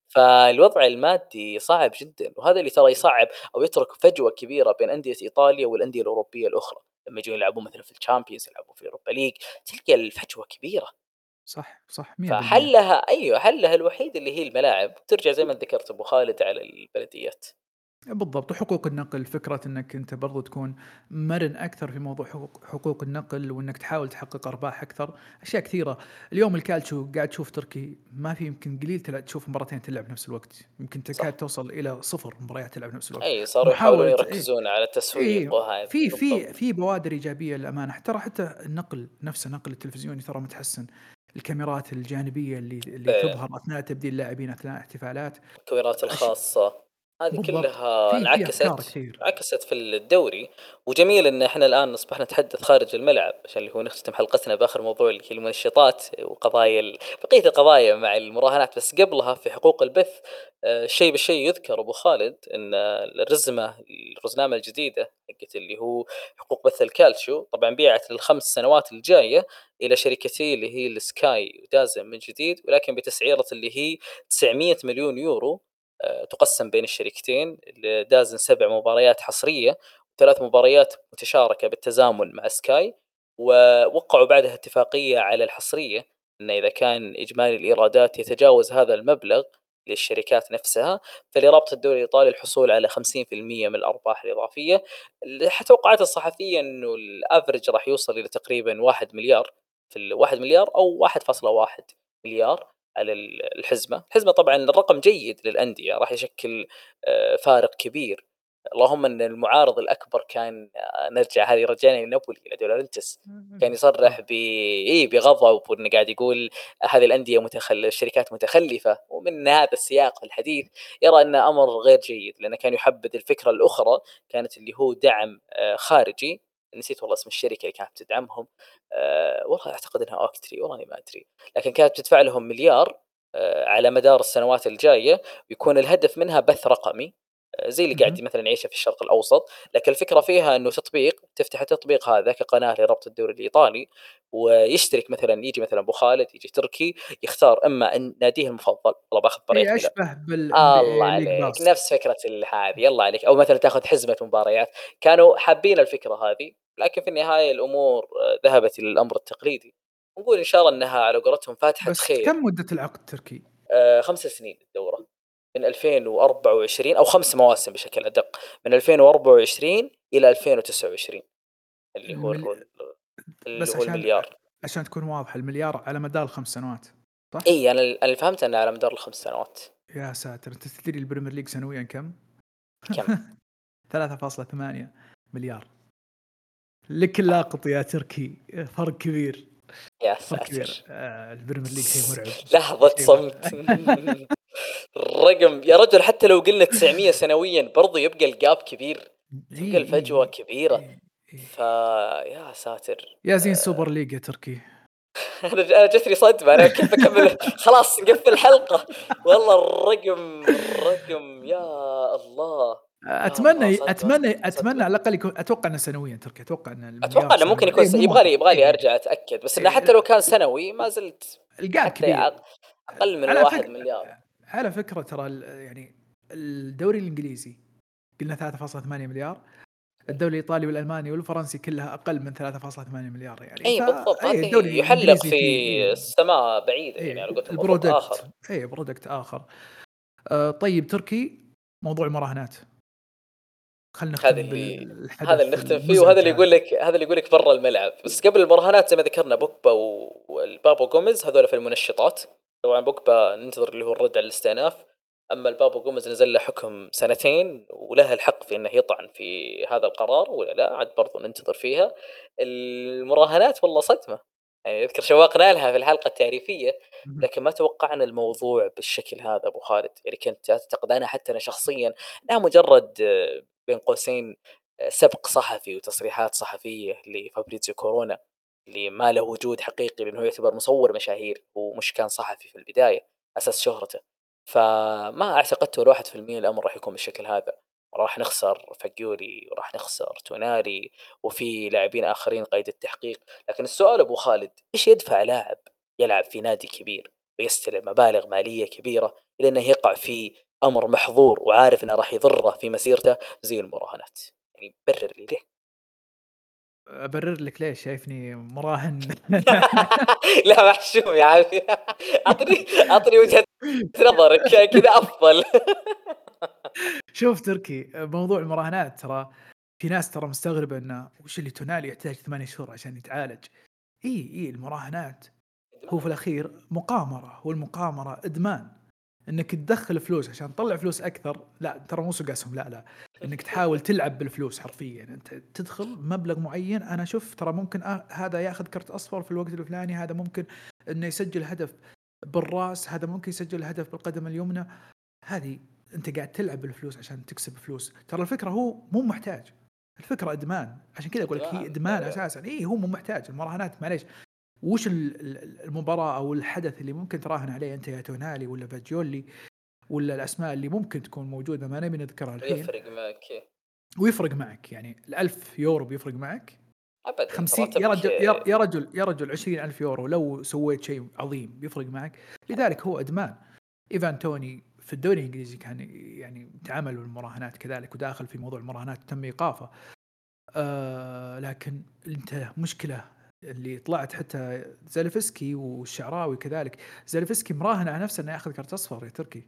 [SPEAKER 3] فالوضع المادي صعب جدا وهذا اللي ترى يصعب أو يترك فجوة كبيرة بين أندية إيطاليا والأندية الأوروبية الأخرى. لما يجون يلعبون مثلا في ال Champions يلعبون في Europa League تلقى الفجوة كبيرة.
[SPEAKER 2] صح صح
[SPEAKER 3] 100% فحلها أيوه حلها الوحيد اللي هي الملاعب؟ ترجع زي ما ذكرت أبو خالد على البلديات.
[SPEAKER 2] بالضبط، وحقوق النقل، فكرة إنك أنت برضو تكون مرن أكثر في موضوع حقوق حقوق النقل، وإنك تحاول تحقق أرباح أكثر، أشياء كثيرة، اليوم الكالتشو قاعد تشوف تركي ما في يمكن قليل تشوف مباراتين تلعب بنفس الوقت، يمكن
[SPEAKER 3] صح.
[SPEAKER 2] تكاد توصل إلى 0 مباريات تلعب بنفس الوقت،
[SPEAKER 3] أي صاروا يحاولون
[SPEAKER 2] محاولة إيه،
[SPEAKER 3] يركزون على التسويق
[SPEAKER 2] إيه،
[SPEAKER 3] وهذا
[SPEAKER 2] في في. في بوادر إيجابية للأمانة، ترى حتى النقل نفسه النقل التلفزيوني ترى متحسن، الكاميرات الجانبية اللي اللي
[SPEAKER 3] إيه.
[SPEAKER 2] تظهر أثناء تبديل اللاعبين أثناء الاحتفالات،
[SPEAKER 3] الكاميرات
[SPEAKER 2] أش
[SPEAKER 3] الخاصة. هذه كلها انعكست. انعكست في الدوري. وجميل إن إحنا الآن أصبحنا نتحدث خارج الملعب عشان اللي هو نختتم حلقتنا بآخر موضوع اللي هي المنشطات وقضايا ال- بقية القضايا مع المراهنات. بس قبلها في حقوق البث آه، شيء بالشيء يذكر أبو خالد إن الرزمة الرزنامة الجديدة حقت اللي هو حقوق بث الكالتشو طبعا بيعت للخمس سنوات الجاية إلى شركتين اللي هي ال Sky و DAZN من جديد ولكن بتسعيرة اللي هي 900 مليون يورو. آه، تقسم بين الشركتين دازن سبع مباريات حصرية وثلاث مباريات متشاركة بالتزامن مع سكاي ووقعوا بعدها اتفاقية على الحصرية إن إذا كان إجمالي الإيرادات يتجاوز هذا المبلغ للشركات نفسها فلرابطة الدوري الإيطالي الحصول على 50% من الأرباح الإضافية. توقعات الصحفية إنه الافرج راح يوصل إلى تقريبا 1 مليار في ال 1 مليار أو 1.1 مليار. على ال- الحزمة، الحزمة طبعا الرقم جيد للأندية راح يشكل آه، فارق كبير. اللهم إن المعارض الأكبر كان آه، نرجع هذه رجعنا لنابولي إلى دولارنتس كان يصرح ب اي بغضب وانه قاعد يقول هذه الأندية متخل... الشركات متخلفة. ومن هذا السياق في الحديث يرى ان أمر غير جيد لأنه كان يحبذ الفكرة الأخرى كانت اللي هو دعم آه، خارجي. نسيت والله اسم الشركة اللي كانت تدعمهم أه والله أعتقد إنها اوكتري والله ما أدري. لكن كانت بتدفع لهم مليار آه، على مدار السنوات الجاية ويكون الهدف منها بث رقمي آه، زي اللي قاعد. مثلا يعيشه في الشرق الأوسط. لكن الفكرة فيها إنه تطبيق تفتح التطبيق هذا كقناة لربط الدوري الإيطالي ويشترك مثلا يجي مثلا أبو خالد يجي تركي يختار إما إن ناديه المفضل والله بأخذ
[SPEAKER 2] هي
[SPEAKER 3] ميلان
[SPEAKER 2] أشبه بال
[SPEAKER 3] الله عليك. نفس فكرة هذه يلا عليك. أو مثلا تأخذ حزمة مباريات. كانوا حابين الفكرة هذه لكن في النهاية الأمور آه، ذهبت إلى الأمر التقليدي. ونقول إن شاء الله إنها على قولتهم فاتحة
[SPEAKER 2] بس
[SPEAKER 3] خير.
[SPEAKER 2] كم مدة العقد التركي؟
[SPEAKER 3] آه، خمس سنين الدورة. من 2024 أو خمس مواسم بشكل أدق. من 2024 إلى 2029 اللي هو الرول اللي هو
[SPEAKER 2] عشان
[SPEAKER 3] المليار.
[SPEAKER 2] عشان تكون واضحة المليار على مدار الخمس سنوات صح؟
[SPEAKER 3] إي أنا أنا اللي فهمت إنه على مدار الخمس سنوات.
[SPEAKER 2] يا ساتر أنت تدري ال Premier League سنويا كم؟
[SPEAKER 3] كم؟
[SPEAKER 2] 3.8 مليار. لك لاقط يا تركي. فرق كبير.
[SPEAKER 3] يا ساتر.
[SPEAKER 2] آه ال Premier League شيء مرعب.
[SPEAKER 3] لحظة صمت. الرقم يا رجل حتى لو قلنا 900 سنويا برضو يبقى ال gap
[SPEAKER 2] كبير.
[SPEAKER 3] تبقى الفجوة كبيرة.
[SPEAKER 2] إيه.
[SPEAKER 3] فيا ساتر.
[SPEAKER 2] يا زين Super League يا تركي.
[SPEAKER 3] أنا أنا جتني صدمة. أنا كيف أكمل. خلاص نقفل الحلقة. والله الرقم الرقم يا الله.
[SPEAKER 2] اتمنى
[SPEAKER 3] الله، صدق-
[SPEAKER 2] اتمنى
[SPEAKER 3] صدق.
[SPEAKER 2] أتمنى على الأقل يكون أتوقع إنه سنويا تركي أتوقع ان المليار
[SPEAKER 3] أتوقع إنه ممكن
[SPEAKER 2] سنوياً.
[SPEAKER 3] يكون
[SPEAKER 2] إيه،
[SPEAKER 3] يبغى لي. يبغى لي
[SPEAKER 2] إيه.
[SPEAKER 3] أرجع أتأكد بس إنه
[SPEAKER 2] إيه،
[SPEAKER 3] حتى. لو كان سنوي ما زلت حتى
[SPEAKER 2] كبير
[SPEAKER 3] أقل من
[SPEAKER 2] على
[SPEAKER 3] الواحد
[SPEAKER 2] فكرة-
[SPEAKER 3] مليار
[SPEAKER 2] على فكرة ترى ال- يعني الدوري الإنجليزي قلنا 3.8 مليار الدوري الإيطالي والألماني والفرنسي كلها أقل من 3.8 مليار يعني
[SPEAKER 3] اي بالضبط
[SPEAKER 2] الدوري
[SPEAKER 3] يحلق في
[SPEAKER 2] إيه.
[SPEAKER 3] السماء بعيدة يعني على قولتهم ال
[SPEAKER 2] product
[SPEAKER 3] آخر
[SPEAKER 2] إيه product آخر آه طيب تركي موضوع المراهنات خلينا نختم
[SPEAKER 3] هذا اللي-
[SPEAKER 2] بالحدث
[SPEAKER 3] هذا اللي نختم فيه وهذا اللي
[SPEAKER 2] هذا.
[SPEAKER 3] يقول لك هذا اللي يقول لك برا الملعب. بس قبل المراهنات زي ما ذكرنا بوكبا والبابو جوميز هذول في المنشطات. طبعا بوكبا ننتظر اللي هو الرد على الاستئناف. أما البابو جوميز نزل له حكم سنتين وله الحق في إنه يطعن في هذا القرار ولا لا؟ عاد برضو ننتظر فيها. المراهنات والله صدمة. يعني أذكر شوقنا لها في الحلقة
[SPEAKER 2] التعريفية.
[SPEAKER 3] لكن ما توقعنا الموضوع بالشكل هذا أبو خالد. يعني كنت أعتقد أنا حتى أنا شخصيا انها مجرد بين قوسين آه، سبق صحفي وتصريحات صحفية لفابريزيو كورونا اللي ما له وجود حقيقي لأنه يعتبر مصور مشاهير ومش كان صحفي في البداية أساس شهرته. فما اعتقدت في المية الأمر راح يكون بالشكل هذا. راح نخسر فجوري وراح نخسر توناري وفي لاعبين آخرين قيد التحقيق. لكن السؤال أبو خالد إيش يدفع لاعب يلعب في نادي كبير ويستلم مبالغ مالية كبيرة إلى أنه يقع في أمر محظور وعارف إنه راح يضره في مسيرته زي المراهنات يعني برر لي ليه؟
[SPEAKER 2] أبرر لك ليش شايفني مراهن؟
[SPEAKER 3] لا محشوم يا عمي. اعطني اعطني وجهة نظرك كذا أفضل.
[SPEAKER 2] شوف تركي موضوع المراهنات ترى في ناس ترى مستغربة إنه وش اللي تونالي يحتاج ثمانية شهور عشان يتعالج. إي إي المراهنات هو في الأخير مقامرة والمقامرة إدمان. إنك تدخل فلوس عشان تطلع فلوس أكثر لا ترى مو سوق اسهم لا لا. إنك تحاول تلعب بالفلوس حرفيا. أنت تدخل مبلغ معين أنا شوف ترى ممكن آه هذا يأخذ كرت أصفر في الوقت الفلاني هذا ممكن إنه يسجل هدف بالرأس هذا ممكن يسجل هدف بالقدم اليمنى. هذه أنت قاعد تلعب بالفلوس عشان تكسب فلوس. ترى الفكرة هو مو محتاج. الفكرة إدمان. عشان كذا أقول لك هي إدمان أساسا. إي هو مو محتاج. المراهنات معليش. وش المباراة أو الحدث اللي ممكن تراهن عليه أنت يا تونالي ولا فاجيولي ولا الأسماء اللي ممكن تكون موجودة ما نبي نذكرها الحين.
[SPEAKER 3] يفرق معك.
[SPEAKER 2] ويفرق معك يعني ال1000 يورو بيفرق معك.
[SPEAKER 3] ابدا
[SPEAKER 2] 50 يا رجل يا رجل يا رجل 20000 يورو لو سويت شيء عظيم بيفرق معك. لذلك هو أدمان. إيفان توني في الدوري الإنجليزي كان يعني تعامل بالمراهنات كذلك وداخل في موضوع المراهنات تم إيقافه. آه لكن أنت مشكلة اللي طلعت حتى زلفسكي والشعراوي كذلك. زلفسكي مراهن على نفسه إنه ياخذ كرت أصفر يا تركي.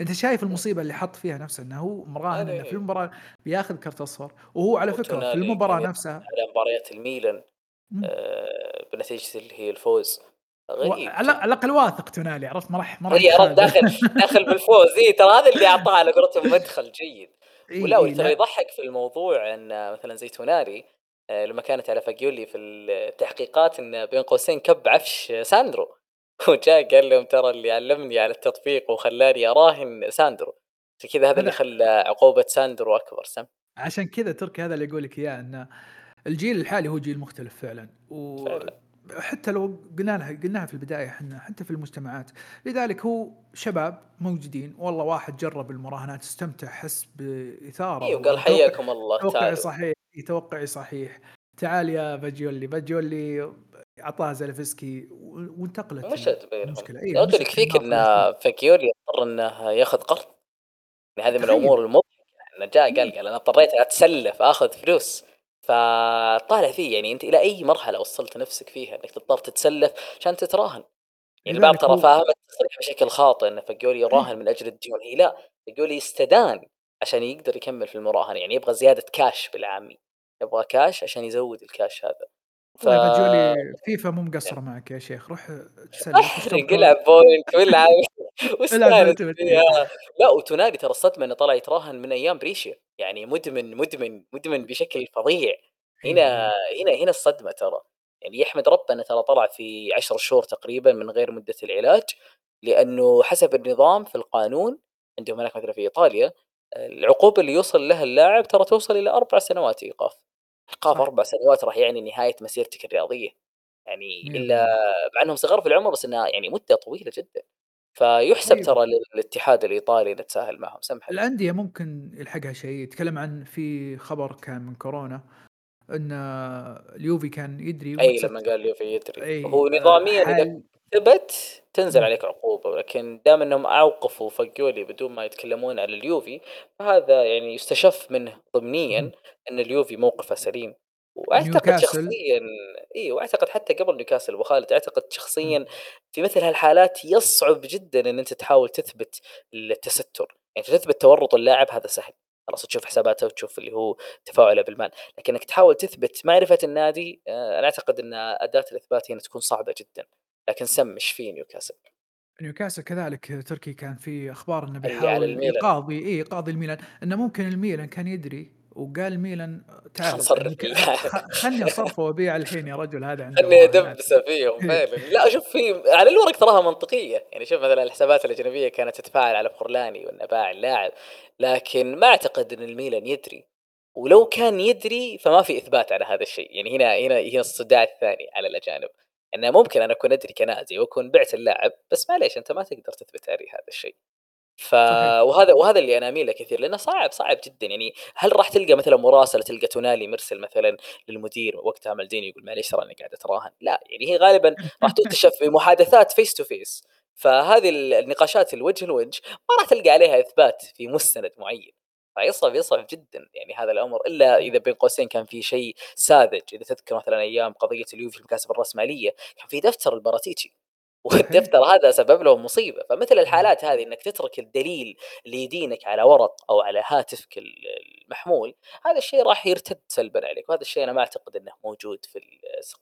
[SPEAKER 2] أنت شايف المصيبة اللي حط فيها نفسه إنه هو مراهن إنه في المباراه بياخذ كرت أصفر؟ وهو على فكرة في المباراة نفسها.
[SPEAKER 3] على مباريات الميلان آه بنتيجة اللي هي الفوز.
[SPEAKER 2] غريب. على الاقل واثق تونالي عرفت؟ ما راح ما
[SPEAKER 3] راح داخل داخل بالفوز. اي ترى هذا اللي أعطاه على قولتهم مدخل جيد. إيه ولا إيه ترى يضحك في الموضوع إن مثلا زي تونالي لما كانت على فاجيولي في التحقيقات إن بين قوسين كب عفش ساندرو. وجاء قال لهم ترى اللي علمني على التطبيق وخلاني اراهن ساندرو. كذا هذا اللي خلى عقوبة ساندرو أكبر سم.
[SPEAKER 2] عشان كذا تركي هذا اللي يقول لك إياه إن الجيل الحالي هو جيل مختلف فعلا. و... فعلا. حتى لو قلنا لها قلناها في البداية إحنا حتى في المجتمعات. لذلك هو شباب موجودين والله واحد جرب المراهنات استمتع حس بإثارة
[SPEAKER 3] أيوه قال حياكم الله
[SPEAKER 2] توقعي صحيح. توقعي صحيح. تعال يا باجيولي باجيولي أعطاها زلفسكي وانتقلت
[SPEAKER 3] مشت بينهم إيه قلت لك فيك إن فاجيولي اضطر إنه ياخذ قرض؟ يعني هذه من الأمور المضحكة. إنه جاء قال قال أنا اضطريت أتسلف آخذ فلوس. فطالع فيه يعني أنت إلى أي مرحلة وصلت نفسك فيها إنك تضطر تتسلف عشان تتراهن؟ يعني بعض ترى فاهم بشكل خاطئ إن فاجيولي يراهن من أجل الديون. هي لا فاجيولي يستدان عشان يقدر يكمل في المراهنة. يعني يبغى زيادة كاش بالعامي. يبغى كاش عشان يزود الكاش هذا.
[SPEAKER 2] ف... فاجيولي فيفا مو مقصرة معك يا شيخ روح
[SPEAKER 3] تسلم احرق العب point والعب لا وتونالي ترى الصدمه انه طلع يتراهن من أيام بريشيا. يعني مدمن مدمن مدمن بشكل فظيع. هنا هنا هنا الصدمة ترى. يعني يحمد ربنا ترى طلع في عشر شهور تقريبا من غير مدة العلاج لأنه حسب النظام في القانون عندهم هناك مثلا في إيطاليا العقوبة اللي يوصل لها اللاعب ترى توصل إلى أربع سنوات إيقاف. ايقاف أربع سنوات راح يعني نهاية مسيرتك الرياضية. يعني إلا مع إنهم صغار في العمر بس إنها يعني مدة طويلة جدا. فيحسب طيب. ترى للاتحاد الإيطالي إذا تساهل معهم سمح
[SPEAKER 2] الأندية ممكن يلحقها شيء. يتكلم عن في خبر كان من كورونا إن اليوفي كان يدري
[SPEAKER 3] أي لما قال اليوفي يدري. هو نظاميا إذا ثبت تنزل عليك عقوبة ولكن دام إنهم أوقفوا فقولي بدون ما يتكلمون على اليوفي فهذا يعني يستشف منه ضمنيا إن اليوفي موقفه سليم. وأعتقد شخصيا إي وأعتقد حتى قبل نيوكاسل ابو خالد أعتقد شخصيا في مثل هالحالات يصعب جدا إن أنت تحاول تثبت التستر. يعني تثبت تورط اللاعب هذا سهل. خلاص تشوف حساباته وتشوف اللي هو تفاعله بالمال. لكن انك تحاول تثبت معرفة النادي آه، أنا أعتقد إن أداة الإثبات هنا تكون صعبة جدا. لكن سم إيش في نيوكاسل
[SPEAKER 2] نيوكاسل كذلك تركي كان في أخبار إنه بيحاول يقاضي إي قاضي الميلان. إنه ممكن الميلان كان يدري وقال ميلان تعال خلني أصرفه وأبيع الحين يا رجل هذا عنده
[SPEAKER 3] خلني ادبس فيهم فعلا لا شوف في على الورق تراها منطقية. يعني شوف مثلا الحسابات الأجنبية كانت تتفاعل على فورلاني وإنه باع اللاعب لكن ما أعتقد إن الميلان يدري. ولو كان يدري فما في إثبات على هذا الشيء. يعني هنا هنا هنا الصداع الثاني على الأجانب. إنه ممكن أنا أكون أدري كنادي وأكون بعت اللاعب بس معليش أنت ما تقدر تثبت علي هذا الشيء. ف وهذا وهذا اللي أنا أميل له كثير لأنه صعب صعب جدا. يعني هل راح تلقى مثلا مراسلة تلقى تونالي مرسل مثلا للمدير وقتها مالديني يقول معليش ترى أنا قاعد أتراهن. لا يعني هي غالبا راح تكتشف في محادثات face to face فهذه النقاشات الوجه لوجه ما راح تلقى عليها إثبات في مستند معين. فيصعب يصعب جدا. يعني هذا الأمر إلا إذا بين قوسين كان في شيء ساذج. إذا تذكر مثلا أيام قضية اليوفي في مكاسب الرأسمالية كان في دفتر البراتيتشي والدفتر هذا سبب لهم مصيبة. فمثل الحالات هذه إنك تترك الدليل اللي يدينك على ورق أو على هاتفك المحمول هذا الشيء راح يرتد سلبا عليك. وهذا الشيء أنا ما أعتقد إنه موجود في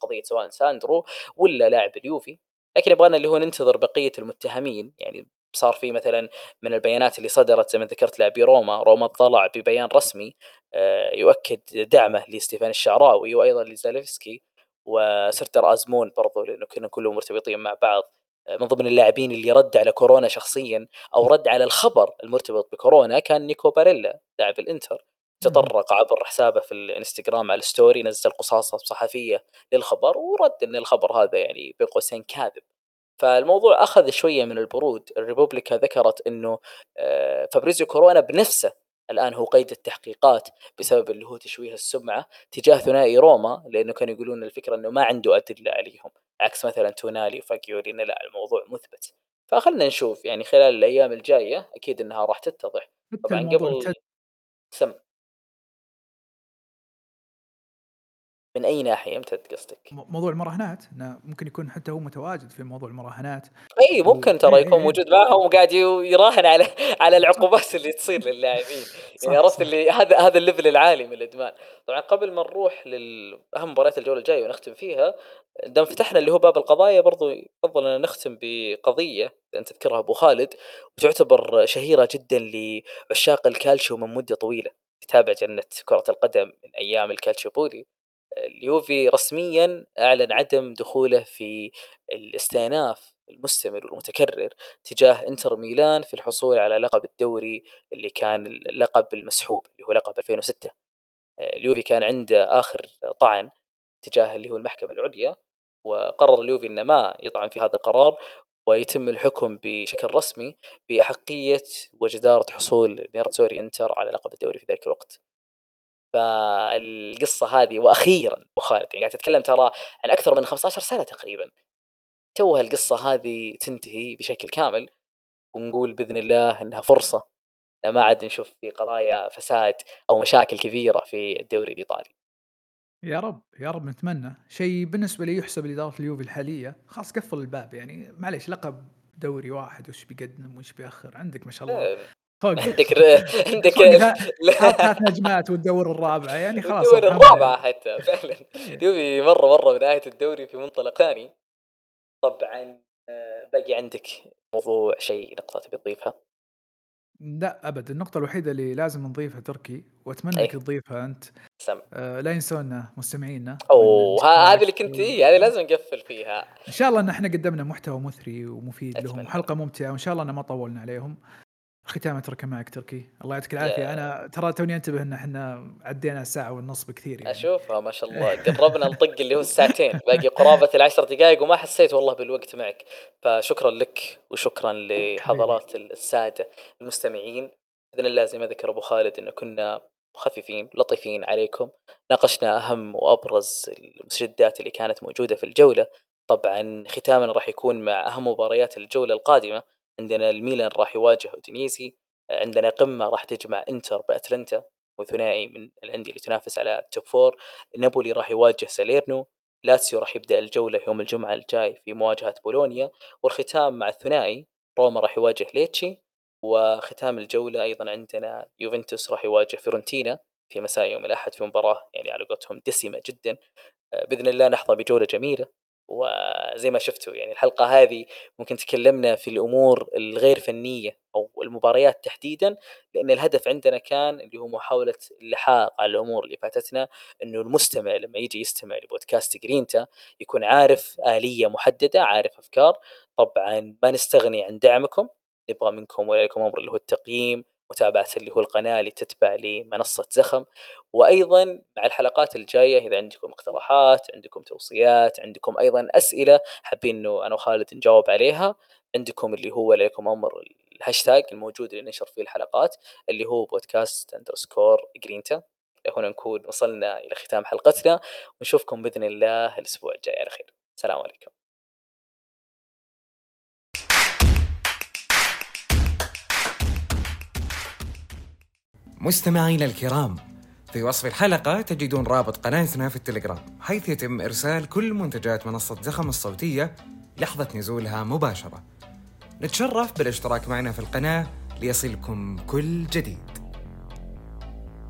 [SPEAKER 3] قضية سواء ساندرو ولا لاعب اليوفي. لكن يبغانا اللي هو ننتظر بقية المتهمين يعني صار في مثلا من البيانات اللي صدرت زي ما ذكرت لاعبي روما روما طلع ببيان رسمي آه، يؤكد دعمه لستيفان الشعراوي وأيضا لزالفسكي وسردر آزمون برضو لأنه كنا كلهم مرتبطين مع بعض آه، من ضمن اللاعبين اللي رد على كورونا شخصيا أو رد على الخبر المرتبط بكورونا كان نيكو باريلا لاعب الإنتر. تطرق عبر حسابه في الإنستغرام على ال story نزل قصاصة صحفية للخبر ورد إن الخبر هذا يعني بين قوسين كاذب. فالموضوع أخذ شوية من البرود. الريبوبليكا ذكرت إنه آه، فابريزيو كورونا بنفسه الآن هو قيد التحقيقات بسبب اللي هو تشويه السمعة تجاه ثنائي روما لأنه كانوا يقولون الفكرة إنه ما عنده أدلة عليهم عكس مثلا تونالي وفاكيوري إنه لا الموضوع مثبت. فخلنا نشوف يعني خلال الأيام الجاية أكيد إنها راح تتضح. طبعا قبل سم من أي ناحية؟ إمتى قصدك؟
[SPEAKER 2] موضوع المراهنات إنه ممكن يكون حتى هو متواجد في موضوع المراهنات.
[SPEAKER 3] إي ممكن ترى يكون موجود معهم وقاعد يراهن على على العقوبات اللي تصير للاعبين. يعني عرفت اللي هذا هذا ال level العالي من الإدمان. طبعا قبل ما نروح لاهم مباريات الجولة الجاية ونختم فيها دام فتحنا اللي هو باب القضايا برضو يفضل أن نختم بقضية أنت تذكرها أبو خالد وتعتبر شهيرة جدا لعشاق الكالشيو من مدة طويلة. يتابع جنة كرة القدم من أيام الكالشيو بولي اليوفي رسميا أعلن عدم دخوله في الاستئناف المستمر والمتكرر تجاه إنتر ميلان في الحصول على لقب الدوري اللي كان اللقب المسحوب اللي هو لقب 2006 اليوفي كان عنده آخر طعن تجاه اللي هو المحكمة العليا وقرر اليوفي إنه ما يطعن في هذا القرار ويتم الحكم بشكل رسمي بأحقية وجدارة حصول نيراتسوري إنتر على لقب الدوري في ذلك الوقت. فالقصة هذه وأخيرا ابو خالد يعني قاعد تتكلم ترى عن أكثر من 15 سنة تقريبا. توها القصة هذه تنتهي بشكل كامل ونقول بإذن الله إنها فرصة ما عاد نشوف في قضايا فساد أو مشاكل كبيرة في الدوري الإيطالي.
[SPEAKER 2] يا رب يا رب نتمنى. شيء بالنسبة لي يحسب لإدارة اليوفي الحالية خلاص قفل الباب يعني. معليش لقب دوري واحد وش بيقدم وش بيأخر؟ عندك ما شاء الله. إيه.
[SPEAKER 3] عندك عندك
[SPEAKER 2] ثلاث نجمات والدور الرابعه يعني خلاص
[SPEAKER 3] الدور الرابعه حتى فعلا. يوفي مرة مرة بداية الدوري في منطلق ثاني. طبعا آه، باقي عندك موضوع شيء نقطة تبي تضيفها؟
[SPEAKER 2] لا ابد النقطة الوحيدة اللي لازم نضيفها تركي وأتمنى إنك تضيفها أنت. سم. آه لا ينسونا مستمعينا.
[SPEAKER 3] أوه هذه اللي كنت هي هذه لازم نقفل فيها.
[SPEAKER 2] إن شاء الله إن إحنا قدمنا محتوى مثري ومفيد لهم حلقة ممتعة وإن شاء الله إن ما طولنا عليهم. ختام اتركه معك تركي. الله يعطيك العافية. أنا ترى توني أنتبه إن إحنا عدينا ساعه ونص بكثير
[SPEAKER 3] يعني. أشوفها ما شاء الله. قربنا نطق اللي هو الساعتين. باقي قرابة العشر دقائق وما حسيت والله بالوقت معك. فشكرا لك وشكرا لحضرات السادة المستمعين. بإذن الله زي ما ذكر أبو خالد إنه كنا خفيفين لطيفين عليكم. ناقشنا أهم وأبرز المستجدات اللي كانت موجودة في الجولة. طبعا ختاما راح يكون مع أهم مباريات الجولة القادمة. عندنا الميلان راح يواجه اودينيزي عندنا قمة راح تجمع إنتر بأتلانتا وثنائي من الأندية اللي تنافس على ال top four نابولي راح يواجه ساليرنو لاتسيو راح يبدأ الجولة يوم الجمعة الجاي في مواجهة بولونيا والختام مع الثنائي روما راح يواجه ليتشي وختام الجولة أيضا عندنا يوفنتوس راح يواجه فيرونتينا في مساء يوم الأحد في مباراة يعني على قولتهم دسمة جدا. بإذن الله نحظى بجولة جميلة. وزي ما شفتوا يعني الحلقة هذه ممكن تكلمنا في الأمور الغير فنية أو المباريات تحديدا لأن الهدف عندنا كان اللي هو محاولة اللحاق على الأمور اللي فاتتنا أنه المستمع لما يجي يستمع لبودكاست جرينتا يكون عارف آلية محددة عارف أفكار. طبعا ما نستغني عن دعمكم نبغى منكم ولكم أمر اللي هو التقييم متابعة اللي هو القناة اللي تتبع لمنصة زخم. وأيضا مع الحلقات الجاية إذا عندكم اقتراحات عندكم توصيات عندكم أيضا أسئلة حابين أنه أنا وخالد نجاوب عليها عندكم اللي هو لكم أمر الهاشتاج الموجود اللي نشر فيه الحلقات اللي هو بودكاست underscore جرينتا هنا نكون وصلنا إلى ختام حلقتنا. ونشوفكم بإذن الله الأسبوع الجاي على خير. السلام عليكم.
[SPEAKER 1] مستمعينا الكرام في وصف الحلقة تجدون رابط قناتنا في التليجرام حيث يتم إرسال كل منتجات منصة زخم الصوتية لحظة نزولها مباشرة. نتشرف بالاشتراك معنا في القناة ليصلكم كل جديد.